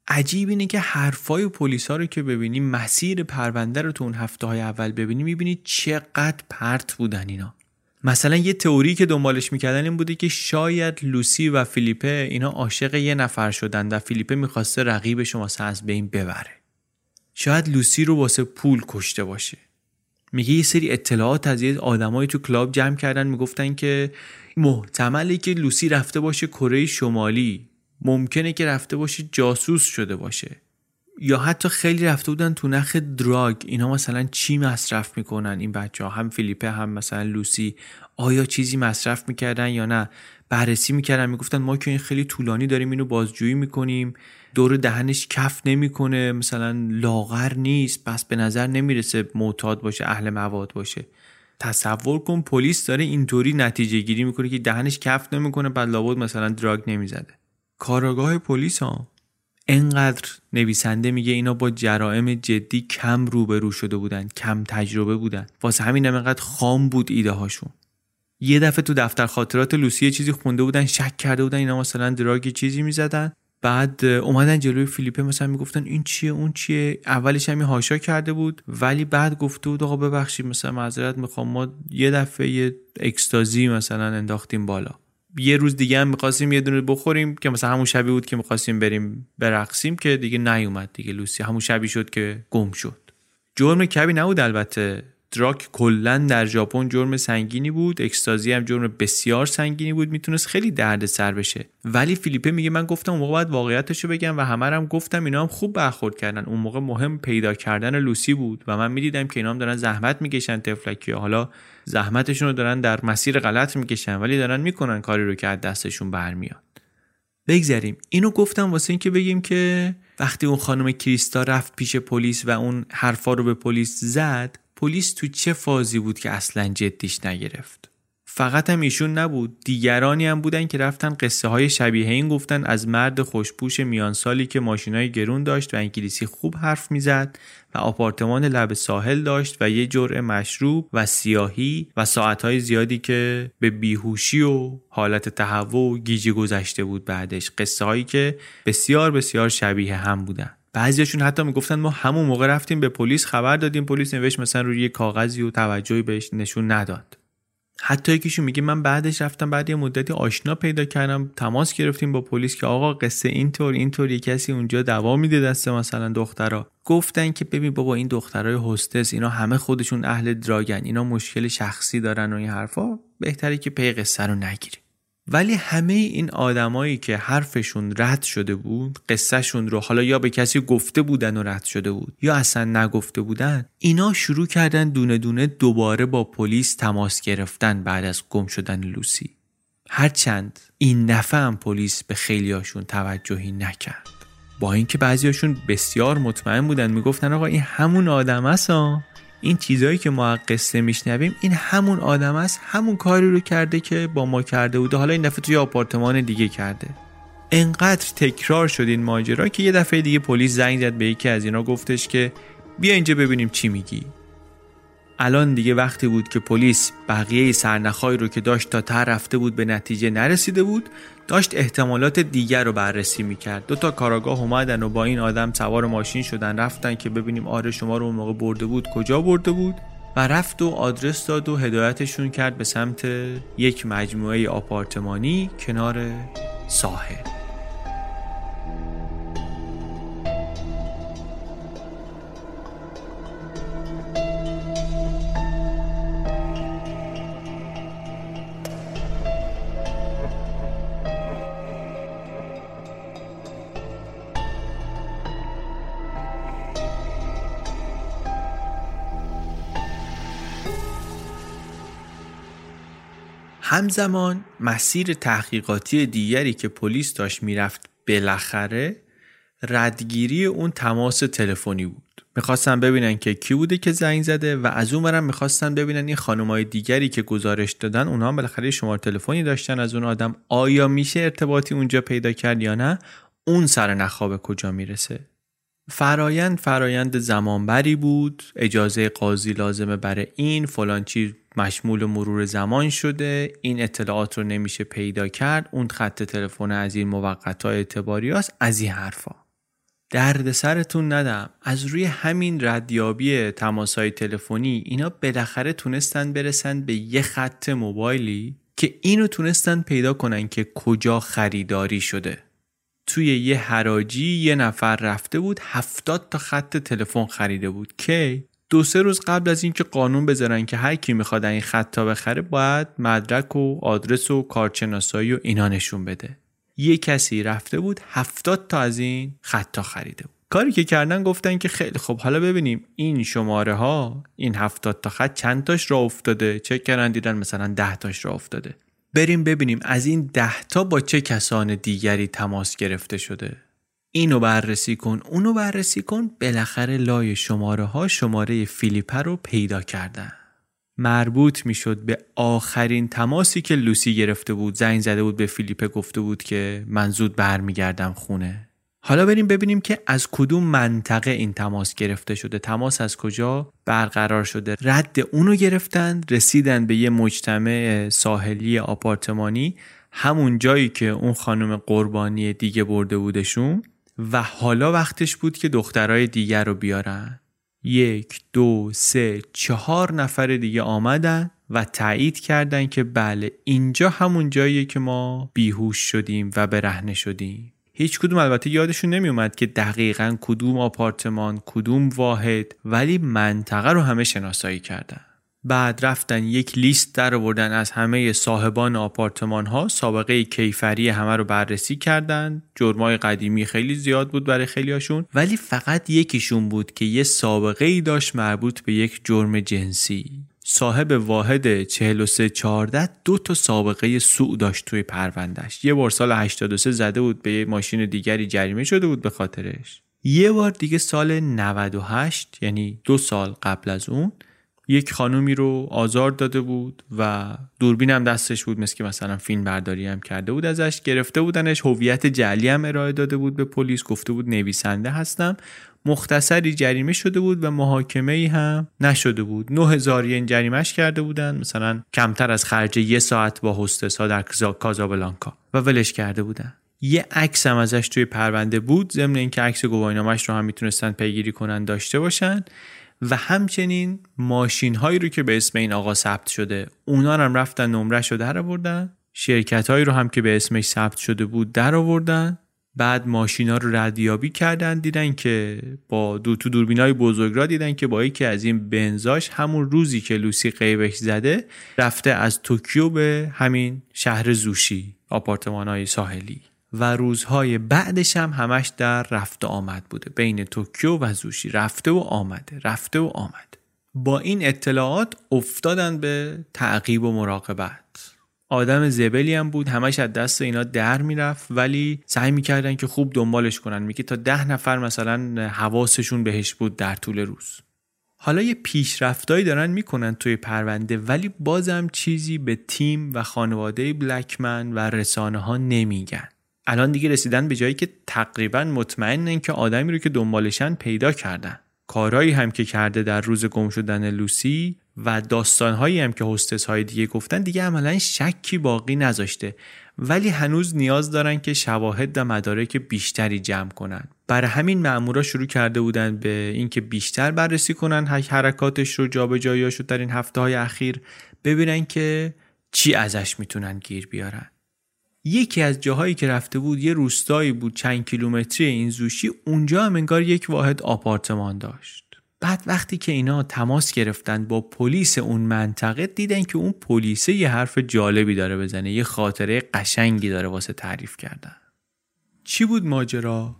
عجیب اینه که حرفای پلیس ها رو که ببینی مسیر پرونده رو تو اون هفته های اول ببینی می‌بینی چقدر پرت بودن اینا. مثلا یه تئوری که دنبالش می‌کردن این بوده که شاید لوسی و فیلیپه اینا عاشق یه نفر شدن و فیلیپه می‌خواسته رقیب شما از بین ببره. شاید لوسی رو واسه پول کشته باشه. میگه یه سری اطلاعات از یه آدمایی تو کلاب جمع کردن می‌گفتن که محتمله که لوسی رفته باشه کره شمالی ممکنه که رفته باشه جاسوس شده باشه. یا حتی خیلی رفته بودن تو نخ دراگ اینا مثلا چی مصرف می‌کنن این بچه ها هم فیلیپه هم مثلا لوسی. آیا چیزی مصرف می‌کردن یا نه؟ بررسی می‌کردن می‌گفتن ما که این خیلی طولانی داریم اینو بازجویی می‌کنیم. دور دهنش کف نمی‌کنه مثلا لاغر نیست پس به نظر نمی‌رسه معتاد باشه اهل مواد باشه. تصور کن پلیس داره اینطوری نتیجه گیری می‌کنه که دهنش کف نمی‌کنه بعد لابد مثلا دراگ نمی‌زده. کاراگاه پلیس ها انقدر نویسنده میگه اینا با جرائم جدی کم روبرو شده بودن کم تجربه بودن. واسه همین انقدر خام بود ایده هاشون. یه دفعه تو دفتر خاطرات لوسی چیزی خونده بودن شک کرده بودن اینا مثلا دراگ چیزی می‌زدن. بعد اومدن جلوی فیلیپه مثلا می‌گفتن این چیه اون چیه. اولش همین هاشا کرده بود ولی بعد گفته بود آقا ببخشید مثلا معذرت می‌خوام. ما یه دفعه یه اکستازی مثلا انداختیم بالا. یه روز دیگه هم می‌خواستیم یه دونه بخوریم که مثلا همون شبی بود که می‌خواستیم بریم برقصیم که دیگه نیومد دیگه لوسی. همون شبی شد که گم شد. جرم کبی نبود البته. دراک کلا در ژاپن جرم سنگینی بود. اکستازی هم جرم بسیار سنگینی بود. می‌تونست خیلی درد سر بشه. ولی فیلیپه میگه من گفتم اون موقع باید واقعیتش رو بگم و همه هم گفتم. اینا هم خوب برخورد کردن. اون موقع مهم پیدا کردن لوسی بود و من می‌دیدم که اینا هم دارن زحمت می‌کشن تفلکی حالا زحمتشون رو دارن در مسیر غلط می‌کشن ولی دارن می‌کنن کاری رو که از دستشون برمیاد. بگذریم. اینو گفتم واسه اینکه بگیم که وقتی اون خانم کریستا رفت پیش پلیس و اون حرفا رو به پلیس زد پلیس تو چه فازی بود که اصلا جدیش نگرفت؟ فقط هم ایشون نبود. دیگرانی هم بودن که رفتن قصه های شبیه این گفتن از مرد خوشپوش میان سالی که ماشینای گرون داشت و انگلیسی خوب حرف می‌زد و آپارتمان لب ساحل داشت و یه جرعه مشروب و سیاهی و ساعتهای زیادی که به بیهوشی و حالت تهوع و گیجی گذشته بود بعدش. قصه هایی که بسیار بسیار شبیه هم بودن. بعضیشون حتی می‌گفتن ما همون موقع رفتیم به پلیس خبر دادیم. پلیس نوشت مثلا روی یه کاغذی و توجهی بهش نشون نداد. حتی یکیشون میگه من بعدش رفتم بعد یه مدتی آشنا پیدا کردم تماس گرفتیم با پلیس که آقا قصه اینطور اینطور یه کسی اونجا دوا میده دست مثلا دخترا. گفتن که ببین بابا این دخترای هستس اینا همه خودشون اهل دراگن اینا مشکل شخصی دارن و این حرفا. بهتره که پی قصه رو نگیری ولی همه این آدمایی که حرفشون رد شده بود قصهشون رو حالا یا به کسی گفته بودن و رد شده بود یا اصلا نگفته بودن اینا شروع کردن دونه دونه دوباره با پلیس تماس گرفتن بعد از گم شدن لوسی. هرچند این نفع هم پلیس به خیلیاشون توجهی نکرد. با اینکه بعضیاشون بسیار مطمئن بودن می‌گفتن آقا این همون آدم است این چیزهایی که ما قصه میشنویم این همون آدم است همون کاری رو کرده که با ما کرده بوده. حالا این دفعه توی آپارتمان دیگه کرده. انقدر تکرار شد این ماجرا که یه دفعه دیگه پلیس زنگ زد به یکی از اینا گفتش که بیا اینجا ببینیم چی میگی. الان دیگه وقتی بود که پلیس بقیه سرنخهایی رو که داشت تا تر رفته بود به نتیجه نرسیده بود داشت احتمالات دیگر رو بررسی می‌کرد. دو تا کاراگاه اومدن و با این آدم سوار ماشین شدن رفتن که ببینیم آره شما رو اون موقع برده بود کجا برده بود؟ و رفت و آدرس داد و هدایتشون کرد به سمت یک مجموعه آپارتمانی کنار ساحل. همزمان مسیر تحقیقاتی دیگری که پلیس داشت می‌رفت بالاخره ردگیری اون تماس تلفنی بود. می‌خواستن ببینن که کی بوده که زنگ زده و از اون برم می‌خواستن ببینن این خانمای دیگری که گزارش دادن اونها هم بالاخره شماره تلفنی داشتن از اون آدم. آیا میشه ارتباطی اونجا پیدا کرد یا نه؟ اون سر نخواب کجا می‌رسه؟ فرایند فرایند زمانبری بود. اجازه قاضی لازمه برای این فلان چیز مشمول مرور زمان شده. این اطلاعات رو نمیشه پیدا کرد. اون خط تلفن از این موقت های اعتباری از این حرفا. درد سرتون ندم. از روی همین ردیابی تماس های تلفنی اینا بالاخره تونستن برسن به یه خط موبایلی که اینو تونستن پیدا کنن که کجا خریداری شده. توی یه حراجی یه نفر رفته بود هفتاد تا خط تلفن خریده بود. کی؟ دو سه روز قبل از اینکه قانون بذارن که هر کی می‌خواد این خطا بخره باید مدرک و آدرس و کارشناسایی و اینا نشون بده. یه کسی رفته بود هفتاد تا از این خطا خریده بود. کاری که کردن گفتن که خیلی خب حالا ببینیم این شماره ها این هفتاد تا خط چند تاش را افتاده؟ چه کردن دیدن مثلا ده تاش را افتاده. بریم ببینیم از این ده تا با چه کسان دیگری تماس گرفته شده. اینو بررسی کن اونو بررسی کن بالاخره لای شماره ها شماره فیلیپه رو پیدا کردن. مربوط می‌شد به آخرین تماسی که لوسی گرفته بود. زنگ زده بود به فیلیپه گفته بود که من زود برمیگردم خونه. حالا بریم ببینیم که از کدوم منطقه این تماس گرفته شده. تماس از کجا برقرار شده؟ رد اونو گرفتن رسیدن به یه مجتمع ساحلی آپارتمانی همون جایی که اون خانم قربانی دیگه برده بودشون و حالا وقتش بود که دخترای دیگر رو بیارن. یک دو سه چهار نفر دیگه آمدن و تایید کردن که بله اینجا همون جاییه که ما بیهوش شدیم و برهنه شدیم. هیچ کدوم البته یادشون نمی اومد که دقیقا کدوم آپارتمان کدوم واحد ولی منطقه رو همه شناسایی کردن. بعد رفتن یک لیست در آوردن از همه صاحبان آپارتمان ها سابقه کیفری همه رو بررسی کردن. جرمای قدیمی خیلی زیاد بود برای خیلیاشون ولی فقط یکیشون بود که یه سابقه ای داشت مربوط به یک جرم جنسی. صاحب واحد 4314 دو تا سابقه سوء داشت توی پروندهش یه بار سال 83 زده بود به یه ماشین دیگری جریمه شده بود به خاطرش. یه بار دیگه سال 98 یعنی دو سال قبل از اون یک خانومی رو آزار داده بود و دوربین هم دستش بود مثل که مثلا فیلم برداری هم کرده بود ازش گرفته بودنش هویت جعلی هم ارائه داده بود به پلیس گفته بود نویسنده هستم. مختصری جریمه شده بود و محاکمه ای هم نشده بود. 9000 ین جریمش کرده بودن مثلا کمتر از خرج یه ساعت با هستس ها در کازابلانکا و ولش کرده بودن. یه عکس هم ازش توی پرونده بود ضمن اینکه عکس گواهینامش رو هم می‌تونستن پیگیری کنن داشته باشن. و همچنین ماشین هایی رو که به اسم این آقا ثبت شده اونا هم رفتن نمره‌شو در آوردن. شرکت هایی رو هم که به اسمش ثبت شده بود در آوردن. بعد ماشینا رو ردیابی کردن دیدن که با دو تو دوربین های بزرگراه دیدن که با یکی از این بنزاش همون روزی که لوسی غیبش زده رفته از توکیو به همین شهر زوشی آپارتمان های ساحلی. و روزهای بعدش هم همش در رفت و آمد بوده. بین توکیو و زوشی رفته و آمده رفته و آمد. با این اطلاعات افتادن به تعقیب و مراقبت. آدم زبلی هم بود. همش از دست اینا در می‌رفت. ولی سعی می‌کردن که خوب دنبالش کنن. میگه تا ده نفر مثلا حواسشون بهش بود در طول روز. حالا یه پیشرفتایی دارن می‌کنن توی پرونده ولی بازم چیزی به تیم و خانواده بلکمن و رسانه ها نمیگن. الان دیگه رسیدن به جایی که تقریبا مطمئنن که آدمی رو که دنبالشن پیدا کردن. کارهایی هم که کرده در روز گم شدن لوسی و داستانهایی هم که هستس های دیگه گفتن دیگه عملا شکی باقی نذاشته. ولی هنوز نیاز دارن که شواهد و مدارک بیشتری جمع کنن. برای همین مامورا شروع کرده بودن به اینکه بیشتر بررسی کنن حرکاتش رو جابجاییاشو در این هفته های اخیر ببینن که چی ازش می‌تونن گیر بیارن. یکی از جاهایی که رفته بود یه روستایی بود چند کیلومتری این زوشی اونجا هم انگار یک واحد آپارتمان داشت. بعد وقتی که اینا تماس گرفتن با پلیس اون منطقه دیدن که اون پلیسه یه حرف جالبی داره بزنه یه خاطره قشنگی داره واسه تعریف کردن. چی بود ماجرا؟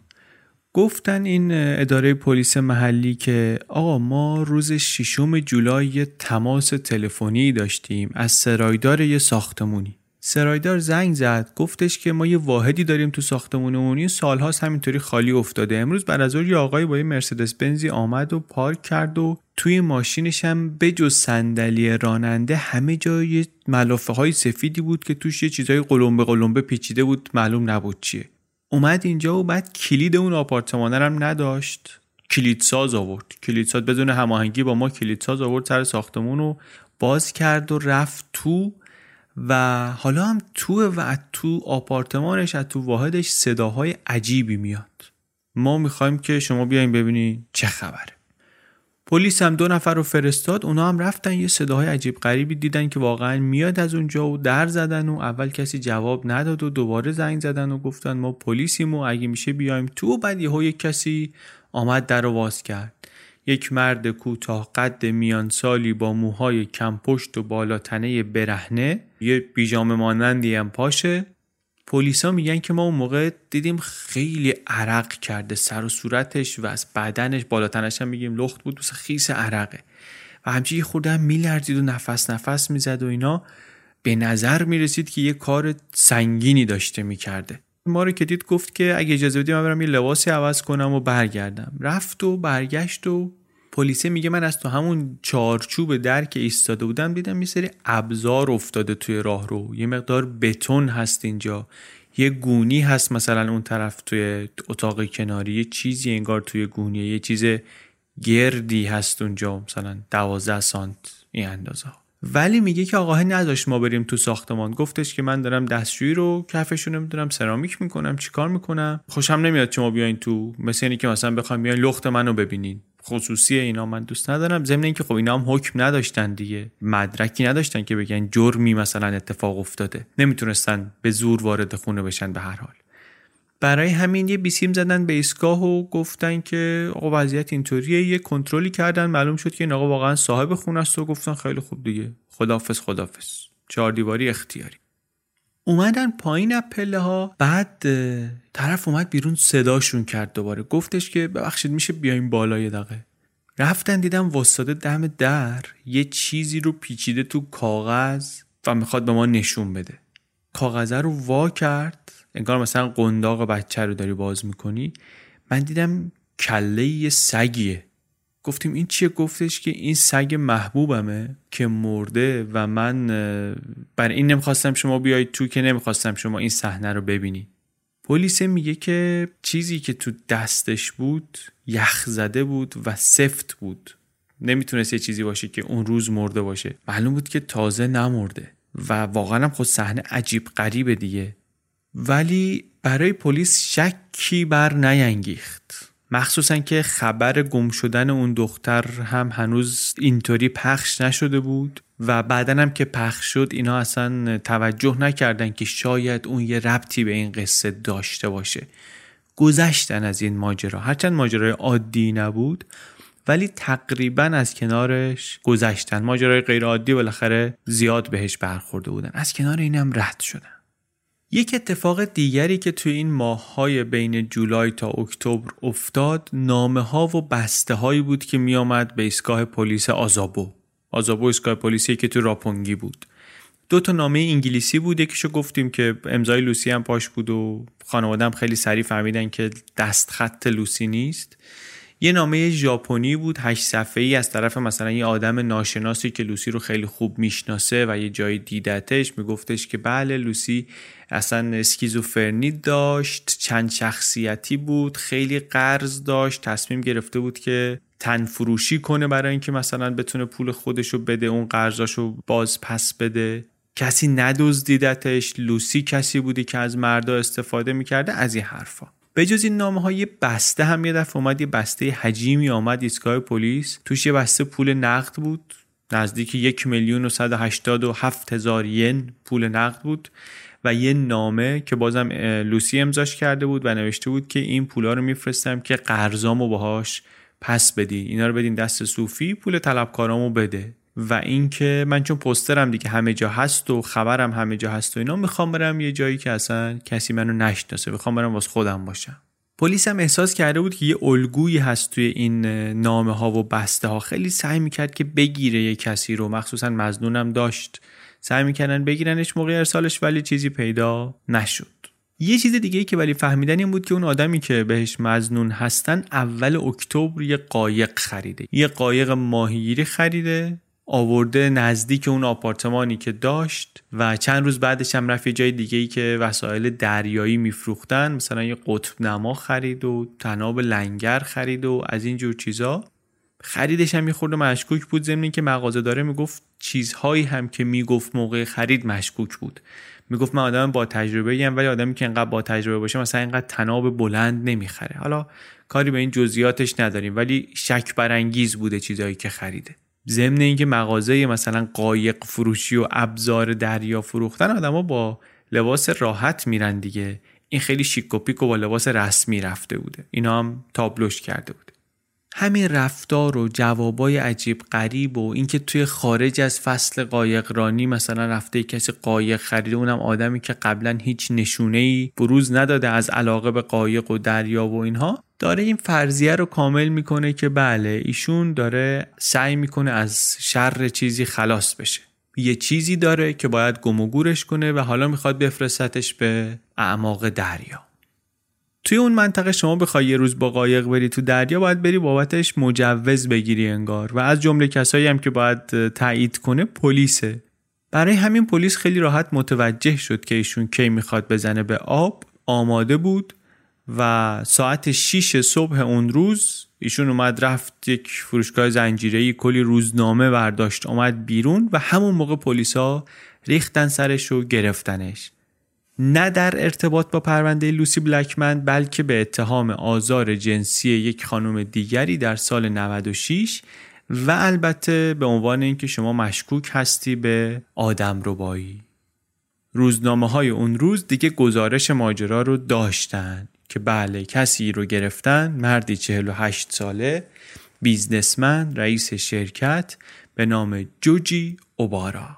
گفتن این اداره پلیس محلی که آقا ما روز ششم جولای تماس تلفنی داشتیم از سرایدار یه ساختمونی. سرایدار زنگ زد. گفتش که ما یه واحدی داریم تو ساختمونمون. این سالهاست همینطوری خالی افتاده. امروز بعد از یه آقای با یه مرسدس بنزی آمد و پارک کرد و توی ماشینش هم بجز صندلی راننده همه جای ملافه های سفیدی بود که توش یه چیزای قلمبه قلمبه پیچیده بود. معلوم نبود چیه. اومد اینجا و بعد کلید اون آپارتمان هم نداشت. کلیدساز آورد. کلیدساز بدون هماهنگی با ما کلیدساز آورد سر ساختمون رو باز کرد و رفت تو و حالا هم تو و تو آپارتمانش از تو واحدش صداهای عجیبی میاد. ما می‌خوایم که شما بیاین ببینید چه خبره. پلیس هم دو نفر رو فرستاد اونا هم رفتن یه صداهای عجیب غریبی دیدن که واقعا میاد از اونجا و در زدن و اول کسی جواب نداد و دوباره زنگ زدن و گفتن ما پلیسیم و اگه میشه بیایم تو. و بعد یهو یک کسی آمد در رو باز کرد. یک مرد کوتاه قد میان سالی با موهای کم پشت و بالاتنه برهنه یه بیجامه مانندی هم پاشه. پلیسا میگن که ما اون موقع دیدیم خیلی عرق کرده سر و صورتش و از بدنش بالاتنش هم میگیم لخت بود دوست خیس عرقه. و همچی خورده هم میلرزید و نفس نفس می‌زد و اینا. به نظر می‌رسید که یه کار سنگینی داشته می‌کرده. ما رو که دید گفت که اگه اجازه بدی من برم یه لباسی عوض کنم و برگردم. رفت و برگشت و پلیسه میگه من از تو همون چارچوب در که ایستاده بودم دیدم یه سری ابزار افتاده توی راه رو. یه مقدار بتون هست اینجا. یه گونی هست مثلا اون طرف توی اتاق کناری. یه چیزی انگار توی گونیه. یه چیز گردی هست اونجا مثلا دوازده سانت این اندازه ولی میگه که آقاه نذاشت ما بریم تو ساختمان. گفتش که من دارم دستشویی رو کفشو نمی‌دونم سرامیک می‌کنم چیکار می‌کنم؟ خوشم نمیاد شما بیاین تو مثل اینی که مثلا بخوایم بیاین لخت منو ببینین. خصوصی اینا من دوست ندارم. ضمن اینکه خب اینا هم حکم نداشتن دیگه. مدرکی نداشتن که بگن جرمی مثلا اتفاق افتاده. نمی‌تونستن به زور وارد خونه بشن به هر حال. برای همین یه بیسیم زدن به ایستگاه و گفتن که آقا وضعیت اینطوریه. یه کنترلی کردن. معلوم شد که این آقا واقعا صاحب خونه است و گفتن خیلی خوب دیگه. خدافظ خدافظ چهار دیواری اختیاری. اومدن پایین از پله ها. بعد طرف اومد بیرون صداشون کرد دوباره. گفتش که ببخشید میشه بیایم بالا یه دقیقه. رفتن دیدم واسطه دم در یه چیزی رو پیچیده تو کاغذ و می‌خواد به ما نشون بده. کاغذه رو وا کرد. انگار مثلا قنداق بچه رو داری باز می‌کنی. من دیدم کله یه سگیه. گفتیم این چیه؟ گفتش که این سگ محبوبمه که مرده و من بر این نمی‌خواستم شما بیایید تو که نمی‌خواستم شما این صحنه رو ببینید. پلیس میگه که چیزی که تو دستش بود یخ زده بود و سفت بود. نمی‌تونست یه چیزی باشه که اون روز مرده باشه. معلوم بود که تازه نمرده و واقعا هم خود صحنه عجیب غریبه دیگه. ولی برای پلیس شکی بر نینگیخت مخصوصا که خبر گم شدن اون دختر هم هنوز اینطوری پخش نشده بود و بعدا هم که پخش شد اینا اصلا توجه نکردن که شاید اون یه ربطی به این قصه داشته باشه. گذشتن از این ماجرا. هرچند ماجرای عادی نبود ولی تقریبا از کنارش گذشتن. ماجرای غیر عادی بالاخره زیاد بهش برخورده بودن. از کنار اینم رد شدن. یک اتفاق دیگری که توی این ماههای بین جولای تا اکتبر افتاد نامه ها و بسته هایی بود که می آمد به ایستگاه پلیس آزابو. آزابو ایستگاه پلیسی که تو راپونگی بود. دو تا نامه انگلیسی بود یکیشو گفتیم که امضای لوسی هم پاش بود و خانوادم خیلی سریع فهمیدن که دست خط لوسی نیست. یه نامه ژاپنی بود هشت صفحه ای از طرف مثلا یه آدم ناشناسی که لوسی رو خیلی خوب می‌شناسه و یه جایی دیدتش میگفتش که بله لوسی اصلا اسکیزوفرنی داشت چند شخصیتی بود خیلی قرض داشت تصمیم گرفته بود که تن فروشی کنه برای اینکه مثلا بتونه پول خودشو بده اون قرضاشو باز پس بده. کسی ندزدیدتش لوسی کسی بودی که از مردا استفاده می‌کرده؟ از این حرفا. به جز این نامه های بسته هم یه دفعه اومد یه بسته حجیمی آمد ایستگاه پلیس. توش یه بسته پول نقد بود. نزدیک یک میلیون و و هفت هزار ین پول نقد بود. و یه نامه که بازم لوسی امضاش کرده بود و نوشته بود که این پولا رو میفرستم که قرضامو باهاش پس بدی. اینا رو بدین دست صوفی پول طلبکارامو بده. و اینکه من چون پسترم دیگه همه جا هست و خبرم همه جا هست و اینا می‌خوام برم یه جایی که اصلا کسی منو نشناسه. می‌خوام برم واسه خودم باشم. پلیس هم احساس کرده بود که یه الگویی هست توی این نامه ها و بسته ها خیلی سعی می‌کرد که بگیره یه کسی رو. مخصوصا مزنونم داشت. سعی می‌کردن بگیرنش موقع ارسالش ولی چیزی پیدا نشد. یه چیز دیگه ای که ولی فهمیدن این بود که اون آدمی که بهش مزنون هستن اول اکتبر یه قایق خریده. یه قایق ماهیگیری خریده آورده نزدیک اون آپارتمانی که داشت و چند روز بعدش هم رفت یه جای دیگه ای که وسایل دریایی میفروختن. مثلا یه قطب نما خرید و تناب لنگر خرید و از این جور چیزا. خریدش هم میخورده مشکوک بود. ضمن که مغازه داره می‌گفت چیزهایی هم که می‌گفت موقع خرید مشکوک بود. می‌گفت من آدم با تجربه ایم ولی آدمی که انقدر با تجربه باشه مثلا اینقدر تناب بلند نمی‌خره. حالا کاری به این جزئیاتش نداریم ولی شک برانگیز بوده چیزهایی که خریده. ضمن اینکه مغازه مثلا قایق فروشی و ابزار دریا فروختن آدما با لباس راحت میرن دیگه. این خیلی شیک و پیک و با لباس رسمی رفته بوده. اینا هم تابلوش کرده بوده همین رفتار و جوابای عجیب غریب و اینکه توی خارج از فصل قایقرانی مثلا رفته کسی قایق خریده اونم آدمی که قبلا هیچ نشونه ای بروز نداده از علاقه به قایق و دریا و اینها داره این فرضیه رو کامل می‌کنه که بله ایشون داره سعی می‌کنه از شر چیزی خلاص بشه. یه چیزی داره که باید گم و گورش کنه و حالا می‌خواد بفرستتش به اعماق دریا. توی اون منطقه شما بخوای یه روز با قایق بری تو دریا باید بری بابتش مجوز بگیری انگار. و از جمله کسایی هم که باید تایید کنه پلیسه. برای همین پلیس خیلی راحت متوجه شد که ایشون کی می‌خواد بزنه به آب. آماده بود و ساعت 6 صبح اون روز ایشون اومد رفت یک فروشگاه زنجیره‌ای کلی روزنامه برداشت اومد بیرون و همون موقع پلیسا ریختن سرش و گرفتنش. نه در ارتباط با پرونده لوسی بلکمن بلکه به اتهام آزار جنسی یک خانم دیگری در سال 96 و البته به عنوان اینکه شما مشکوک هستی به آدم ربایی. روزنامه های اون روز دیگه گزارش ماجرا رو داشتن که بله کسی رو گرفتن مردی 48 ساله بیزنسمن رئیس شرکت به نام جوجی اوبارا.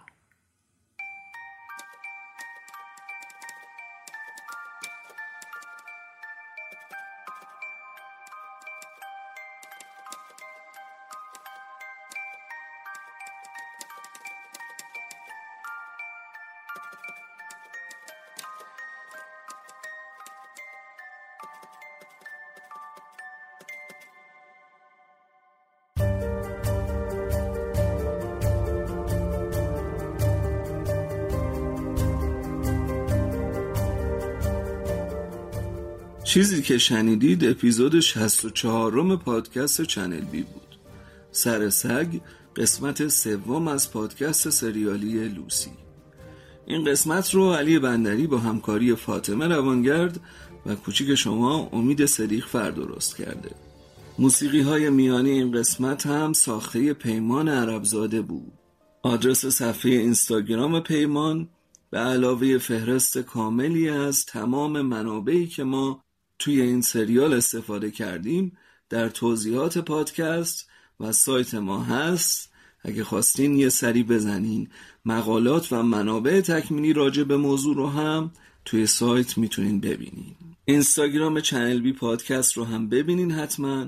چیزی که شنیدید اپیزود 64 م پادکست چنل بی بود. سر سگ قسمت سوم از پادکست سریالی لوسی. این قسمت رو علی بندری با همکاری فاطمه روانگرد و کوچیک شما امید صدیق فر درست کرده. موسیقی های میانی این قسمت هم ساخته پیمان عربزاده بود. آدرس صفحه اینستاگرام پیمان به علاوه فهرست کاملی از تمام منابعی که ما توی این سریال استفاده کردیم در توضیحات پادکست و سایت ما هست. اگه خواستین یه سری بزنین. مقالات و منابع تکمیلی راجع به موضوع رو هم توی سایت می‌تونین ببینین. اینستاگرام چنل بی پادکست رو هم ببینین حتما.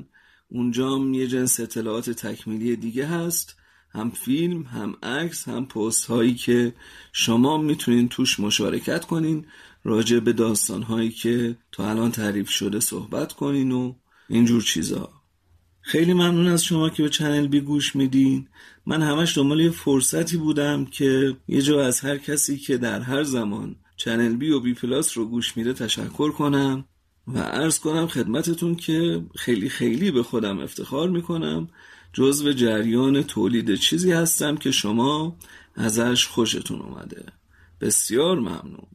اونجا هم یه جنس اطلاعات تکمیلی دیگه هست. هم فیلم هم عکس هم پست هایی که شما می‌تونین توش مشارکت کنین. راجع به داستان هایی که تا الان تعریف شده صحبت کنین و اینجور چیزا. خیلی ممنون از شما که به چنل بی گوش میدین. من همش دنبال یه فرصتی بودم که یه جا از هر کسی که در هر زمان چنل بی و بی پلاس رو گوش میده تشکر کنم و عرض کنم خدمتتون که خیلی خیلی به خودم افتخار می‌کنم. جزو جریان تولید چیزی هستم که شما ازش خوشتون اومده. بسیار ممنون.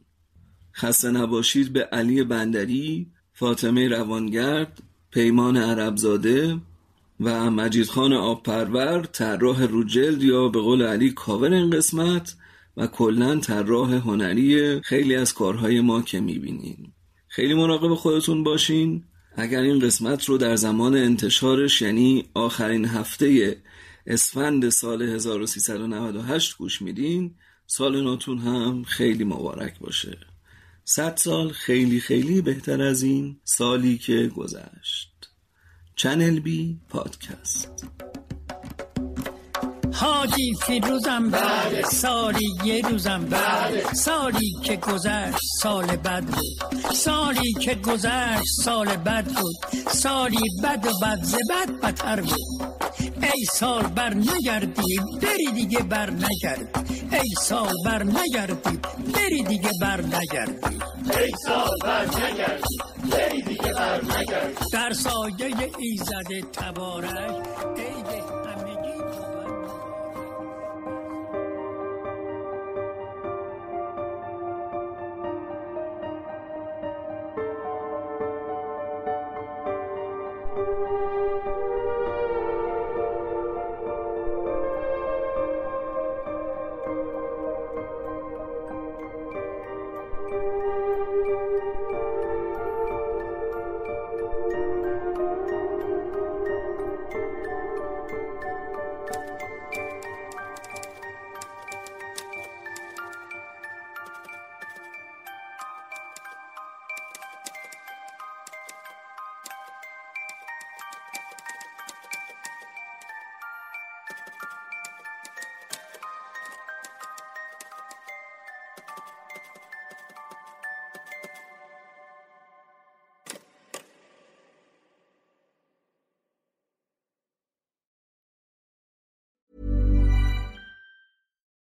خسته نباشید به علی بندری فاطمه روانگرد پیمان عربزاده و مجید خان آبپرور طراح روجلد یا به قول علی کاور این قسمت و کلا طراح هنری خیلی از کارهای ما که می‌بینین. خیلی مراقب خودتون باشین. اگر این قسمت رو در زمان انتشارش یعنی آخرین هفته اسفند سال 1398 گوش میدین سال نوتون هم خیلی مبارک باشه. صد سال خیلی خیلی بهتر از این سالی که گذشت. چنل بی پادکست. حاجی فیروزم بعد سالی یه روزم بعد سالی که گذشت سال بد بود. سالی که گذشت سال بد بود. سالی بد و بد ز بد بدتر بود. ای سال بر نگردی بری دیگه بر نگردی. ای سال بر نگردی بری دیگه بر نگردی. ای سال بر نگردی بری دیگه بر نگردی. در سایه ایزد تبارک ای